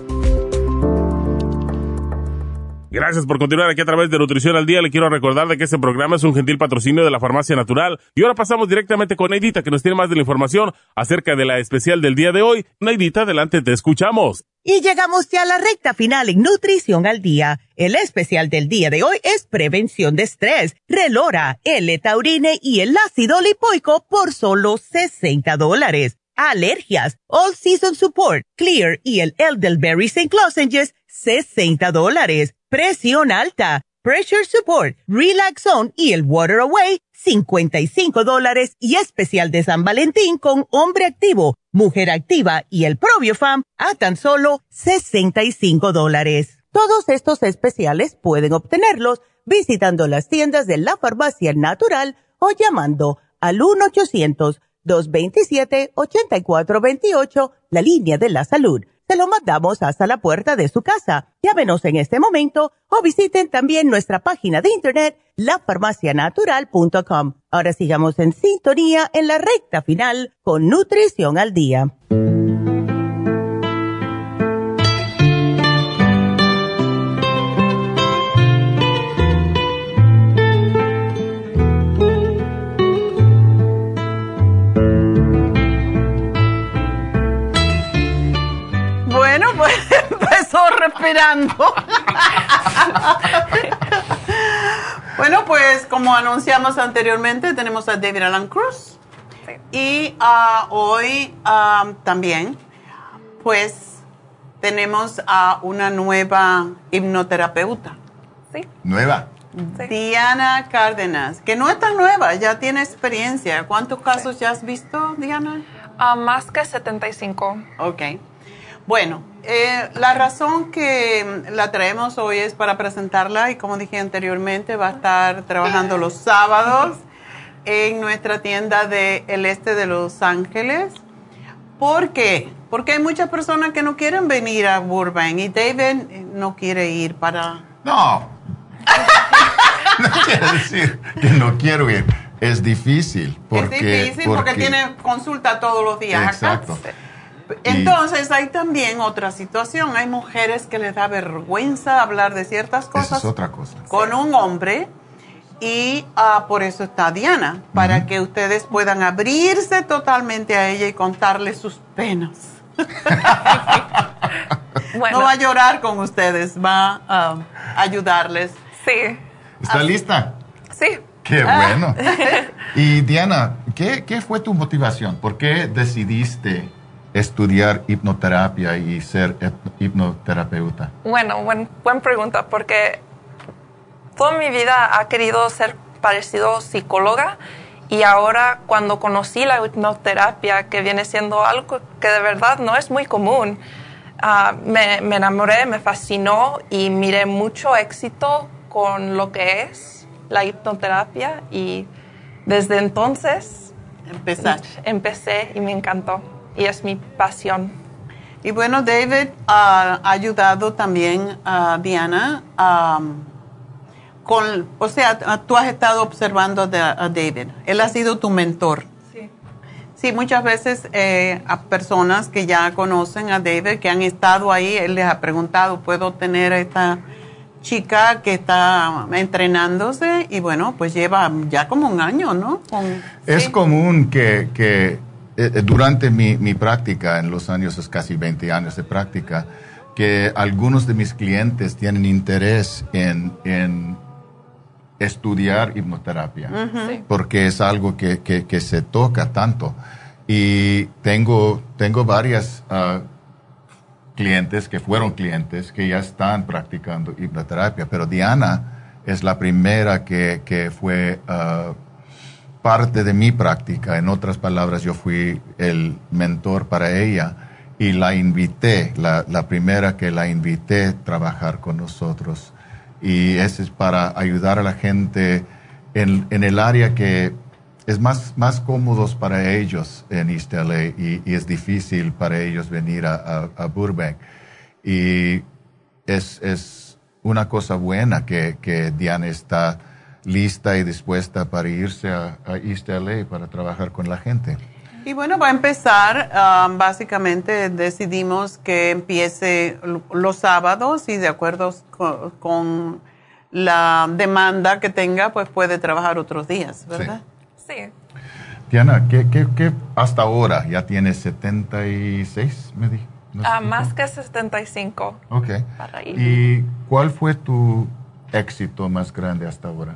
Gracias por continuar aquí a través de Nutrición al Día. Le quiero recordar de que este programa es un gentil patrocinio de la Farmacia Natural. Y ahora pasamos directamente con Neidita, que nos tiene más de la información acerca de la especial del día de hoy. Neidita, adelante, te escuchamos. Y llegamos ya a la recta final en Nutrición al Día. El especial del día de hoy es Prevención de Estrés, Relora, L-Taurine y el ácido lipoico por solo 60 dólares. Alergias, All Season Support, Clear y el Elderberry St. Lozenges, 60 dólares presión alta, pressure support, relax zone y el water away, 55 dólares. Y especial de San Valentín con hombre activo, mujer activa y el probiofam a tan solo 65 dólares. Todos estos especiales pueden obtenerlos visitando las tiendas de la farmacia natural o llamando al 1-800-227-8428, la línea de la salud se lo mandamos hasta la puerta de su casa. Llámenos en este momento o visiten también nuestra página de internet lafarmacianatural.com. Ahora sigamos en sintonía en la recta final con Nutrición al Día. Respirando. bueno, pues como anunciamos anteriormente, tenemos a David Alan Cruz. Y ah, hoy ah, también, pues tenemos a una nueva hipnoterapeuta. Sí. Nueva. Diana Cárdenas, que no es tan nueva, ya tiene experiencia. ¿Cuántos casos ya has visto, Diana? Ah, más que 75. Ok. Bueno, eh, la razón que la traemos hoy es para presentarla y como dije anteriormente va a estar trabajando los sábados en nuestra tienda del el este de Los Ángeles. ¿Por qué? Porque hay muchas personas que no quieren venir a Burbank y David no quiere ir para... No. no quiere decir que no quiero ir. Es difícil. Porque, es difícil porque, tiene consulta todos los días. Exacto. Entonces hay también otra situación. Hay mujeres que les da vergüenza hablar de ciertas cosas. es otra cosa. Con un hombre. Y ah, por eso está Diana, para que ustedes puedan abrirse totalmente a ella y contarle sus penas. No va a llorar con ustedes, va a ayudarles. Sí. ¿Está lista? Sí. Qué bueno. y Diana, ¿qué, ¿qué fue tu motivación? ¿Por qué decidiste estudiar hipnoterapia y ser hipnoterapeuta? Bueno, buen, buena pregunta, porque toda mi vida ha querido ser parecido psicóloga y ahora cuando conocí la hipnoterapia, que viene siendo algo que de verdad no es muy común, ah, me, me, enamoré, me fascinó y miré mucho éxito con lo que es la hipnoterapia y desde entonces empecé y me encantó y es mi pasión. Y bueno, David ha ayudado también a Diana con, o sea, tú has estado observando a, David. Él ha sido tu mentor. Sí. Sí, muchas veces eh, a personas que ya conocen a David, que han estado ahí, él les ha preguntado, ¿puedo tener esta chica que está entrenándose? Y bueno, pues lleva ya como un año, ¿no? es común que, que eh, eh, durante mi, mi, práctica, en los años, es casi 20 años de práctica, que algunos de mis clientes tienen interés en, en estudiar hipnoterapia, porque es algo que, que, se toca tanto. Y tengo, tengo varias uh, clientes que fueron clientes que ya están practicando hipnoterapia, pero Diana es la primera que, que fue uh, parte de mi práctica. En otras palabras, yo fui el mentor para ella y la invité, la, primera que la invité a trabajar con nosotros. Y eso es para ayudar a la gente en, el área que es más, más cómodos para ellos en East LA y, es difícil para ellos venir a, a, Burbank. Y es, es, una cosa buena que, que Diana está lista y dispuesta para irse a, East LA para trabajar con la gente. Y bueno, va a empezar, um, básicamente decidimos que empiece los sábados y de acuerdo con, la demanda que tenga, pues puede trabajar otros días, ¿verdad? Sí. Diana, ¿qué, qué, qué hasta ahora? ¿Ya tienes 76, me di? ah, más que 75. Ok. ¿Y cuál fue tu éxito más grande hasta ahora?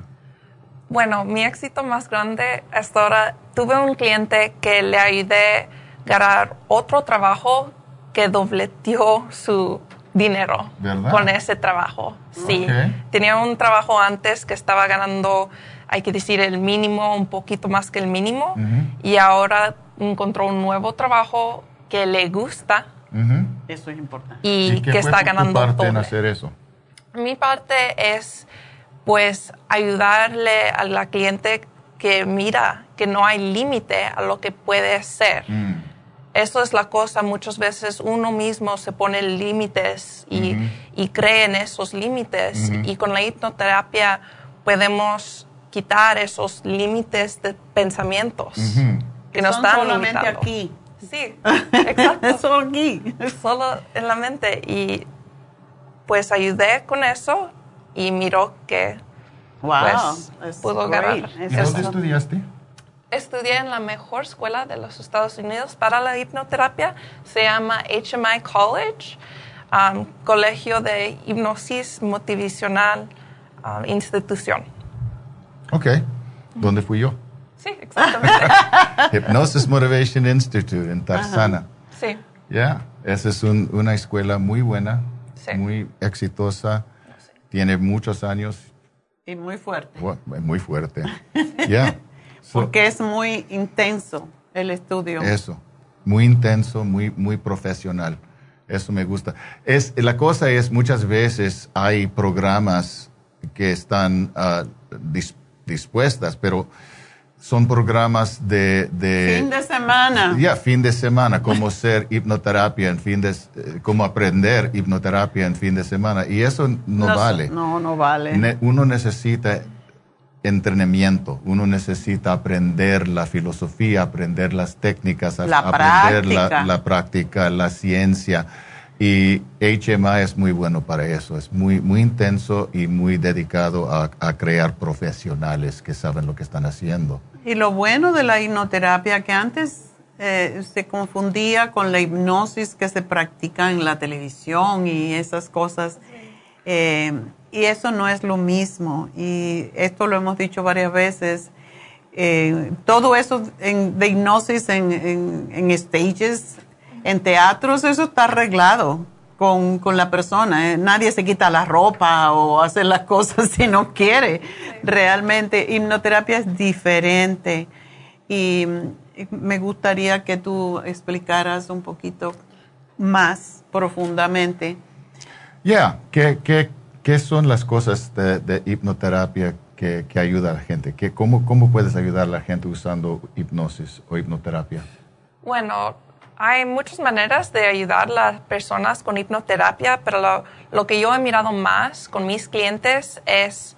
Bueno, mi éxito más grande hasta ahora, tuve un cliente que le ayudé a ganar otro trabajo que dobleteó su dinero con ese trabajo. Sí, tenía un trabajo antes que estaba ganando, hay que decir, el mínimo, un poquito más que el mínimo, y ahora encontró un nuevo trabajo que le gusta. Eso es importante. Y, que está ganando tu parte en hacer eso? Mi parte es pues ayudarle a la cliente que mira que no hay límite a lo que puede ser. Mm. Eso es la cosa, muchas veces uno mismo se pone límites y, cree en esos límites y con la hipnoterapia podemos quitar esos límites de pensamientos que nos están solamente aquí. Sí, exacto. Solo aquí. Solo en la mente y pues ayudé con eso y miró que pues, pudo ganar. dónde estudiaste? Estudié en la mejor escuela de los Estados Unidos para la hipnoterapia. Se llama HMI College, um, Colegio de Hipnosis Motivacional um, Institución. Ok. ¿Dónde fui yo? Sí, exactamente. Hypnosis Motivation Institute en Tarzana. Sí. Ya, esa es una escuela muy buena, muy exitosa tiene muchos años. Y muy fuerte. Muy fuerte. Porque es muy intenso el estudio. Eso. Muy intenso, muy, muy profesional. Eso me gusta. Es, la cosa es, muchas veces hay programas que están uh, dis, dispuestas, pero son programas de... de fin de semana. Ya, fin de semana, cómo ser hipnoterapia en fin de... Eh, cómo aprender hipnoterapia en fin de semana. Y eso no, no vale. No, no vale. Ne uno necesita entrenamiento, uno necesita aprender la filosofía, aprender las técnicas, la aprender práctica. La, la práctica, la ciencia. Y HMA es muy bueno para eso, es muy, muy intenso y muy dedicado a, crear profesionales que saben lo que están haciendo. Y lo bueno de la hipnoterapia que antes eh, se confundía con la hipnosis que se practica en la televisión y esas cosas. Eh, y eso no es lo mismo. Y esto lo hemos dicho varias veces. Eh, todo eso en, de hipnosis en stages en teatros eso está arreglado con, con la persona. ¿eh? Nadie se quita la ropa o hace las cosas si no quiere. Realmente, hipnoterapia es diferente. Y me gustaría que tú explicaras un poquito más profundamente. Ya, yeah. ¿Qué, qué, ¿qué son las cosas de, de hipnoterapia que, que, ayuda a la gente? ¿Qué, cómo, ¿Cómo puedes ayudar a la gente usando hipnosis o hipnoterapia? Bueno, hay muchas maneras de ayudar a las personas con hipnoterapia, pero lo, lo, que yo he mirado más con mis clientes es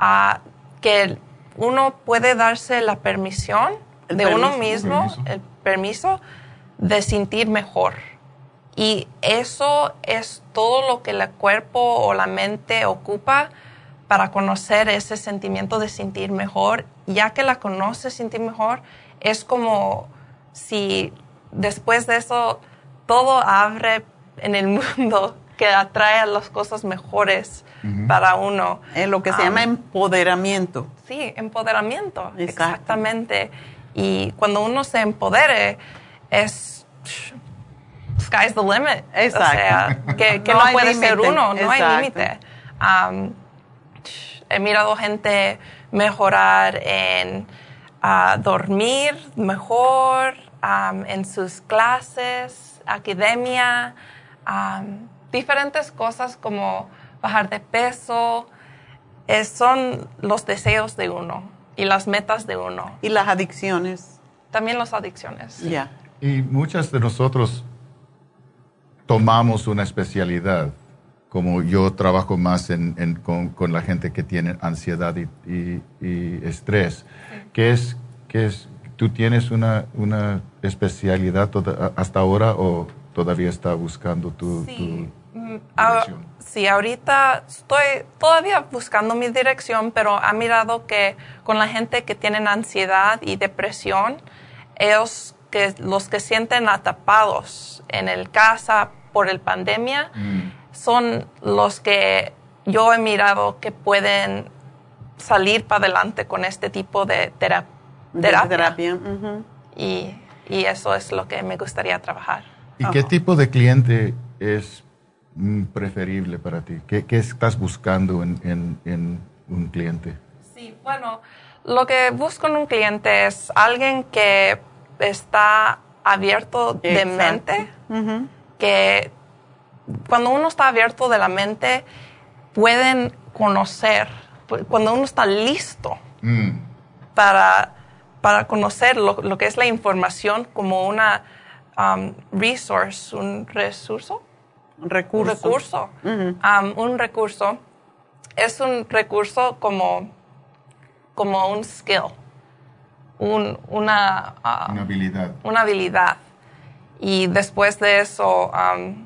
uh, que uno puede darse la permisión el de permiso, uno mismo, permiso. el permiso de sentir mejor. Y eso es todo lo que el cuerpo o la mente ocupa para conocer ese sentimiento de sentir mejor. Ya que la conoces, sentir mejor, es como si después de eso todo abre en el mundo que atrae las cosas mejores uh -huh. para uno. Es lo que se llama empoderamiento. Sí, empoderamiento, Exacto. exactamente. Y cuando uno se empodere, es sky's the limit. Exacto. O sea, que, que no, no puede límite. ser uno, no Exacto. hay límite. Um, he mirado gente mejorar en uh, dormir mejor, um, en sus clases, academia, um, diferentes cosas como bajar de peso, es, son los deseos de uno y las metas de uno. Y las adicciones. También las adicciones. Ya. Yeah. Y muchas de nosotros tomamos una especialidad, como yo trabajo más en, en, con, con, la gente que tiene ansiedad y, y, y estrés, sí. que es, que es ¿Tú tienes una, una especialidad toda, hasta ahora o todavía está buscando tu, sí. tu dirección? Sí, ahorita estoy todavía buscando mi dirección, pero ha mirado que con la gente que tienen ansiedad y depresión, ellos que los que sienten atapados en el casa por el pandemia mm. son los que yo he mirado que pueden salir para adelante con este tipo de terapia terapia. terapia. Uh -huh. y, y, eso es lo que me gustaría trabajar. ¿Y oh. qué tipo de cliente es preferible para ti? ¿Qué, qué estás buscando en, en, en, un cliente? Sí, bueno, lo que busco en un cliente es alguien que está abierto de Exacto. mente, uh -huh. que cuando uno está abierto de la mente, pueden conocer, cuando uno está listo mm. para para conocer lo, lo, que es la información como una um, resource, un recurso. Recurso. Un recurso. Uh -huh. um, un recurso es un recurso como, como un skill, un, una, uh, una habilidad. Una habilidad. Y después de eso, um,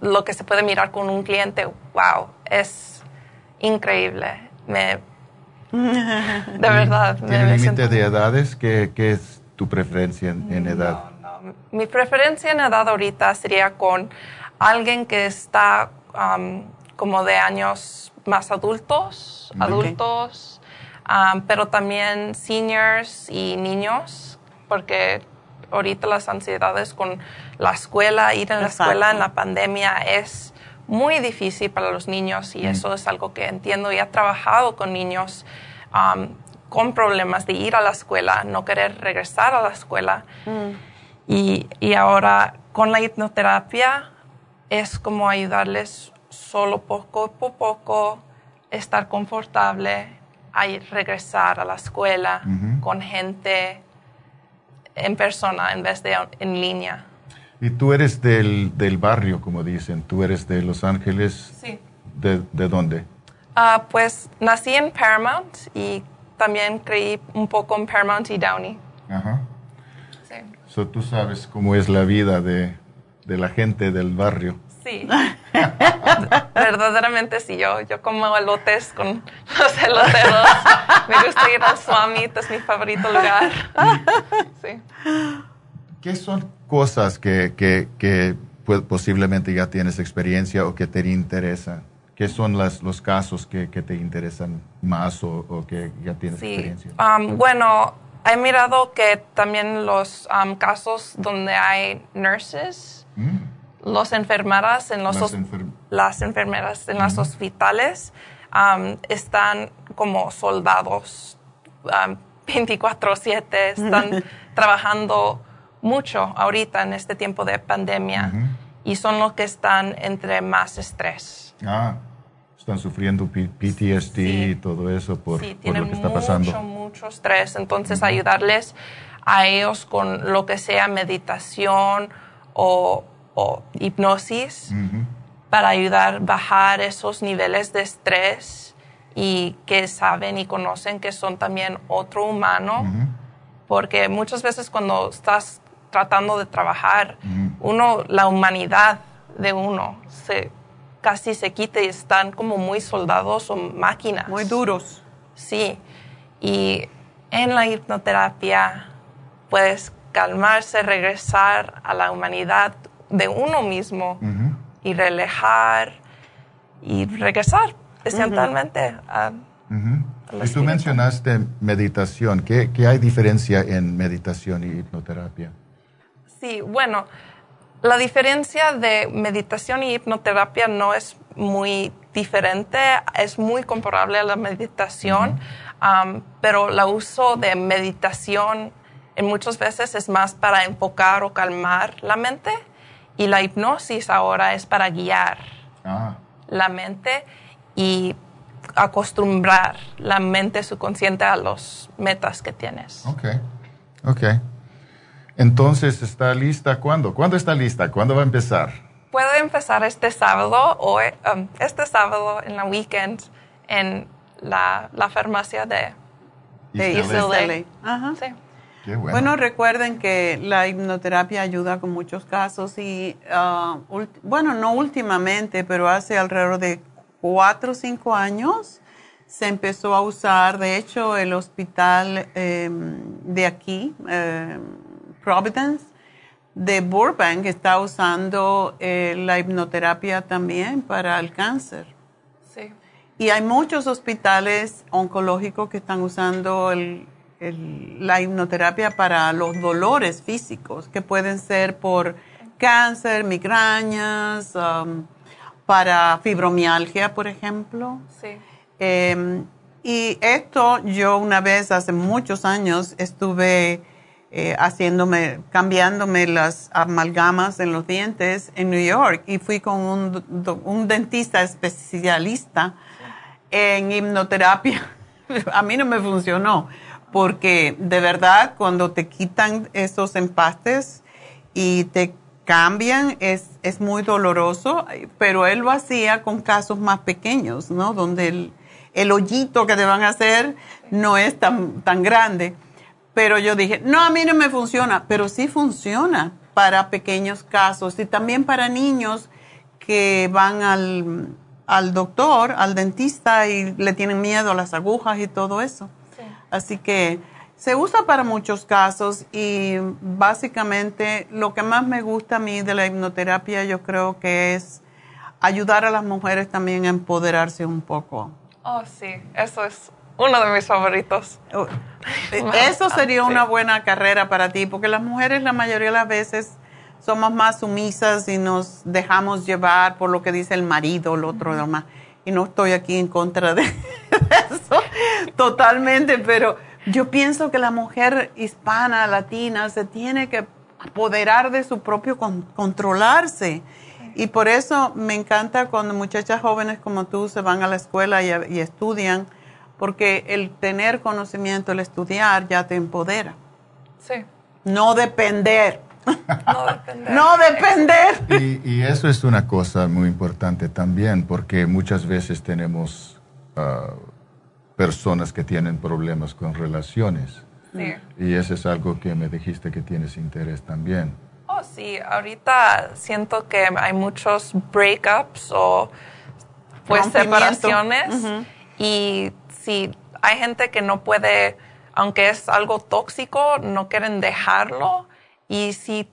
lo que se puede mirar con un cliente, wow, es increíble. Me, de verdad. ¿Tiene límite de edades? ¿Qué, ¿Qué, es tu preferencia en, en edad? No, no. Mi preferencia en edad ahorita sería con alguien que está um, como de años más adultos, okay. adultos, um, pero también seniors y niños, porque ahorita las ansiedades con la escuela, ir en la Exacto. escuela en la pandemia es muy difícil para los niños y mm. eso es algo que entiendo y he trabajado con niños um, con problemas de ir a la escuela, no querer regresar a la escuela. Mm. Y, y, ahora con la hipnoterapia es como ayudarles solo poco a poco, estar confortable, a regresar a la escuela con gente en persona en vez de en línea. Y tú eres del, del barrio, como dicen, tú eres de Los Ángeles. Sí. ¿De, de dónde? Ah, pues nací en Paramount y también creí un poco en Paramount y Downey. Ajá. Sí. So, tú sabes cómo es la vida de, de la gente del barrio. Sí. Verdaderamente sí, yo, yo como elotes con los eloteros. Me gusta ir al Swami, es mi favorito lugar. Sí. ¿Qué son cosas que, que, que posiblemente ya tienes experiencia o que te interesan? ¿Qué son las, los casos que, que te interesan más o, o, que ya tienes Sí. experiencia? Um, bueno, he mirado que también los um, casos donde hay nurses, los enfermeras en los Las enfer- las enfermeras en los hospitales um, están como soldados um, 24/7, están trabajando mucho ahorita en este tiempo de pandemia y son los que están entre más estrés. Ah, están sufriendo PTSD y todo eso por, Sí, por tienen lo que está mucho, pasando. mucho estrés. Entonces, ayudarles a ellos con lo que sea meditación o, o hipnosis para ayudar a bajar esos niveles de estrés y que saben y conocen que son también otro humano. Porque muchas veces cuando estás tratando de trabajar, uno, la humanidad de uno se casi se quita y están como muy soldados o máquinas. Muy duros. Sí. Y en la hipnoterapia puedes calmarse, regresar a la humanidad de uno mismo y relajar y regresar esencialmente a. Y tú mencionaste meditación. ¿Qué, qué hay diferencia en meditación y hipnoterapia? Sí, bueno, la diferencia de meditación y hipnoterapia no es muy diferente, es muy comparable a la meditación, um, pero el uso de meditación en muchas veces es más para enfocar o calmar la mente y la hipnosis ahora es para guiar Ah, la mente y acostumbrar la mente subconsciente a los metas que tienes. ok. Ok. Entonces, ¿está lista cuándo? ¿Cuándo está lista? ¿Cuándo va a empezar? Puede empezar este sábado o um, este sábado en la weekend en la, la farmacia de De East LA. East LA. Ajá. Sí. Qué bueno. Bueno, recuerden que la hipnoterapia ayuda con muchos casos y, ult- bueno, no últimamente, pero hace alrededor de cuatro o cinco años se empezó a usar, de hecho, el hospital eh, de aquí, eh, Providence, de Burbank, está usando eh, la hipnoterapia también para el cáncer. Sí. Y hay muchos hospitales oncológicos que están usando el- el- la hipnoterapia para los dolores físicos, que pueden ser por cáncer, migrañas, um, para fibromialgia, por ejemplo. Sí. Eh, y esto yo una vez hace muchos años estuve eh, haciéndome, cambiándome las amalgamas en los dientes en New York y fui con un, un dentista especialista en hipnoterapia. A mí no me funcionó porque de verdad cuando te quitan esos empastes y te cambian es, es muy doloroso, pero él lo hacía con casos más pequeños, ¿no? Donde el, el hoyito que te van a hacer no es tan, tan grande. Pero yo dije, no, a mí no me funciona, pero sí funciona para pequeños casos y también para niños que van al, al doctor, al dentista y le tienen miedo a las agujas y todo eso. Así que se usa para muchos casos y básicamente lo que más me gusta a mí de la hipnoterapia yo creo que es ayudar a las mujeres también a empoderarse un poco. Oh, sí, eso es uno de mis favoritos. Eso sería una buena carrera para ti, porque las mujeres la mayoría de las veces somos más sumisas y nos dejamos llevar por lo que dice el marido, el otro demás. Y no estoy aquí en contra de eso totalmente, pero yo pienso que la mujer hispana, latina, se tiene que apoderar de su propio con- controlarse Y por eso me encanta cuando muchachas jóvenes como tú se van a la escuela y, y estudian, porque el tener conocimiento, el estudiar, ya te empodera. Sí. No depender. No depender. No depender. Y, y eso es una cosa muy importante también, porque muchas veces tenemos ah, personas que tienen problemas con relaciones. Sí. Y eso es algo que me dijiste que tienes interés también. Oh, sí, ahorita siento que hay muchos breakups o pues separaciones y si hay gente que no puede, aunque es algo tóxico, no quieren dejarlo y si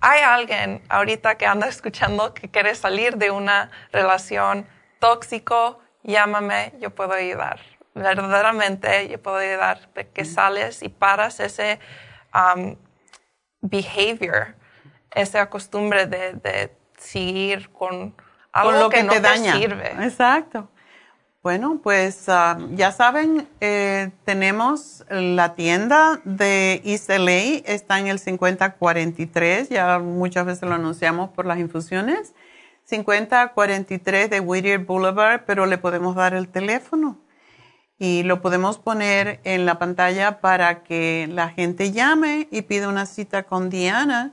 hay alguien ahorita que anda escuchando que quiere salir de una relación tóxico, llámame, yo puedo ayudar. Verdaderamente yo puedo ayudar de que sales y paras ese um, behavior, esa costumbre de, de seguir con algo Con lo que, que, no te sirve. Exacto. Bueno, pues ah, ya saben, eh, tenemos la tienda de East LA, está en el 5043, ya muchas veces lo anunciamos por las infusiones, 5043 de Whittier Boulevard, pero le podemos dar el teléfono y lo podemos poner en la pantalla para que la gente llame y pida una cita con Diana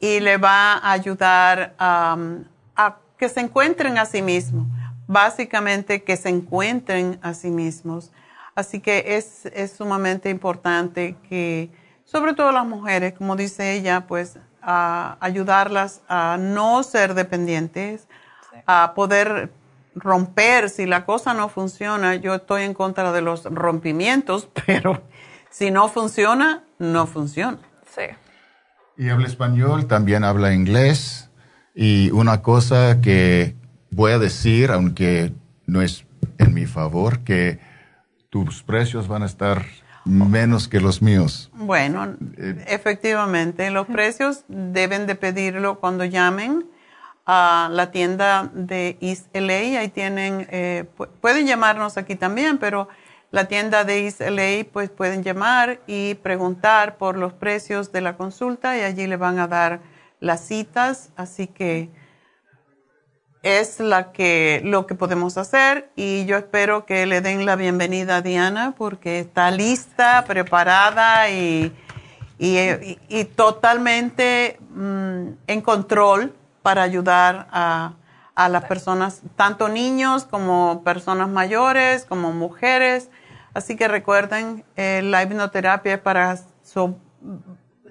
y le va a ayudar um, a que se encuentren a sí mismos, básicamente que se encuentren a sí mismos. Así que es, es sumamente importante que, sobre todo las mujeres, como dice ella, pues a ayudarlas a no ser dependientes, a poder romper si la cosa no funciona. Yo estoy en contra de los rompimientos, pero si no funciona, no funciona. Sí. Y habla español, también habla inglés. Y una cosa que voy a decir, aunque no es en mi favor, que tus precios van a estar menos que los míos. Bueno, efectivamente, los precios deben de pedirlo cuando llamen a la tienda de East LA. Ahí tienen, eh, pu- pueden llamarnos aquí también, pero la tienda de East LA, pues pueden llamar y preguntar por los precios de la consulta y allí le van a dar las citas. Así que es la que, lo que podemos hacer y yo espero que le den la bienvenida a Diana porque está lista, preparada y, y, y- totalmente mm, en control para ayudar a, a las personas, tanto niños como personas mayores, como mujeres. Así que recuerden, eh, la hipnoterapia es para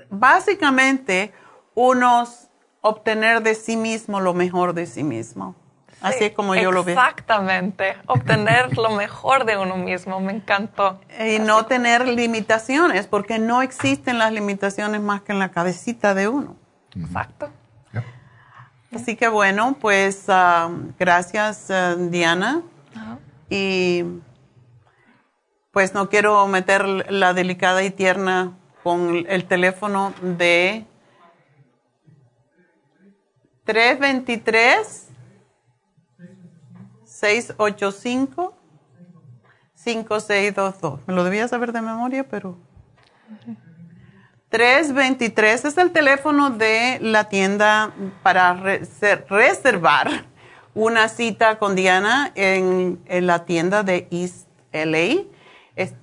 básicamente unos obtener de sí mismo lo mejor de sí mismo. Así es como yo lo veo. Exactamente. Obtener lo mejor de uno mismo. Me encantó. Y no tener limitaciones, porque no existen las limitaciones más que en la cabecita de uno. Exacto. Así que bueno, pues ah, gracias ah, Diana. Y pues no quiero meter la delicada y tierna con el teléfono de 323 685 5622. Me lo debía saber de memoria, pero 323 es el teléfono de la tienda para reser- reservar una cita con Diana en, en la tienda de East LA. Es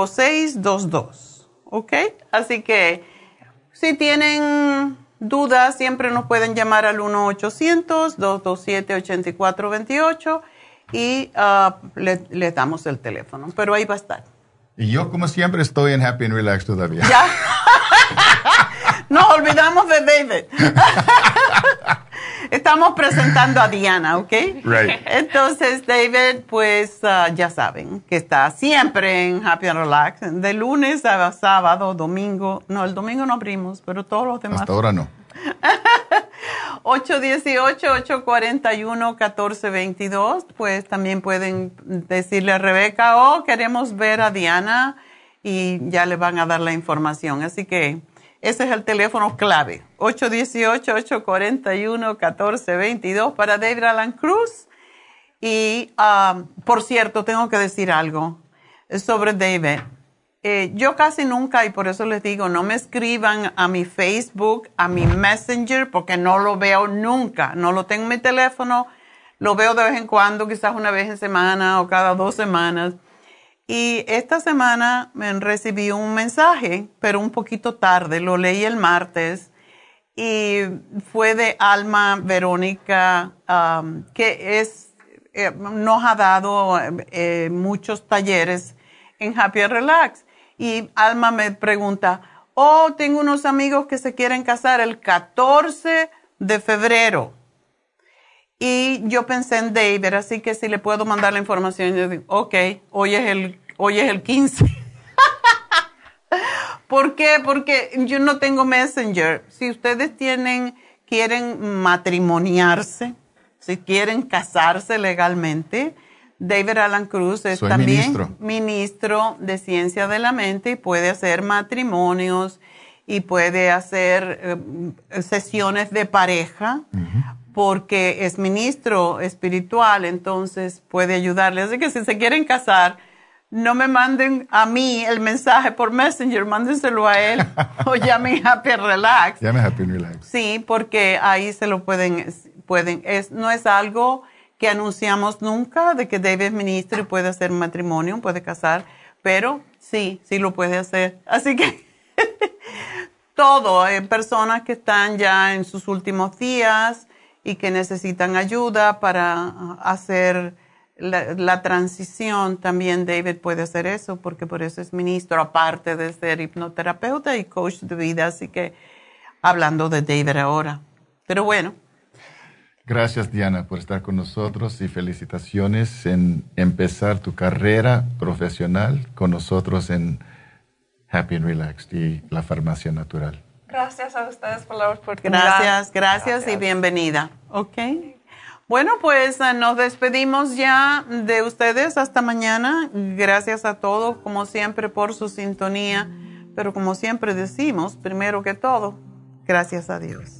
323-685-5622. ¿Ok? Así que si tienen dudas, siempre nos pueden llamar al 1-800-227-8428 y ah, le, le damos el teléfono. Pero ahí va a estar. Y yo, como siempre, estoy en Happy and Relax todavía. Nos olvidamos de David. Estamos presentando a Diana, ¿ok? Right. Entonces, David, pues ah, ya saben que está siempre en Happy and Relax, de lunes a sábado, domingo. No, el domingo no abrimos, pero todos los demás. Hasta ahora no. 818-841-1422. Pues también pueden decirle a Rebeca, oh, queremos ver a Diana y ya le van a dar la información. Así que ese es el teléfono clave. 818-841-1422 para David Alan Cruz. Y, ah, por cierto, tengo que decir algo sobre David. eh, yo casi nunca, y por eso les digo, no me escriban a mi Facebook, a mi Messenger, porque no lo veo nunca. No lo tengo en mi teléfono, lo veo de vez en cuando, quizás una vez en semana o cada dos semanas. Y esta semana me recibí un mensaje, pero un poquito tarde, lo leí el martes, y fue de Alma Verónica, um, que es, eh, nos ha dado eh, muchos talleres en Happy Relax y Alma me pregunta, oh, tengo unos amigos que se quieren casar el 14 de febrero. Y yo pensé en David, así que si le puedo mandar la información, yo digo, ok, hoy es el, hoy es el 15. ¿Por qué? Porque yo no tengo Messenger. Si ustedes tienen, quieren matrimoniarse, si quieren casarse legalmente, David Alan Cruz es también ministro. de Ciencia de la Mente y puede hacer matrimonios y puede hacer eh, sesiones de pareja porque es ministro espiritual, entonces puede ayudarles. Así que si se quieren casar, no me manden a mí el mensaje por Messenger, mándenselo a él o llamen Happy Relax. Llamen Happy Relax. Sí, porque ahí se lo pueden, pueden, es, no es algo que anunciamos nunca de que David es ministro y puede hacer matrimonio, puede casar, pero sí, sí lo puede hacer. Así que todo, eh, personas que están ya en sus últimos días y que necesitan ayuda para hacer la, la, transición, también David puede hacer eso, porque por eso es ministro, aparte de ser hipnoterapeuta y coach de vida. Así que hablando de David ahora. Pero bueno, Gracias Diana por estar con nosotros y felicitaciones en empezar tu carrera profesional con nosotros en Happy and Relaxed y la farmacia natural. Gracias a ustedes por la oportunidad. Gracias, gracias, y bienvenida. Ok. Bueno, pues eh, nos despedimos ya de ustedes hasta mañana. Gracias a todos, como siempre, por su sintonía. Pero como siempre decimos, primero que todo, gracias a Dios.